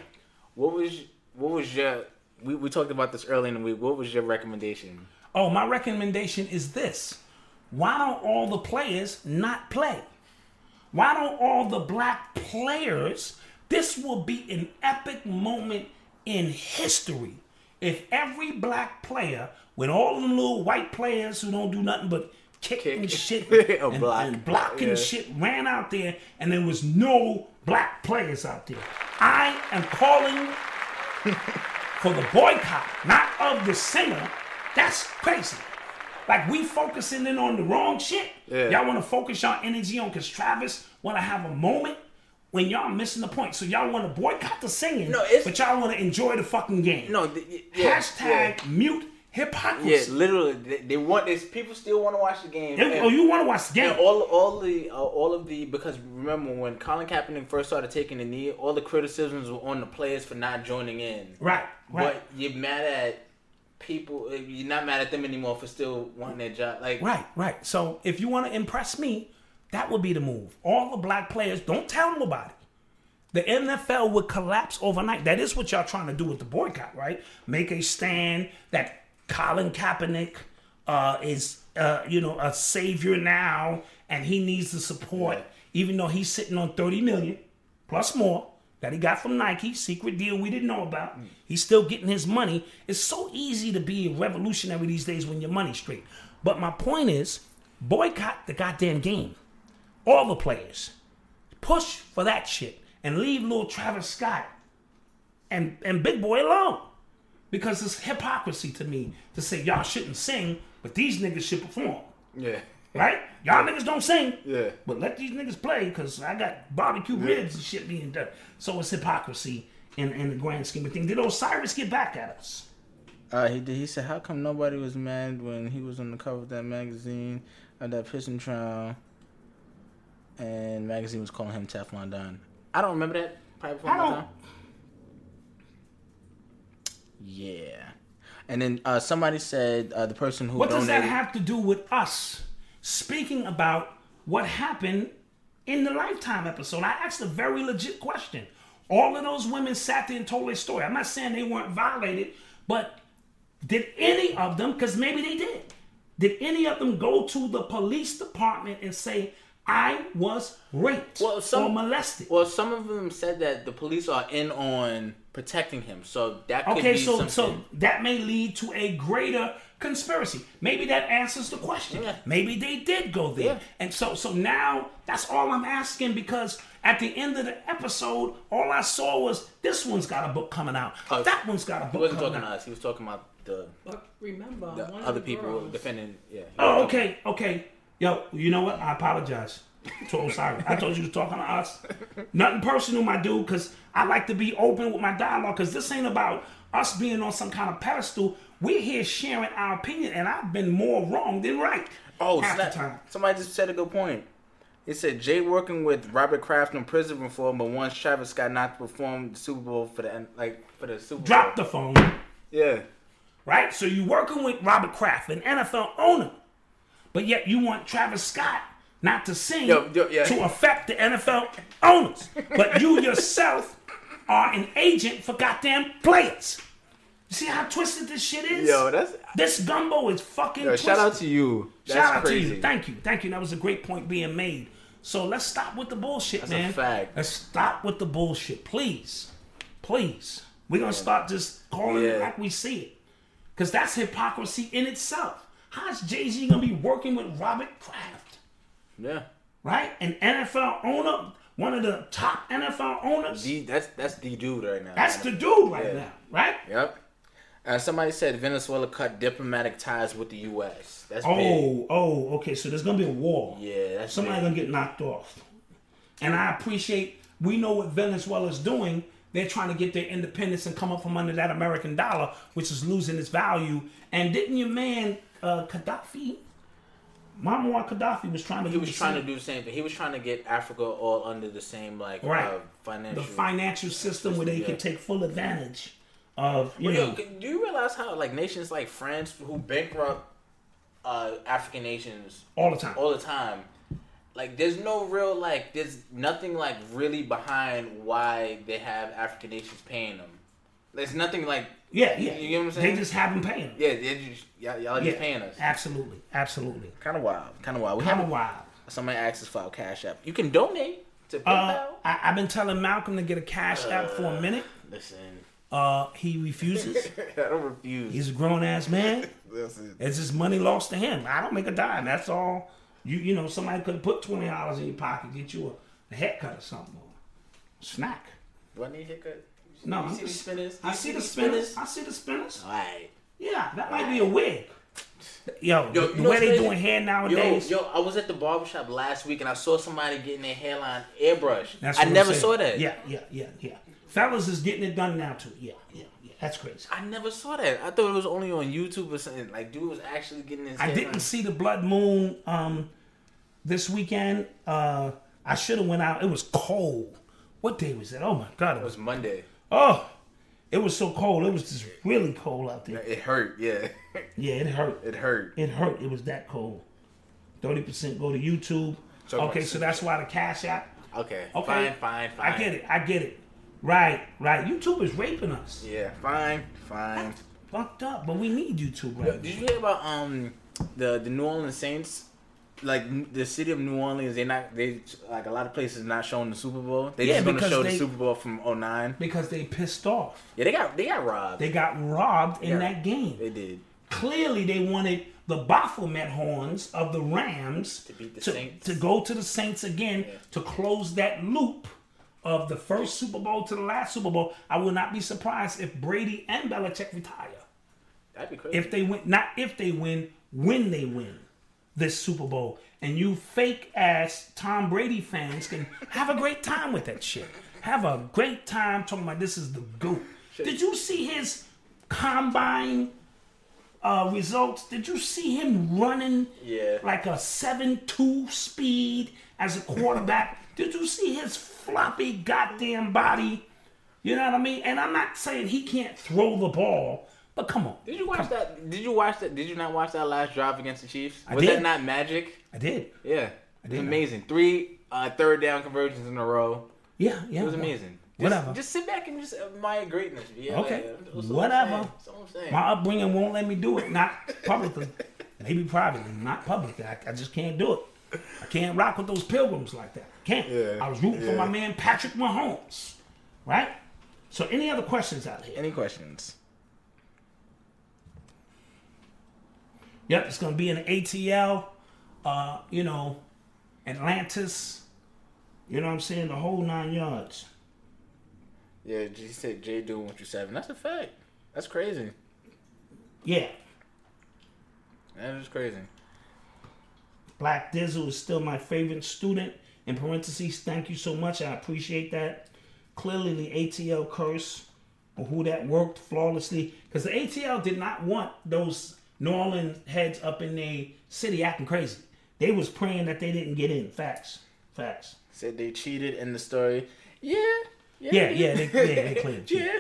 What was what was your? We, we talked about this earlier in the week. What was your recommendation? Oh, my recommendation is this. Why don't all the players not play? Why don't all the black players? This will be an epic moment in history if every black player, with all the little white players who don't do nothing but kick, Kick. and shit <laughs> and, and blocking Yeah. shit, ran out there and there was no black players out there. I am calling for the boycott, not of the singer. That's crazy. Like we focusing in on the wrong shit. Yeah. Y'all want to focus your energy on because Travis want to have a moment when y'all missing the point. So y'all want to boycott the singing, No, it's- but y'all want to enjoy the fucking game. No, yeah, Hashtag mute Yeah, hypocrisy. literally, they, they want this. People still want to watch the game. They- and- oh, you want to watch the game? All, all the, uh, all of the, because remember when Colin Kaepernick first started taking the knee, all the criticisms were on the players for not joining in. right, right, But you're mad at people. uh, You're not mad at them anymore for still wanting their job. Like, right, right. So if you want to impress me, that would be the move. All the black players, don't tell nobody. The NFL would collapse overnight. That is what y'all trying to do with the boycott, right? Make a stand that Colin Kaepernick uh, is, uh, you know, a savior now, and he needs the support, even though he's sitting on thirty million plus more that he got from Nike, secret deal we didn't know about. He's still getting his money. It's so easy to be a revolutionary these days when your money's straight. But my point is, boycott the goddamn game. All the players push for that shit and leave little Travis Scott and and Big Boy alone. Because it's hypocrisy to me to say y'all shouldn't sing, but these niggas should perform. yeah. Right? Y'all niggas don't sing. Yeah. But let these niggas play because I got barbecue ribs and shit being done. So it's hypocrisy in, in the grand scheme of things. Did Osiris get back at us? Uh, he did. He said, "How come nobody was mad when he was on the cover of that magazine of that pissing trial?" And magazine was calling him Teflon Don. I don't remember that. Probably I don't- time. Yeah. And then uh, somebody said uh, the person who What does that have to do with us speaking about what happened in the Lifetime episode? I asked a very legit question. All of those women sat there and told their story. I'm not saying they weren't violated, but did any of them, because maybe they did, did any of them go to the police department and say, I was raped Well, some- or molested? Well, some of them said that the police are in on protecting him, so that could Okay, be so something. so that may lead to a greater conspiracy. Maybe that answers the question. Yeah. Maybe they did go there. Yeah. And so so now that's all I'm asking because at the end of the episode, all I saw was this one's got a book coming out. Uh, that one's got a book. he wasn't coming talking to us. He was talking about the, But remember, the one other of the people girls, defending. Yeah. Oh, okay, okay. Yo, you know what? I apologize to Osiris. I told you to talking to us. Nothing personal, my dude, because I like to be open with my dialogue, because this ain't about us being on some kind of pedestal. We're here sharing our opinion, and I've been more wrong than right. Oh, snap. Somebody just said a good point. He said Jay working with Robert Kraft on prison reform, but once Travis Scott not to perform the Super Bowl for the like for the Super Drop Bowl. the phone, Yeah. right? So you working with Robert Kraft, an NFL owner, but yet you want Travis Scott not to sing Yo, yo, yeah. to affect the NFL owners. But you <laughs> yourself are an agent for goddamn players. You see how twisted this shit is? Yo, that's this gumbo is fucking yo, twisted. shout out to you. That's Shout out crazy. to you. Thank you. Thank you. That was a great point being made. So let's stop with the bullshit, That's a man. fact. Let's stop with the bullshit. Please. Please. We're gonna start just calling it like we see it. Cause that's hypocrisy in itself. How's Jay-Z gonna be working with Robert Kraft? Yeah. Right? An NFL owner, one of the top NFL owners. The, that's that's the dude right now. that's the dude right Yeah. now, right? Yep. Uh, somebody said Venezuela cut diplomatic ties with the U.S. That's big. Oh, oh, okay. So there's gonna be a war. Yeah, that's somebody big. gonna get knocked off. And I appreciate. We know what Venezuela's doing. They're trying to get their independence and come up from under that American dollar, which is losing its value. And didn't your man uh, Gaddafi, Muammar Gaddafi, was trying to He was trying to same- do the same thing. He was trying to get Africa all under the same like right uh, financial. the financial system where they yeah. can take full advantage of you Well, know. yo, do you realize how like nations like France who bankrupt uh, African nations all the time. all the time, like there's no real like there's nothing like really behind why they have African nations paying them. There's nothing like yeah, yeah. You get what I'm saying? They just have them paying. yeah, they just, y'all, y'all are Yeah, just paying us. absolutely, absolutely. Kind of wild. Kind of wild. We Kind have of wild. somebody asked us for our cash app. You can donate to PayPal. Uh, I, I've been telling Malcolm to get a cash app for a minute. Listen, Uh, he refuses. <laughs> I don't refuse. He's a grown ass man. <laughs> Listen. It's just money lost to him. I don't make a dime. That's all. You you know somebody could put twenty dollars in your pocket, get you a, a haircut or something, or snack. Do I need a haircut? No, you see the spinners? I You see the spinners. I see the spinners. All right. Yeah, that might be a wig. Yo, Yo, the, you the know way they doing hair nowadays. Yo, yo, I was at the barbershop last week and I saw somebody getting their hairline airbrushed. That's I never saw that. Yeah, yeah, yeah, yeah. Fellas is getting it done now too. Yeah, yeah, yeah. That's crazy. I never saw that. I thought it was only on YouTube or something. Like, dude was actually getting his I didn't see the blood moon um this weekend. Uh I should have went out. It was cold. What day was that? Oh my god, it was Monday. Oh it was so cold. It was just really cold out there. It hurt, yeah. Yeah, it hurt. it hurt. It hurt. It was that cold. Thirty percent go to YouTube. So okay, so that's why the cash app. Okay. Okay, Fine, fine, fine. I get it. I get it. Right, right. YouTube is raping us. Yeah, fine, fine. Fucked up, but we need YouTube right Yo, did you hear about um the the New Orleans Saints? Like the city of New Orleans, they not they like a lot of places not showing the Super Bowl. They Yeah, just gonna show they- the Super Bowl from 09. Because they pissed off. Yeah, they got they got robbed. They got robbed in Yeah. that game. They did. Clearly, they wanted the Baphomet horns of the Rams To beat the to, Saints. to go to the Saints again to close that loop of the first Super Bowl to the last Super Bowl. I will not be surprised if Brady and Belichick retire. That'd be crazy. If they win, not if they win, when they win this Super Bowl. And you fake ass Tom Brady fans can <laughs> have a great time with that shit. Have a great time talking about this is the GOAT. Did you see his combine uh, results? Did you see him running Yeah. like a 7 2 speed as a quarterback? <laughs> Did you see his floppy goddamn body? You know what I mean? And I'm not saying he can't throw the ball, but come on. Did you watch that? Did you watch that? Did you not watch that last drive against the Chiefs? I Was did. that not magic? I did. Yeah, was did. amazing. Three uh, third down conversions in a row. Yeah, yeah. It was amazing. Just, Whatever. Just sit back and just admire greatness. Yeah, Okay. yeah, I'm Whatever. saying. What I'm saying. My upbringing won't let me do it. Not publicly. Maybe privately, not publicly. I, I just can't do it. I can't rock with those pilgrims like that. I Can't. Yeah, I was rooting for my man Patrick Mahomes. Right? So any other questions out here? Any questions? Yep, it's gonna be in ATL, uh, you know, Atlantis. You know what I'm saying? The whole nine yards. Yeah, he said Jay doing what you and that's a fact. That's crazy. Yeah. That is crazy. Black Dizzle is still my favorite student. In parentheses, thank you so much. I appreciate that. Clearly, the ATL curse or who that worked flawlessly because the ATL did not want those New Orleans heads up in their city acting crazy. They was praying that they didn't get in. Facts. Facts. Said they cheated in the story. Yeah. Yeah, yeah, they, yeah, they clearly cheated. <laughs> Yeah.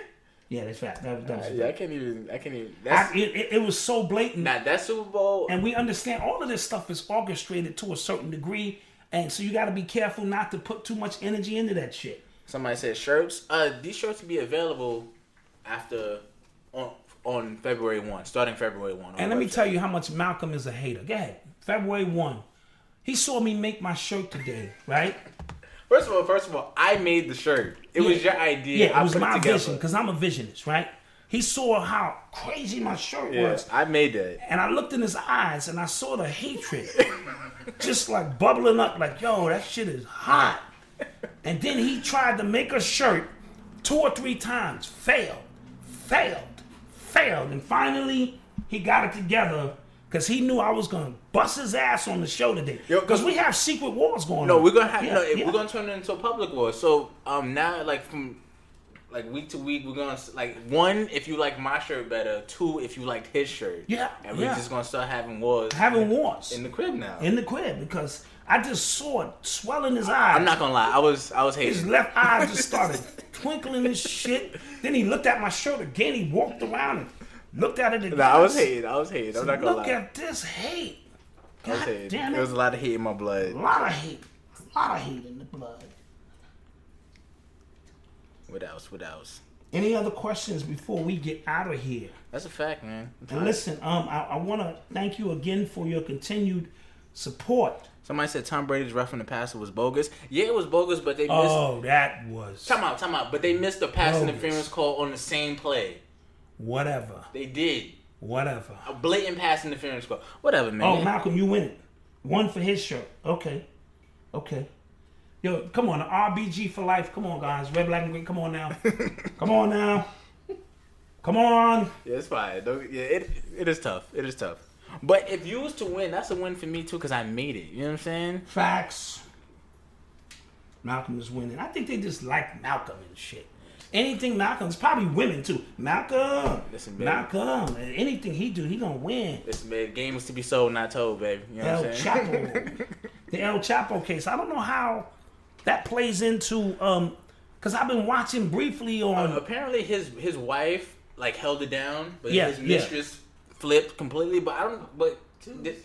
Yeah, that's fact. That was, that was Uh, Yeah, I can't even. I can't even. I, That's it, it, it was so blatant. not that Super Bowl. and we understand all of this stuff is orchestrated to a certain degree. And so you got to be careful not to put too much energy into that shit. Somebody said shirts. Uh, these shirts will be available after on on February one, starting February one. And the let me tell you how much Malcolm is a hater. Go ahead. February 1. He saw me make my shirt today, right? First of all, first of all, I made the shirt. It was your idea. Yeah, I was my together. vision because I'm a visionist, right? He saw how crazy my shirt Yeah, was. I made that. And I looked in his eyes and I saw the hatred <laughs> just like bubbling up, like, yo, that shit is hot. And then he tried to make a shirt two or three times, failed, failed, failed, and finally he got it together because he knew I was gonna bust his ass on the show today. Because 'cause- we have secret wars going No, on. we're gonna have Yeah, no. yeah. We're gonna turn it into a public war. So um now like from like week to week we're gonna like one if you like my shirt better, two if you liked his shirt. Yeah, and we're yeah. just gonna start having wars. having wars in the crib now. in the crib because I just saw it swell in his eyes. I'm not gonna lie, I was I was hating. His left eye just <laughs> started twinkling and shit. Then he looked at my shirt again. He walked around and looked at it again. Nah, I was hating. I was hating. I'm not gonna Look lie. at this hate. I was hating. damn There was a lot of hate in my blood. A lot of hate. A lot of hate in the blood. What else? What else? Any other questions before we get out of here? That's a fact, man. And listen, um, I, I want to thank you again for your continued support. Somebody said Tom Brady's roughing the passer was bogus. Yeah, it was bogus, but they missed. Oh, that was Time out, time out. But they missed the pass Bogus. interference call on the same play. whatever, They did whatever. a blatant pass interference call. Whatever, man. Oh, Malcolm, you win it. One for his shirt. Okay, okay. Yo, come on, RBG for life. Come on, guys. Red, black, and green. Come on now. <laughs> come on now. Come on. Yeah, it's fine. Don't, yeah, it it is tough. It is tough. But if you was to win, that's a win for me too, because I made it. You know what I'm saying? Facts. Malcolm is winning. I think they just like Malcolm and shit. Anything Malcolm, it's probably women too. Malcolm, Listen, baby. Malcolm, anything he do, he gonna win. This man, game is to be sold, not told, baby. You know El what I'm saying? Chapo, <laughs> the El Chapo case. I don't know how that plays into um, cause I've been watching briefly on. Apparently, his his wife like held it down, but Yeah, his yeah. Mistress flipped completely. But I don't. But this,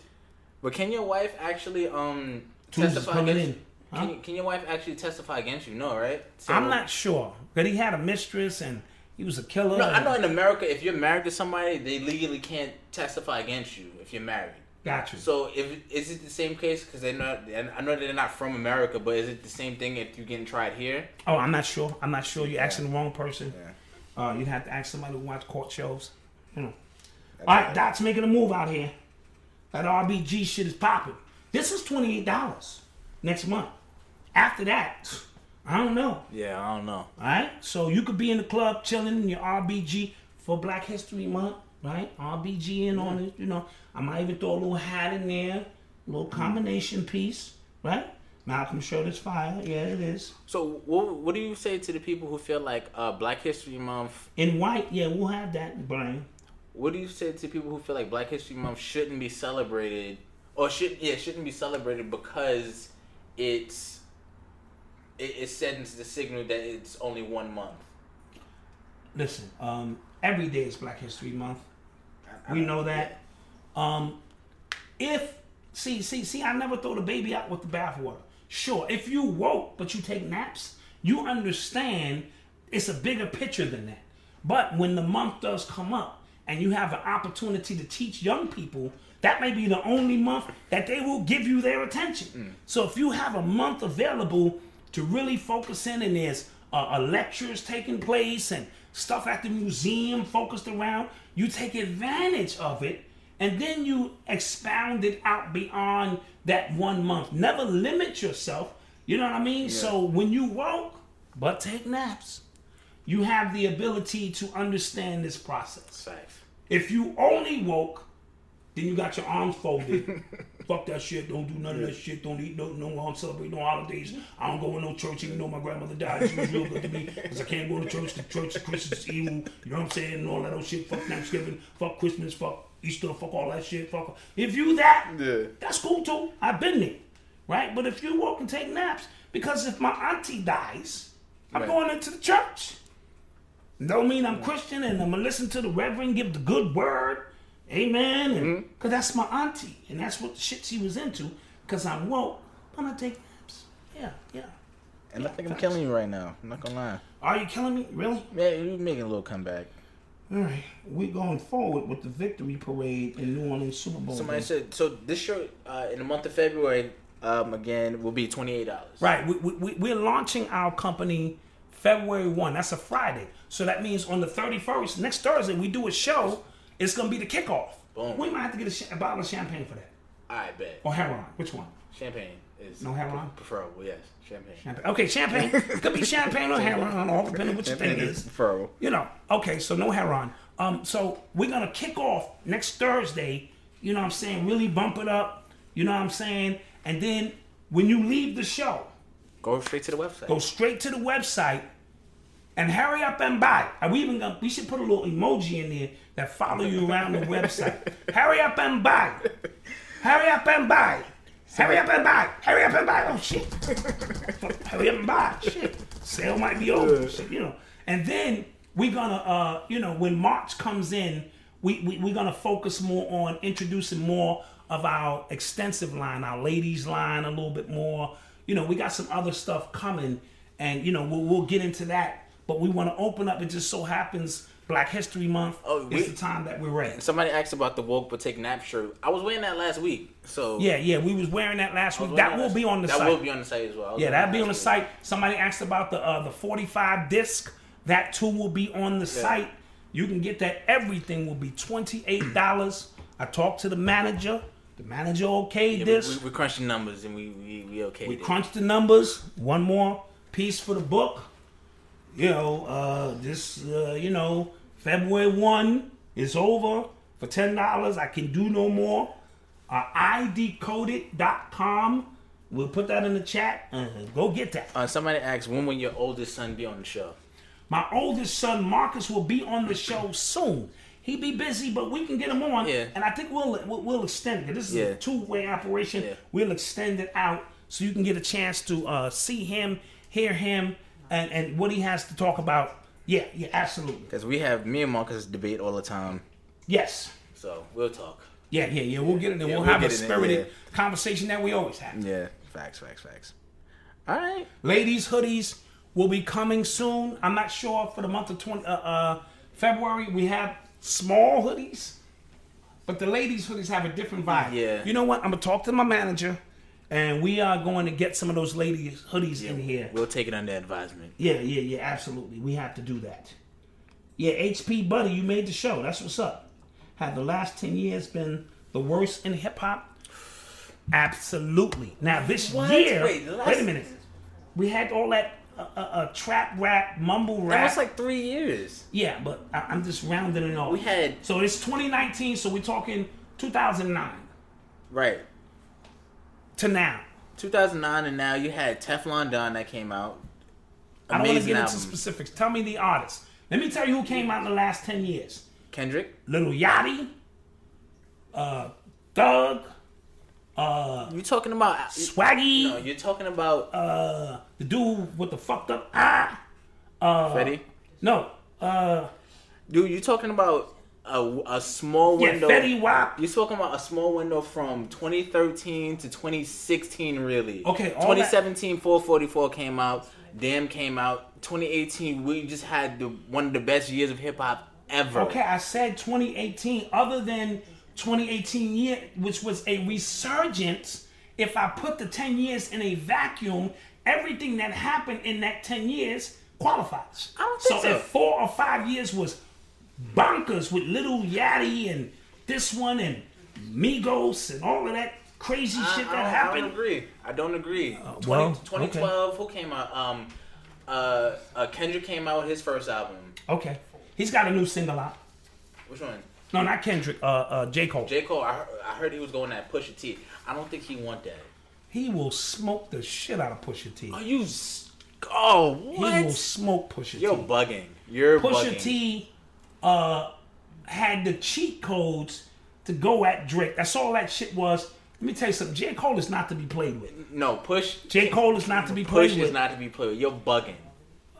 but can your wife actually um Tools testify against? in. Can, Huh? you- can your wife actually testify against you? No, right? So- I'm not sure, but he had a mistress and he was a killer. No, I know in America, if you're married to somebody, they legally can't testify against you if you're married. Got you. So, if is it the same case? Because they're not. and I know they're not from America, but is it the same thing if you're getting tried here? Oh, I'm not sure. I'm not sure. You're asking the wrong person. Uh, you'd have to ask somebody who watch court shows. You know. All right, Doc's making a move out here. That RBG shit is popping. This is twenty eight dollars next month. After that, I don't know. Yeah, I don't know. All right, so you could be in the club chilling in your RBG for Black History Month, right? RBG in on it, you know. I might even throw a little hat in there, a little combination piece, right? Malcolm shirt is fire. Yeah, it is. So, what what do you say to the people who feel like uh, Black History Month? In white, yeah, we'll have that, Brian. What do you say to people who feel like Black History Month shouldn't be celebrated, or should yeah shouldn't be celebrated because it's it, it sends the signal that it's only one month. Listen, um, every day is Black History Month. We know that. Um, if see, see, see, I never throw the baby out with the bathwater. Sure, if you woke but you take naps, you understand it's a bigger picture than that. But when the month does come up and you have an opportunity to teach young people, that may be the only month that they will give you their attention. So if you have a month available to really focus in and there's uh, uh, lectures taking place and stuff at the museum focused around, you take advantage of it and then you expound it out beyond that one month. Never limit yourself. You know what I mean? So when you woke, but take naps, you have the ability to understand this process. Facts. If you only woke, then you got your arms folded. <laughs> Fuck that shit. Don't do none of that shit. Don't eat no no don't celebrate no holidays. I don't go in no church even though my grandmother died. She was real good to me because I can't go to church because church Christmas is evil. You know what I'm saying? And all that old shit. Fuck Thanksgiving. Fuck Christmas. Fuck Easter. Fuck all that shit. Fuck. If you that, Yeah. that's cool too. I've been there, right? But if you walk and take naps, because if my auntie dies, I'm Right. going into the church. Don't mean I'm Christian and I'm gonna listen to the Reverend give the good word, amen. And Mm-hmm. cause that's my auntie, and that's what the shit she was into. Cause I'm woke, I'm gonna take naps. Yeah, yeah. And I think I'm killing you right now. I'm not gonna lie. Are you killing me? Really? Yeah, you're making a little comeback. All right, we're going forward with the victory parade in New Orleans Super Bowl. Somebody game. said so. This show uh, in the month of February, um, again will be twenty eight dollars. Right. We, we- we're launching our company February 1. That's a Friday. So that means on the 31st, next Thursday, we do a show. It's going to be the kickoff. Boom. We might have to get a, sh- a bottle of champagne for that. I bet Or heroin. Which one? champagne is No heroin? preferable. Yes, champagne. Champagne. Okay, champagne. It could be champagne or heroin, all depending what your thing is. preferable. You know, okay, so no heroin. Um, so we're gonna kick off next Thursday. You know what I'm saying? Really bump it up. You know what I'm saying? And then when you leave the show, Go straight to the website. go straight to the website and hurry up and buy. Are we even gonna, we should put a little emoji in there that follow you around the website. <laughs> hurry up and buy. Hurry up and buy. Hurry up and buy. Hurry up and buy. Oh shit. hurry up and buy. Shit. Sale might be over. Shit, you know. And then we're gonna uh, you know, when March comes in, we, we we're gonna focus more on introducing more of our extensive line, our ladies line a little bit more. You know, we got some other stuff coming and you know, we'll we'll get into that. But we want to open up. It just so happens Black History Month Oh, we- is the time that we're at. Somebody asked about the woke but take nap shirt. I was wearing that last week, so Yeah, yeah, we was wearing that last week. wearing That will be on the site. that site. will be on the site as well. Yeah, that'll be on the last site. Somebody asked about the uh, the 45 disc. That too will be on the site. You can get that. Everything will be $28. I talked to the manager. The manager okayed week. this. We, we, crunched the numbers and we we, we okay. We crunched the numbers. One more piece for the book. You know, uh, this, uh, you know, February 1 is over for $10. I can do no more. Uh, idcoded.com. We'll put that in the chat. Uh, go get that. Uh, somebody asked when will your oldest son be on the show? My oldest son, Marcus, will be on the show soon. He be busy, but we can get him on. Yeah. And I think we'll we'll, we'll extend it. This is Yeah. a two way operation. Yeah. We'll extend it out so you can get a chance to uh, see him, hear him, and, and what he has to talk about. Yeah, yeah, absolutely. Because we have me and Marcus debate all the time, Yes. so we'll talk. Yeah, yeah, yeah. We'll get it. in. Yeah, we'll, we'll have a spirited conversation that we always have. Yeah, facts, facts, facts. All right. Ladies hoodies will be coming soon. I'm not sure for the month of 20 uh, uh, February. We have small hoodies, but the ladies hoodies have a different vibe. Yeah. You know what? I'm gonna talk to my manager, and we are going to get some of those ladies hoodies in here. We'll take it under advisement. Yeah, yeah, yeah. Absolutely, we have to do that. Yeah, HP Buddy, you made the show. That's what's up. Have the last ten years been the worst in hip hop? Absolutely. Now this What? year, Wait, wait a minute. We had all that uh, uh, trap rap, mumble rap. That was like three years. yeah, but I, I'm just rounding it off. We had- so it's 2019. So we're talking 2009 Right. to now. 2009 and now you had Teflon Don that came out. I don't want to Amazing get album. into specifics. Tell me the artists. Let me tell you who came out in the last 10 years. Kendrick. Little Yachty, uh, Thug, uh, You talking about? Swaggy, No, you're talking about uh, the dude with the fucked up eye. Uh, Fetty. No, uh, Dude, you talking about a, a small yeah, window? Fetty Wap. You're talking about a small window from 2013 to 2016, really. Okay, all that- 2017, 444 came out. Damn came out. 2018, we just had the one of the best years of hip hop ever. Okay, I said 2018. Other than 2018 year, which was a resurgence, if I put the 10 years in a vacuum, everything that happened in that 10 years qualifies. I don't think so. So if four or five years was bonkers with Little Yachty and this one and Migos and all of that crazy I, shit that don't, I don't agree. I don't agree. 20, well, 2012, who came out? Um, uh, uh, Kendrick came out with his first album. Okay, he's got a new single out. Which one? No, not Kendrick. Uh, uh, J Cole. J. Cole, I heard, I heard he was going at Pusha T. I don't think he want that. he will smoke the shit out of Pusha T. Are you? s- Oh, He will smoke Pusha T. You're T. bugging. You're Pusha bugging. T uh, had the cheat codes to go at Drake. That's all that shit was. Let me tell you something. J. Cole is not to be played with. No, Push. J. Cole is not to be played Push with. is not to be played with. You're bugging.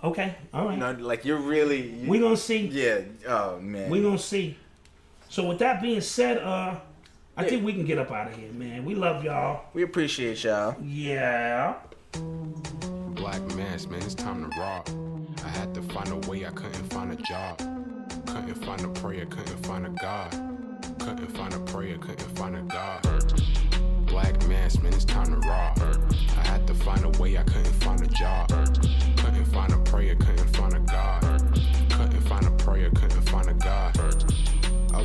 okay, all right. No, like you're really. You, we gonna see. Yeah. Oh man. We're gonna see. So with that being said, uh, I Yeah. think we can get up out of here, man. We love y'all. we appreciate y'all. Yeah. Black mass, man, it's time to rock. I had to find a way, I couldn't find a job. Couldn't find a prayer, couldn't find a God. Couldn't find a prayer, couldn't find a God. Black mass, man, it's time to rock. I had to find a way, I couldn't find a job. Couldn't find a prayer, couldn't find a God.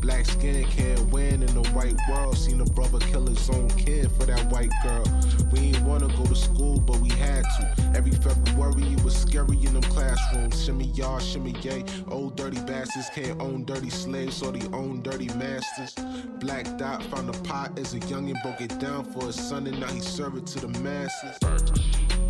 Black skin can't win in the white world. Seen a brother kill his own kid for that white girl. We ain't wanna go to school, but we had to. Every February it was scary in them classrooms. Shimmy y'all, shimmy yay. Old dirty bastards can't own dirty slaves or they own dirty masters. Black Dot found a pot as a youngin', broke it down for his son, and now he serve it to the masses.